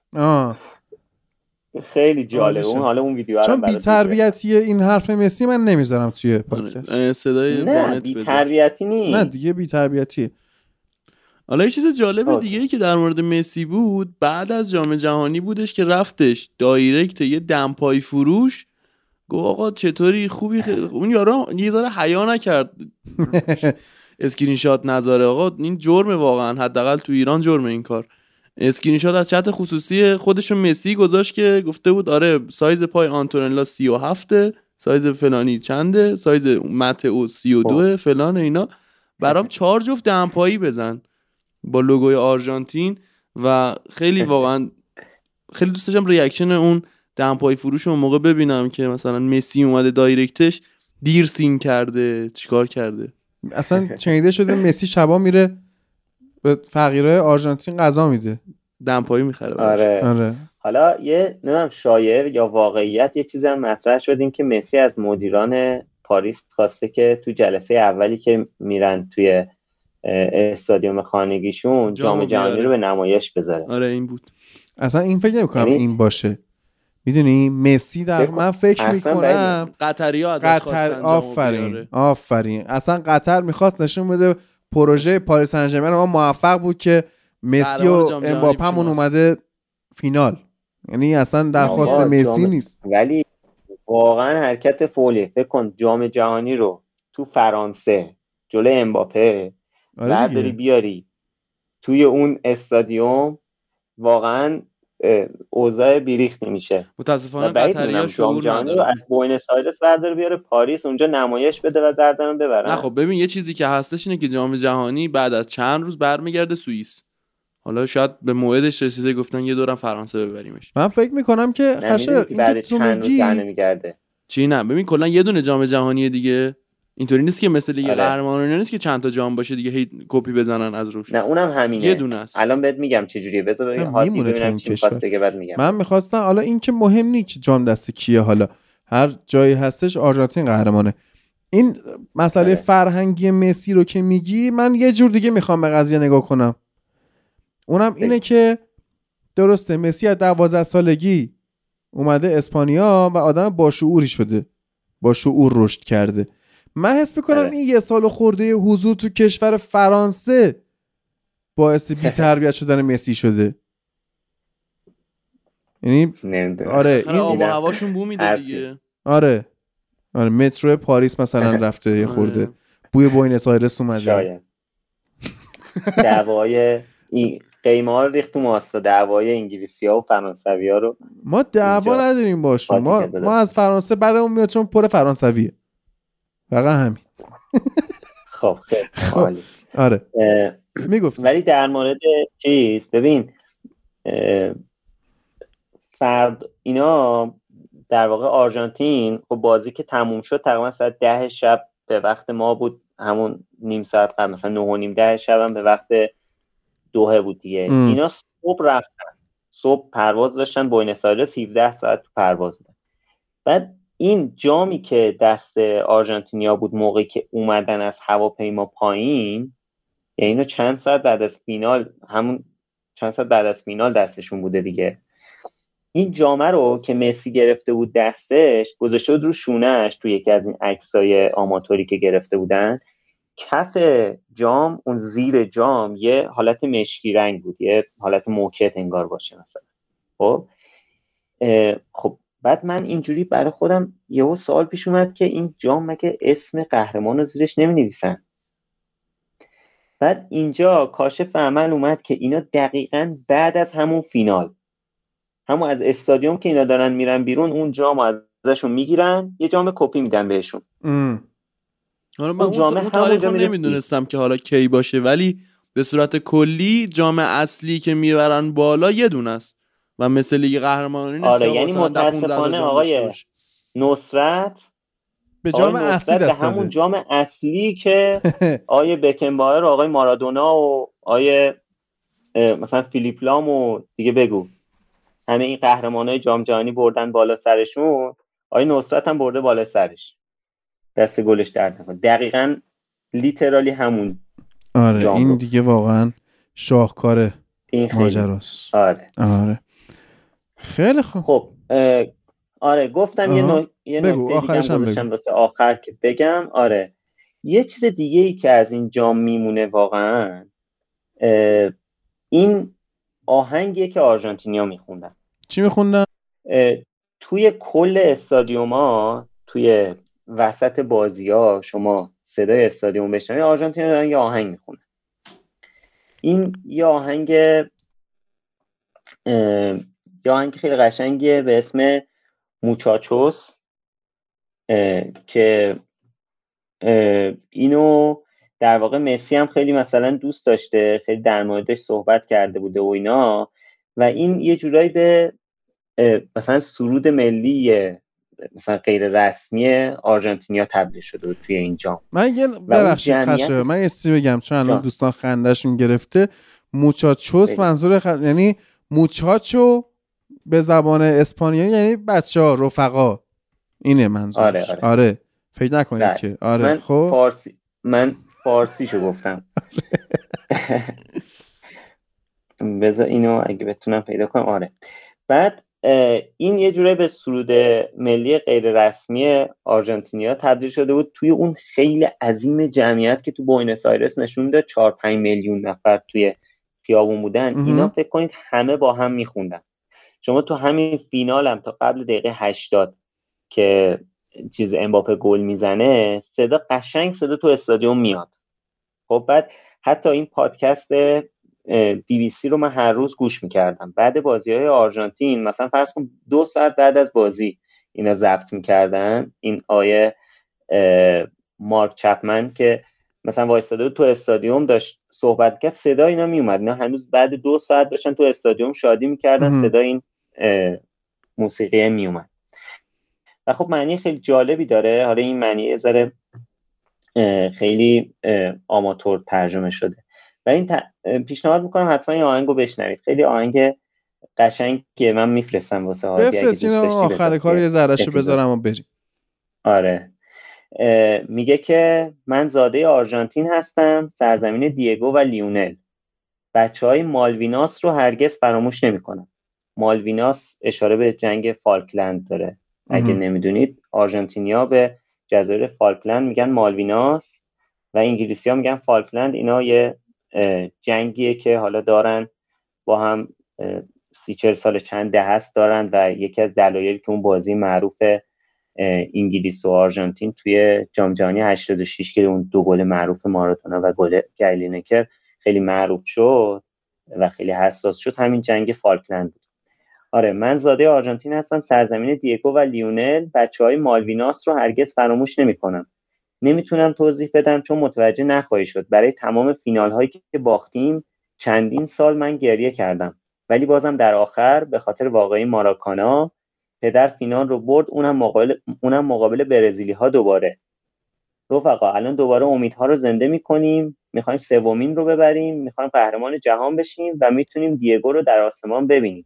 خیلی جالب. اون حالا اون ویدیو چون بی تربیتی این حرف مسی من نمی‌ذارم توی پادکست. صدای نه بی تربیتی نیست. نه دیگه بی تربیتی حالا یه چیز جالب دیگه ای که در مورد مسی بود بعد از جام جهانی بودش که رفتش دایرکت یه دمپای فروش. گو آقا چطوری؟ خوبی؟ خ... اون یارو یه ذره حیا نکرد. <laughs> اسکرین شات نذاره. آقا این جرمه واقعا حداقل تو ایران جرمه این کار. اسکرین شات از چت خصوصی خودشون مسی گذاشت که گفته بود آره سایز پای آنتونلا 37 سایز فلانی چنده سایز متئو 32 فلان اینا. برام چهار جفت دمپایی بزن با لوگوی آرژانتین و خیلی واقعا خیلی دوست داشتم reaction اون دمپایی فروش اون موقع ببینم که مثلا مسی اومده direct ش دیر seen کرده چیکار کرده؟ <laughs> اصلا شنیده شده مسی شبا میره به فقیرای آرژانتین غذا میده. دمپایی می‌خره آره. آره. حالا یه نمیم شایعه یا واقعیت یه چیزی هم مطرح شدیم که مسی از مدیران پاریس خواسته که تو جلسه اولی که میرن توی استادیوم خانگیشون جام جهانی رو به نمایش بذاره. آره این بود. اصلا این فکر نمی‌کنم یعنی این باشه. می‌دونی مسی در من فکر می‌کنم قطری ها قطر آفرین آفرین. اصلا قطر می‌خواست نشون بده پروژه پاریس سن ما موفق بود که مسی و امباپمون اومده فینال. یعنی اصلا درخواست مسی نیست. ولی واقعا حرکت فولی فکر کن جام جهانی رو تو فرانسه جلوی امباپه آره برداری بیاری. توی اون استادیوم واقعا اوضاع بیریخت نمیشه. متاسفانه قطریا شعور نداره از بوینس آیرس برداره بیاره پاریس اونجا نمایش بده و زردن ببرن. نه خب ببین یه چیزی که هستش اینه که جام جهانی بعد از چند روز برمیگرده سوئیس. حالا شاید به موعدش رسیده گفتن یه دورم فرانسه ببریمش. من فکر می‌کنم که خشه بعد چند روز نمیگرده چی نه؟ ببین کلا یه دونه جام جهانی دیگه. اینطوری نیست که مثل لیگ آره. قهرمانان نیست که چند تا جام باشه دیگه هی کپی بزنن از روش. نه اونم همینه. یه دونه است. الان بهت میگم چه جوریه. بذار ببینم چی بگه بعد میگم. من می‌خواستم حالا این که مهم نیست که جام دست کیه حالا. هر جایی هستش آرژانتین قهرمانه. این مسئله آره. فرهنگی مسی رو که میگی من یه جور دیگه می‌خوام به قضیه نگاه کنم. اونم اینه که درسته مسی از 12 سالگی اومده اسپانیا و آدم با شعوری شده. با شعور رشد کرده. من حس می‌کنم آره. این یه سال خورده حضور تو کشور فرانسه باعث <laughs> بی تربیت شدن مسی شده. یعنی آره این آب و هواشون بو میده دیگه. آره. آره مترو پاریس مثلا <laughs> رفته یه خورده. آره. بوی بوینس آیرس اومده. شاید. دعوای این قیمار ریخت تو ماستا دعوای انگلیسی ها و فرانسوی ها رو ما دعوا نداریم باشون. ما, ما از فرانسه بعدمون میاد چون پر فرانسویه. فقط همین. خب خیلی <laughs> آره. می‌گفت ولی در مورد چیز ببین فرد اینا در واقع آرژانتین خب بازی که تموم شد تقریبا ساعت ده شب به وقت ما بود. همون نیم ساعت قبل مثلا نه و نیم ده شب هم به وقت دوه بود دیگه. اینا صبح رفتن. صبح پرواز داشتن بوینس آیرس 17 ساعت پرواز بودن بعد این جامی که دست آرژانتینیا بود موقعی که اومدن از هواپیما پایین یعنی اینو چند ساعت بعد از فینال همون چند ساعت بعد از فینال دستشون بوده دیگه. این جامه رو که مسی گرفته بود دستش گذاشته بود رو شونهش توی یکی از این عکسای آماتوری که گرفته بودن. کف جام اون زیر جام یه حالت مشکی رنگ بود یه حالت موکت انگار باشه مثلا. خب؟ خب بعد من اینجوری برای خودم یهو سوال پیش اومد که این جام مگه اسم قهرمان رو زیرش نمی نویسن بعد اینجا کاشف عمل اومد که اینا دقیقا بعد از همون فینال. همون از استادیوم که اینا دارن میرن بیرون اون جام ازشون می‌گیرن یه جام کپی میدن بهشون. حالا من اون, اون تاریخ نمی‌دونستم که حالا کی باشه ولی به صورت کلی جام اصلی که می‌برن بالا یه دونه است. و مثل لیگ قهرمانان نیست آره یعنی متاسفانه آقای نصرت به جام اصلی به همون جام اصلی که آیه بکنبایر آقای مارادونا و آیه مثلا فیلیپ لام و دیگه بگو. همه این قهرمان های جام جهانی بردن بالا سرشون. آیه نصرت هم برده بالا سرش. دست گلش درد نکن دقیقا لیترالی همون آره این دیگه واقعا شاهکار ماجراست. آره. آره. خیلی خوب. خب آره گفتم یه, نو... یه نکته دیگه واسه آخر که بگم. آره یه چیز دیگه ای که از این جام میمونه واقعا این آهنگیه که آرژانتینیا میخوندن. چی میخوندن؟ توی کل استادیوما توی وسط بازی ها شما صدای استادیوم بشنوید آرژانتین دارن یه آهنگ می‌خونن. این یه آهنگ آهنگ خیلی قشنگیه به اسم موچاچوس که اینو در واقع مسی هم خیلی مثلا دوست داشته خیلی در موردش صحبت کرده بوده و اینا. و این یه جورایی به مثلا سرود ملی مثلا غیر رسمی آرژانتینیا تبدیل شده توی این جام. من یه ببخشید جمعیت... من یه بگم چون الان دوستان خندهشون گرفته. موچاچوس منظور خ... یعنی موچاچو به زبان اسپانیایی یعنی بچه ها رفقا. اینه منظور آره, آره. آره. فکر نکنید بله. که. آره من خب. فارسی من فارسیشو گفتم. <laughs> <laughs> بذار اینو اگه بتونم پیدا کنم. آره. بعد این یه جوره به سرود ملی غیر رسمی آرژانتینیا تبدیل شده بود. توی اون خیل عظیم جمعیت که تو بوینس آیرس نشون داد 4 5 میلیون نفر توی خیابون بودن. اینا فکر کنید همه با هم میخوندن. شما تو همین فینال هم تا قبل دقیقه 80 که چیز امباپه گل می‌زنه صدا قشنگ صدا تو استادیوم میاد. خب بعد حتی این پادکست بی بی سی رو من هر روز گوش می‌کردم. بعد بازی های آرژانتین مثلا فرض کن دو ساعت بعد از بازی اینا ضبط می‌کردن. این آیه مارک چپمن که مثلا وایستاده تو استادیوم داشت صحبت کرد صدا اینا میومد اینا هنوز بعد دو ساعت داشتن تو استادیوم شادی می‌کردن صدا این موسیقی میومد و خب معنی خیلی جالبی داره. حالا این معنی ذره خیلی آماتور ترجمه شده. و این پیشنهاد می‌کنم حتما این آهنگو بشنوید. خیلی آهنگ قشنگه من میفرستم واسه هادی بفرست آخر کار یه ذرهشو بذارم و بریم. آره. میگه که من زاده آرژانتین هستم سرزمین دیگو و لیونل. بچه های مالویناس رو هرگز فراموش نمی‌کنم. مالویناس اشاره به جنگ فالکلند داره. اگه نمی‌دونید آرژانتینیا به جزایر فالکلند میگن مالویناس و انگلیسی ها میگن فالکلند. اینا یه جنگیه که حالا دارن با هم سی چل سال چند دهه است دارن و یکی از دلایلی که اون بازی معروف انگلیس و آرژانتین توی جام جهانی 86 که اون دو گل معروف مارادونا و گل گری لینکر خیلی معروف شد و خیلی حساس شد. همین جنگ فالکلند بود. آره من زاده آرژانتین هستم سرزمین دیگو و لیونل. بچه های مالویناس رو هرگز فراموش نمی کنم نمی‌تونم توضیح بدم چون متوجه نخواهی شد. برای تمام فینال هایی که باختیم چندین سال من گریه کردم. ولی بازم در آخر به خاطر واقعی ماراکانا پدر فینال رو برد اونم مقابل اونم مقابل برزیلی ها دوباره. رفقا الان دوباره امیدها رو زنده می‌کنیم. می‌خوایم سومین رو ببریم. می‌خوایم قهرمان جهان بشیم و می‌تونیم دیگو رو در آسمان ببینیم.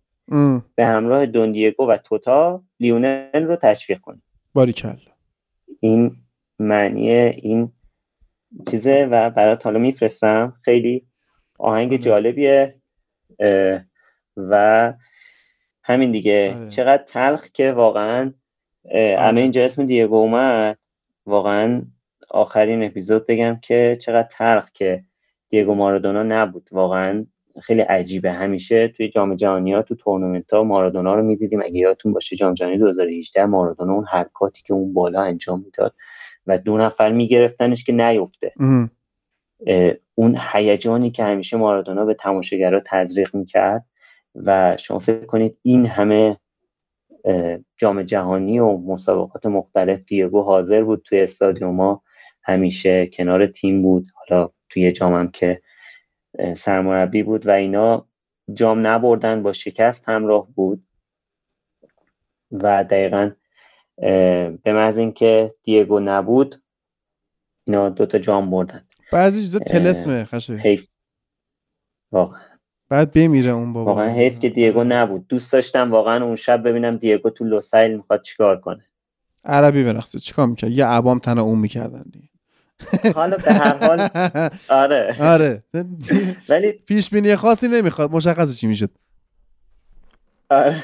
به همراه دون دیگو و توتا لیونل رو تشویق کنیم. باریکل این معنی این چیزه و برات حالا میفرستم. خیلی آهنگ جالبیه و همین دیگه. آره. چقدر تلخ که واقعا الان آره. اینجا اسم دیگو اومد. واقعا آخرین اپیزود بگم که چقدر تلخ که دیگو مارادونا نبود. واقعا خیلی عجیبه. همیشه توی جام جهانی ها تو تورنمنت ها مارادونا رو می‌دیدیم. اگه یادتون باشه جام جهانی 2018 مارادونا اون حرکاتی که اون بالا انجام می‌داد و دو نفر میگرفتنش که نیفته. اون هیجانی که همیشه مارادونا به تماشاگرها تزریق می‌کرد و شما فکر کنید این همه جام جهانی و مسابقات مختلف دیگو حاضر بود توی استادیوم ها. همیشه کنار تیم بود. حالا توی جامم که سرمربی بود و اینا جام نبردن با شکست همراه بود. و دقیقا به محض اینکه دیگو نبود اینا دوتا جام بردن. بعضی چیزا تلسمه خشه حیف واقعا. بعد بمیره اون بابا. واقعا حیف که دیگو نبود. دوست داشتم واقعا اون شب ببینم دیگو تو لوسایل می‌خواد چیکار کنه. عربی برقصه. چیکار می‌کرد؟ یه عبام تنه اون می‌کردن دیگه. حالا به هر حال <laughs> آره. آره. ولی پیش بینی خاصی نمی‌خواد. مشخص چی می‌شد. آره.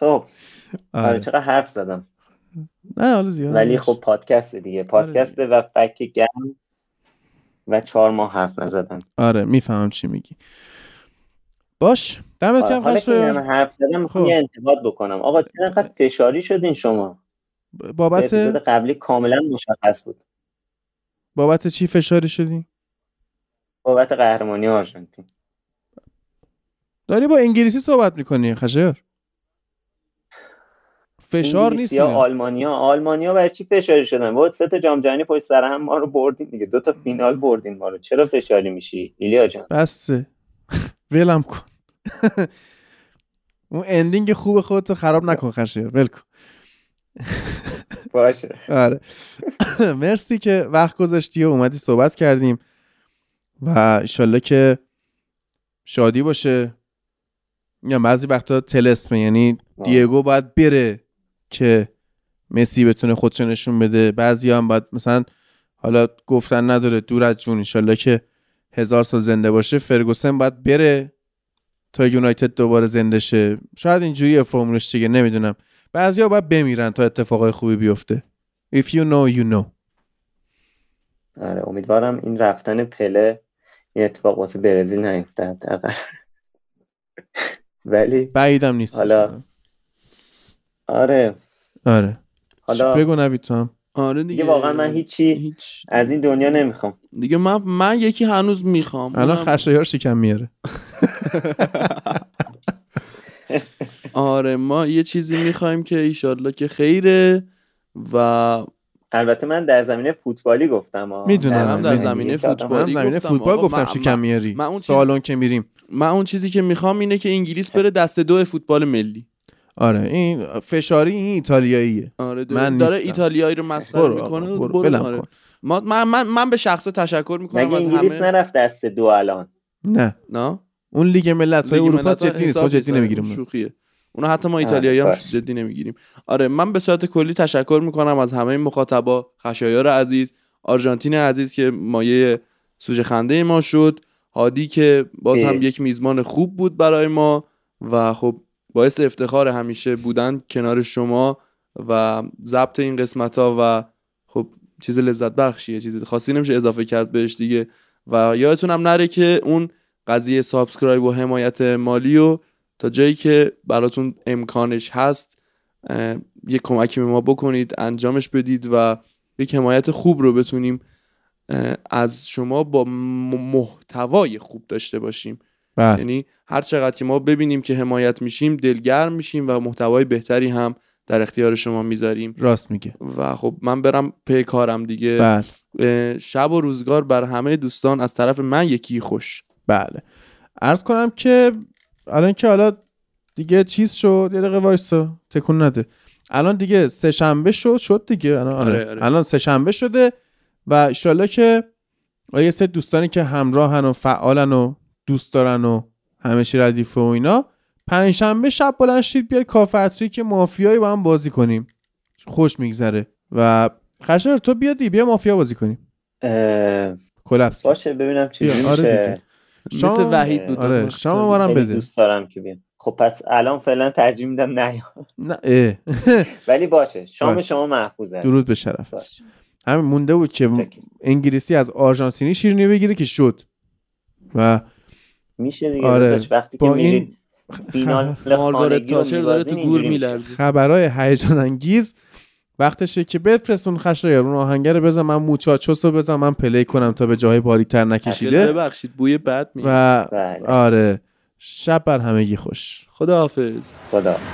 خب. آره, آره، چقدر حرف زدم. نه حالا زیاد ولی خب پادکست دیگه. آره. پادکست و فک گرم. و چهار ماه حرف نزدم آره می‌فهمم چی میگی. باش دمت گرم حالا که حرف زدم می‌خوام خب. یه انتقاد بکنم. آقا چرا انقدر فشاری شدین شما؟ بابت قبلی کاملا مشخص بود. بابت چی فشاری شدی بابت قهرمانی آرژانتین. داری با انگلیسی صحبت می‌کنی خشر فشار نیست یا آلمانیا؟ آلمانیا برای چی فشاری شدن؟ بود سه تا جام جهانی پشت سر هم ما رو بردین دیگه. دو تا فینال بردین ما رو. چرا فشاری میشی؟ ایلیا جان. بس ولم کن. اون اندینگ خوب خودتو خراب نکن خشیر. ول کن. باشه. آره. مرسی که وقت گذاشتی و اومدی صحبت کردیم. و انشالله که شادی باشه. یا بعضی وقتا تلسمه یعنی دیگو باید بره. که مسی بتونه خودشو نشون بده. بعضی هم باید مثلا حالا گفتن نداره دور از جون انشالله که هزار سال زنده باشه. فرگوسن باید بره تا یونایتد دوباره زنده شه. شاید اینجوری فرمولش دیگه نمی‌دونم. بعضیا باید بمیرن تا اتفاقای خوبی بیفته. If you know you know. آره امیدوارم این رفتن پله این اتفاق واسه برزیل نیفته <laughs> ولی بعیدم نیست. حالا آره. آره. حالا بگو نوید تو هم. آره دیگه, واقعا من هیچی هیچ... از این دنیا نمی‌خوام. دیگه من من یکی هنوز می‌خوام. الان خشایار شکم میاره. <laughs> آره ما یه چیزی می‌خوایم که ایشالله که خیره و البته من در زمینه فوتبالی گفتم می‌دونم در زمینه فوتبالی زمینه فوتبال گفتم شکم میاری. من اون سالن که میریم. من اون چیزی که می‌خوام اینه که انگلیس بره دست دو فوتبال ملی. آره این فشاری این ایتالیاییه. آره من داره ایتالیایی رو مسخره می‌کنه برو, برو. آره. ما من, من, من به شخص تشکر می‌کنم از انگلیس همه. نرفت دست دو الان؟ نه. نه؟ اون لیگ ملت های اروپا جدی نیست ما جدی نمی‌گیریم. شوخیه. اونو حتی ما ایتالیایی هم جدی نمی‌گیریم. آره من به صورت کلی تشکر می‌کنم از همه مخاطبا خشایار عزیز آرژانتین عزیز که مایه سوژه خنده ما شد هادی که باز هم یک میزبان خوب بود برای ما و خب باعث افتخار همیشه بودن کنار شما و ضبط این قسمت ها و خب چیز لذت بخشیه چیز خاصی نمیشه اضافه کرد بهش دیگه. و یادتونم نره که اون قضیه سابسکرایب و حمایت مالی و تا جایی که براتون امکانش هست یک کمکی به ما بکنید انجامش بدید و یک حمایت خوب رو بتونیم از شما با محتوای خوب داشته باشیم. بله. یعنی هر چقدر که ما ببینیم که حمایت میشیم دلگرم میشیم و محتوای بهتری هم در اختیار شما می‌ذاریم راست میگه و خب من برم پی کارم دیگه بله. شب و روزگار بر همه دوستان از طرف من یکی خوش بله ارز کنم که الان که حالا دیگه چیز شد یه دقیقه وایسا تکون نده الان دیگه سه شنبه شد شد دیگه الان آره. آره, آره. الان سه شنبه شده و ان که یه سه دوستانی که همراهن و فعالن و دوست دارن و همه چی ردیفه و اینا. پنجشنبه شب بلند شید بیاید کافه که مافیایی با هم بازی کنیم. خوش میگذره. و خشنر تو بیادی بیا مافیا بازی کنیم. کلپس باشه ببینم چی آره مثل وحید بود آره شام ما هم بده. دوست دارم که بیم خب پس الان فعلا ترجیح میدم نه. نه <laughs> ولی باشه شام شما محفوظه. درود به شرف. همین مونده بود که انگلیسی از آرژانتینی شیرینی بگیره که شد. و میشه دیگه. آره. وقتی که این فینال مارگارت تاچر داره تو گور میلرزه. خبرهای هیجان انگیز. وقتشه که بفرستون خشایر اون آهنگر بزن من موچاچوس رو بزن من پلی کنم تا به جای باری تر نکشیده ببخشید بوی بد می و بله. آره. شب بر همگی خوش. خدا حافظ خدا حافظ